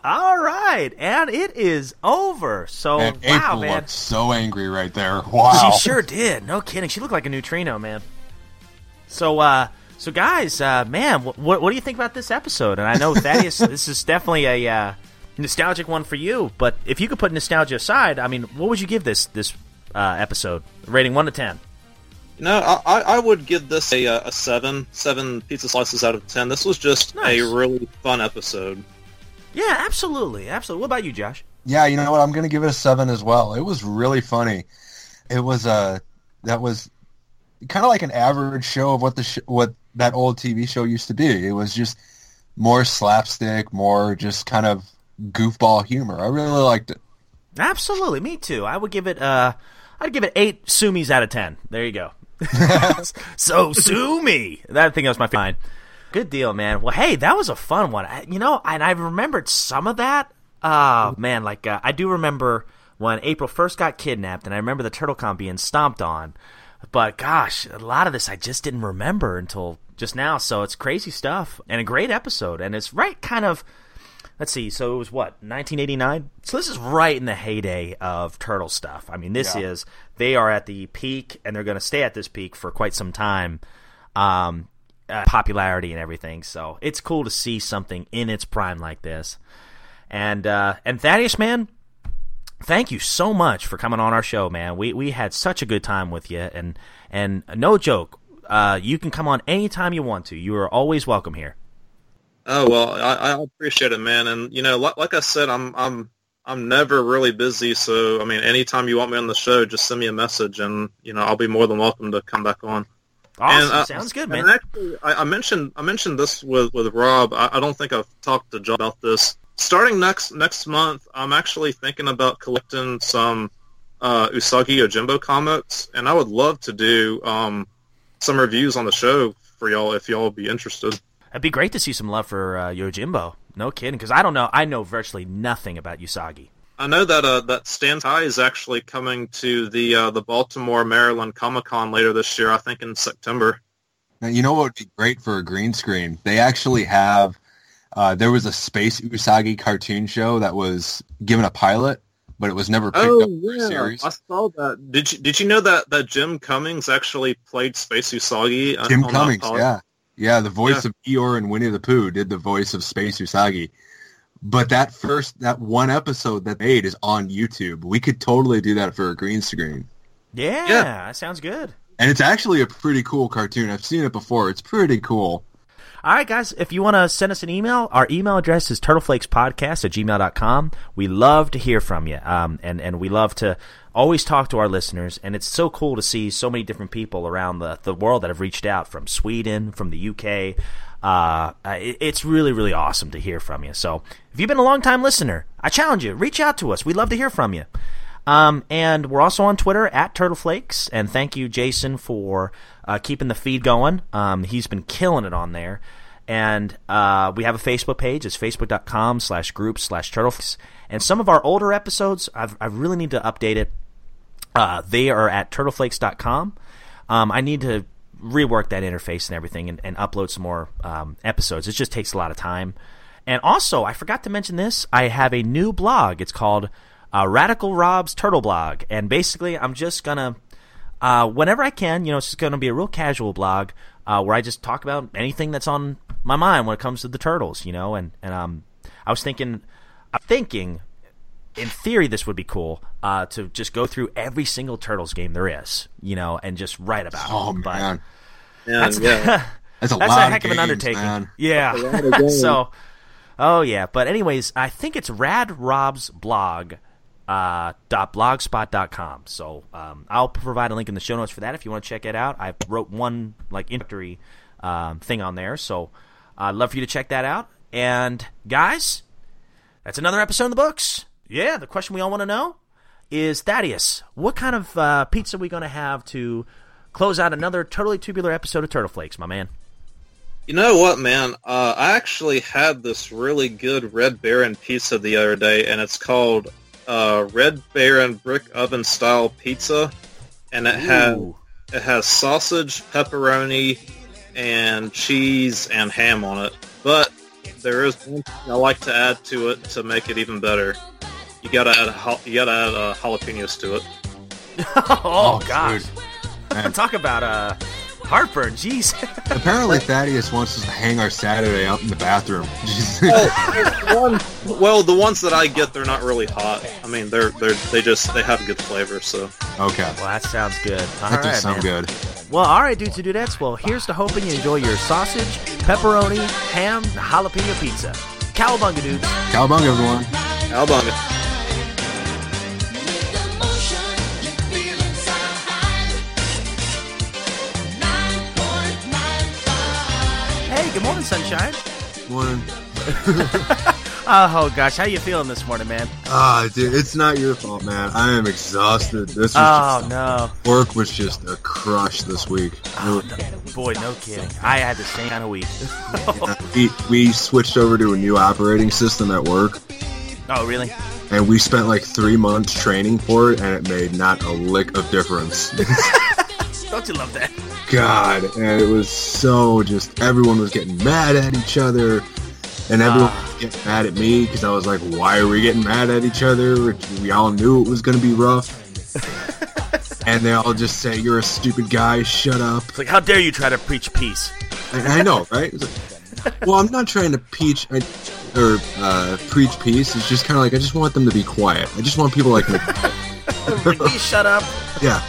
All right, and it is over. So And wow, April man, looked so angry right there. Wow. she sure did. No kidding, she looked like a neutrino, man. So, uh, so guys, uh, man, what what do you think about this episode? And I know Thaddeus, this is definitely a uh, nostalgic one for you. But if you could put nostalgia aside, I mean, what would you give this this uh, episode? Rating one to ten. No, I, I I would give this a, uh, a seven, seven pizza slices out of ten. This was just Nice. a really fun episode. Yeah, absolutely, absolutely. What about you, Josh? Yeah, you know what? I'm going to give it a seven as well. It was really funny. It was uh that was kind of like an average show of what the sh- what that old TV show used to be. It was just more slapstick, more just kind of goofball humor. I really liked it. Absolutely, me too. I would give it uh I'd give it eight sumis out of ten. There you go. so sue me. That thing was my fine. Good deal, man. Well, hey, that was a fun one. I, you know, and I remembered some of that. Oh man, like uh, I do remember when April first got kidnapped, and I remember the turtle com being stomped on. But gosh, a lot of this I just didn't remember until just now. So it's crazy stuff and a great episode, and it's right kind of let's see. So it was what 1989. So this is right in the heyday of turtle stuff. I mean, this Yeah. is they are at the peak, and they're going to stay at this peak for quite some time. Um, uh, popularity and everything. So it's cool to see something in its prime like this. And uh, and Thaddeus, man, thank you so much for coming on our show, man. We we had such a good time with you, and and no joke, uh, you can come on anytime you want to. You are always welcome here. Oh well, I, I appreciate it, man. And you know, like, like I said, I'm I'm I'm never really busy, so I mean, anytime you want me on the show, just send me a message, and you know, I'll be more than welcome to come back on. Awesome, And, uh, sounds good, and man. actually, I, I mentioned I mentioned this with with Rob. I, I don't think I've talked to John about this. Starting next next month, I'm actually thinking about collecting some uh, Usagi Yojimbo comics, and I would love to do um, some reviews on the show for y'all if y'all would be interested. It'd be great to see some love for uh, Yojimbo. No kidding, because I don't know. I know virtually nothing about Usagi. I know that uh, that Stan Sakai is actually coming to the uh, the Baltimore, Maryland Comic Con later this year. I think in September. Now, you know what would be great for a green screen? They actually have. Uh, there was a Space Usagi cartoon show that was given a pilot, but it was never picked Oh up for a yeah, series. I saw that. Did you did you know that that Jim Cummings actually played Space Usagi? Jim on Cummings, pod? yeah, yeah. The voice Yeah. of Eeyore and Winnie the Pooh did the voice of Space Usagi. But that first, that one episode that they made is on YouTube. We could totally do that for a green screen, Yeah, Yeah. that sounds good. and it's actually a pretty cool cartoon. I've seen it before. It's pretty cool. All right, guys, if you want to send us an email, our email address is turtleflakespodcast at gmail.com. We love to hear from you, um, and, and we love to always talk to our listeners. And it's so cool to see so many different people around the, the world that have reached out from Sweden, from the UK. Uh, it, it's really, really awesome to hear from you. So if you've been a long time listener, I challenge you, reach out to us. We'd love to hear from you. Um, and we're also on Twitter at Turtleflakes. And thank you, Jason, for uh, keeping the feed going. Um, he's been killing it on there. And uh, we have a Facebook page. It's facebook.com slash group slash turtleflakes. And some of our older episodes, I've, I really need to update it. Uh, they are at turtleflakes.com. Um, I need to rework that interface and everything and, and upload some more um, episodes. It just takes a lot of time. And also, I forgot to mention this. I have a new blog. It's called uh, Radical Rob's Turtle Blog. And basically, I'm just going to, uh, whenever I can, you know, it's just going to be a real casual blog uh, where I just talk about anything that's on my mind when it comes to the turtles, you know. And, and um, I was thinking, I'm thinking, in theory, this would be cool uh, to just go through every single Turtles game there is, you know, and just write about Oh it. But man, that's yeah. that's a that's lot a of heck of an undertaking. man. Yeah. That's a lot of so, oh yeah. But anyways, I think it's Rad Rob's blog. Uh, blogspot.com. So um, I'll provide a link in the show notes for that if you want to check it out. I wrote one like introductory um, thing on there, so I'd love for you to check that out. And guys, that's another episode in the books. Yeah, the question we all want to know is Thaddeus, what kind of uh, pizza are we going to have to close out another totally tubular episode of Turtle Flakes, my man? You know what, man? Uh, I actually had this really good Red Baron pizza the other day, and it's called uh, Red Baron Brick Oven Style Pizza, and it has it has sausage, pepperoni, and cheese and ham on it. But there is one thing I like to add to it to make it even better. You gotta add jal- you gotta add uh, jalapenos to it. oh, gosh. dude. Talk about uh, heartburn. Jeez. Apparently, Thaddeus wants us to hang our Saturday out in the bathroom. One, well, the ones that I get, they're not really hot. I mean, they're they're they just they have good flavor. So okay, well, that sounds good. All that right, does sound man. good. Well, all right, dudes and dudettes. Well, here's to hoping you enjoy your sausage, pepperoni, ham, and jalapeno pizza. Cowabunga, dudes. Cowabunga, everyone. Albunga. Morning, sunshine. Morning. Oh gosh, how you feeling this morning, man? Ah, dude, it's not your fault, man. I am exhausted. This was Oh just, no. work was just a crush this week. Oh, no. Boy, no kidding. I had the same kind of week. we, we switched over to a new operating system at work, oh, really? and we spent like three months training for it, and it made not a lick of difference. Don't you love that? God, and it was so just everyone was getting mad at each other, and everyone Ah. was getting mad at me because I was like, "Why are we getting mad at each other? We all knew it was going to be rough." and they all just say, "You're a stupid guy. Shut up." It's like, how dare you try to preach peace? And I know, right? Like, well, I'm not trying to peach I, or uh, preach peace. It's just kind of like I just want them to be quiet. I just want people like me. Like, shut up? yeah.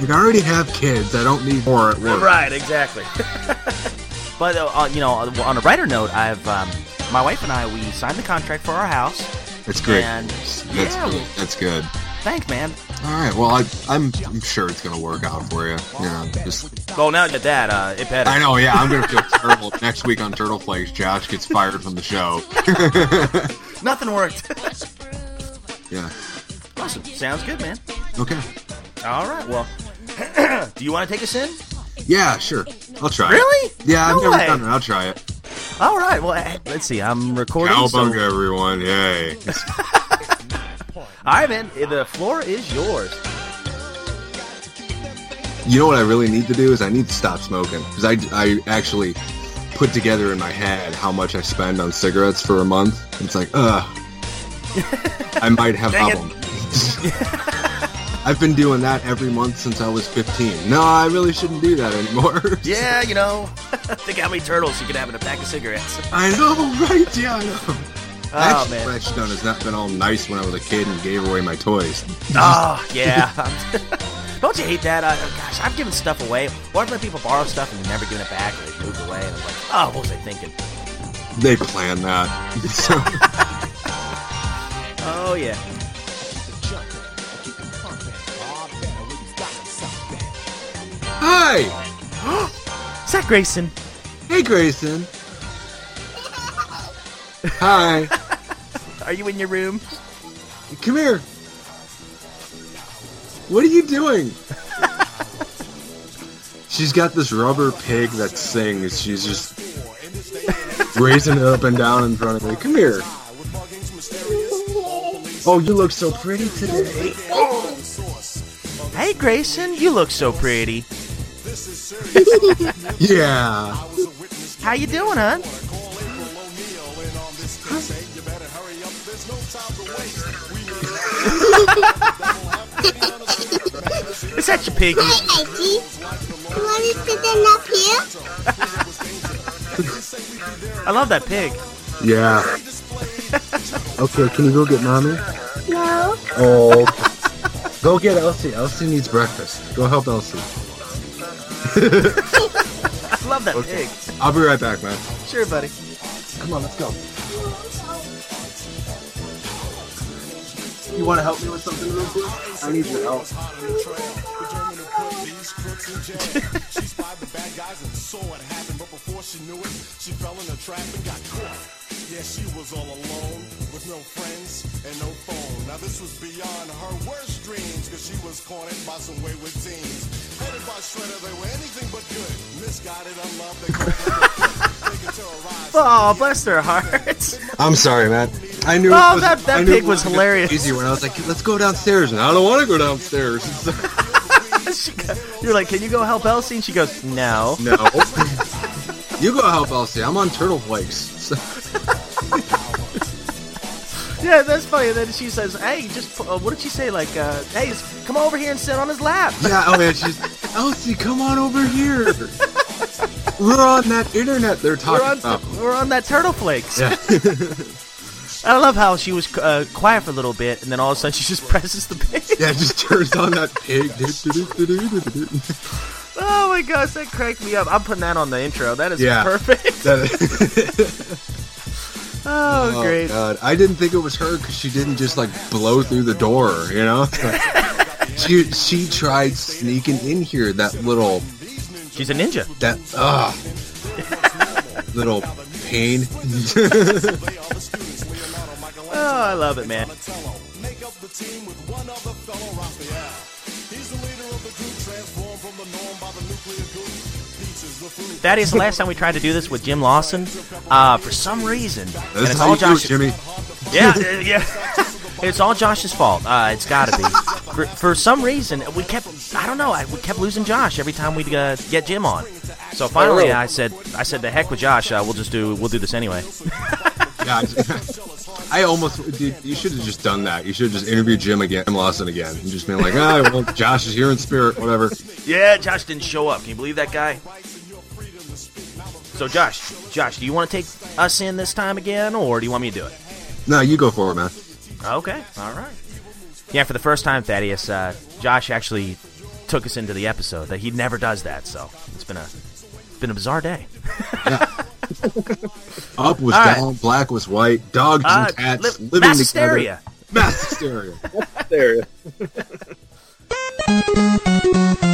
Like I already have kids. I don't need more at work. Right, exactly. but uh, uh, you know, on a writer note, I've um, my wife and I we signed the contract for our house. That's great. And That's yeah, good. That's good. thanks, man. All right. Well, I, I'm I'm sure it's gonna work out for you. You know, just Well, now that that, uh, it better. I know. Yeah, I'm gonna feel terrible next week on Turtle Flakes. Josh gets fired from the show. Nothing worked. yeah. awesome. Sounds good, man. Okay. All right. Well, do you want to take us in? Yeah. Sure. I'll try. Really? It. Yeah. I've No never way. done it. I'll try it. All right. Well, eh, let's see. I'm recording. so- Cowabunga, everyone! Yay! All right, man. The floor is yours. You know what I really need to do is I need to stop smoking because I, I actually put together in my head how much I spend on cigarettes for a month. It's like, ugh, I might have album. I've been doing that every month since I was 15. No, I really shouldn't do that anymore. Yeah, you know. Think how many turtles you could have in a pack of cigarettes. I know, right? Yeah, I know. Oh Actually, man. what I should done is not been all nice when I was a kid and gave away my toys. Oh yeah. Don't you hate that? Uh, gosh, I've given stuff away, or I've let people borrow stuff and never given it back, or they moved away, and I'm like, oh, what was I thinking? They planned that. So, Oh yeah. Hi! Is that Grayson? Hey, Grayson. Hi. Are you in your room? Come here. What are you doing? She's got this rubber pig that sings. She's just raising it up and down in front of me. Come here. Oh, you look so pretty today. Hey, Grayson, you look so pretty. Yeah. How you doing, hon? Is that your piggy? Hey, Eddie. You want to sit up here? I love that pig. Yeah. Okay, can you go get mommy? No. Oh. Go get Elsie. Elsie needs breakfast. Go help Elsie. I love that pig. I'll be right back, man. Sure, buddy. Come on, let's go. You want to help me with something real quick? I need your help. Yeah, she knew it, she fell in a trap and got caught. Yes, she was all alone with no friends and no phone. Now this was beyond her worst dreams because she was cornered by some wayward teens. Headed by Shredder, they were anything but good. Misguided, unloved, they called her They could. Oh, bless their hearts. I'm sorry, man. I knew. Oh, it was, that- that pig it was gonna be hilarious. Easy when I was like, let's go downstairs, and I don't want to go downstairs. She go- You're like, can you go help Elsie? And she goes, no. no. you go help Elsie. I'm on Turtle Flakes. So- Yeah, that's funny. And then she says, hey, just, uh, what did she say? Like, uh, hey, come over here and sit on his lap. yeah. Oh man, she's Elsie. Come on over here. We're on that internet they're We're talking on, about. we're on that Turtle Flakes. Yeah. I love how she was uh, quiet for a little bit, and then all of a sudden she just presses the pig. yeah, just turns on that pig. Oh my gosh, that cracked me up. I'm putting that on the intro. That is Yeah. perfect. oh, Oh, great. God. I didn't think it was her because she didn't just like blow through the door, you know? she she tried sneaking in here. That little She's a ninja. that ah little pain. Oh, I love it, man. Make up the team with one other fellow, Raphael. He's the leader of the group, transformed from the norm by the nuclear group. Pizza's the food. Thaddeus, the last time we tried to do this with Jim Lawson, uh, for some reason, That's all Josh. Jimmy. Yeah, yeah. It's all Josh's fault. Uh, it's got to be. For, for some reason, we kept. I don't know. I, we kept losing Josh every time we'd uh, get Jim on. So finally. I said, I said, the heck with Josh. Uh, we'll just do. We'll do this anyway. Yeah, I, I almost dude, you should have just done that. You should have just interviewed Jim again, Jim Lawson again, and just been like, ah, well, Josh is here in spirit, whatever. Yeah, Josh didn't show up. Can you believe that guy? So Josh, Josh, do you want to take us in this time again, or do you want me to do it? No, you go for it, man. Okay, all right. Yeah, for the first time, Thaddeus, uh, Josh actually took us into the episode. That he never does that, so it's been a it's been a bizarre day. Up was All down, right. black was white, dogs uh, and cats li- living mass together. Hysteria. Mass hysteria. Mass hysteria.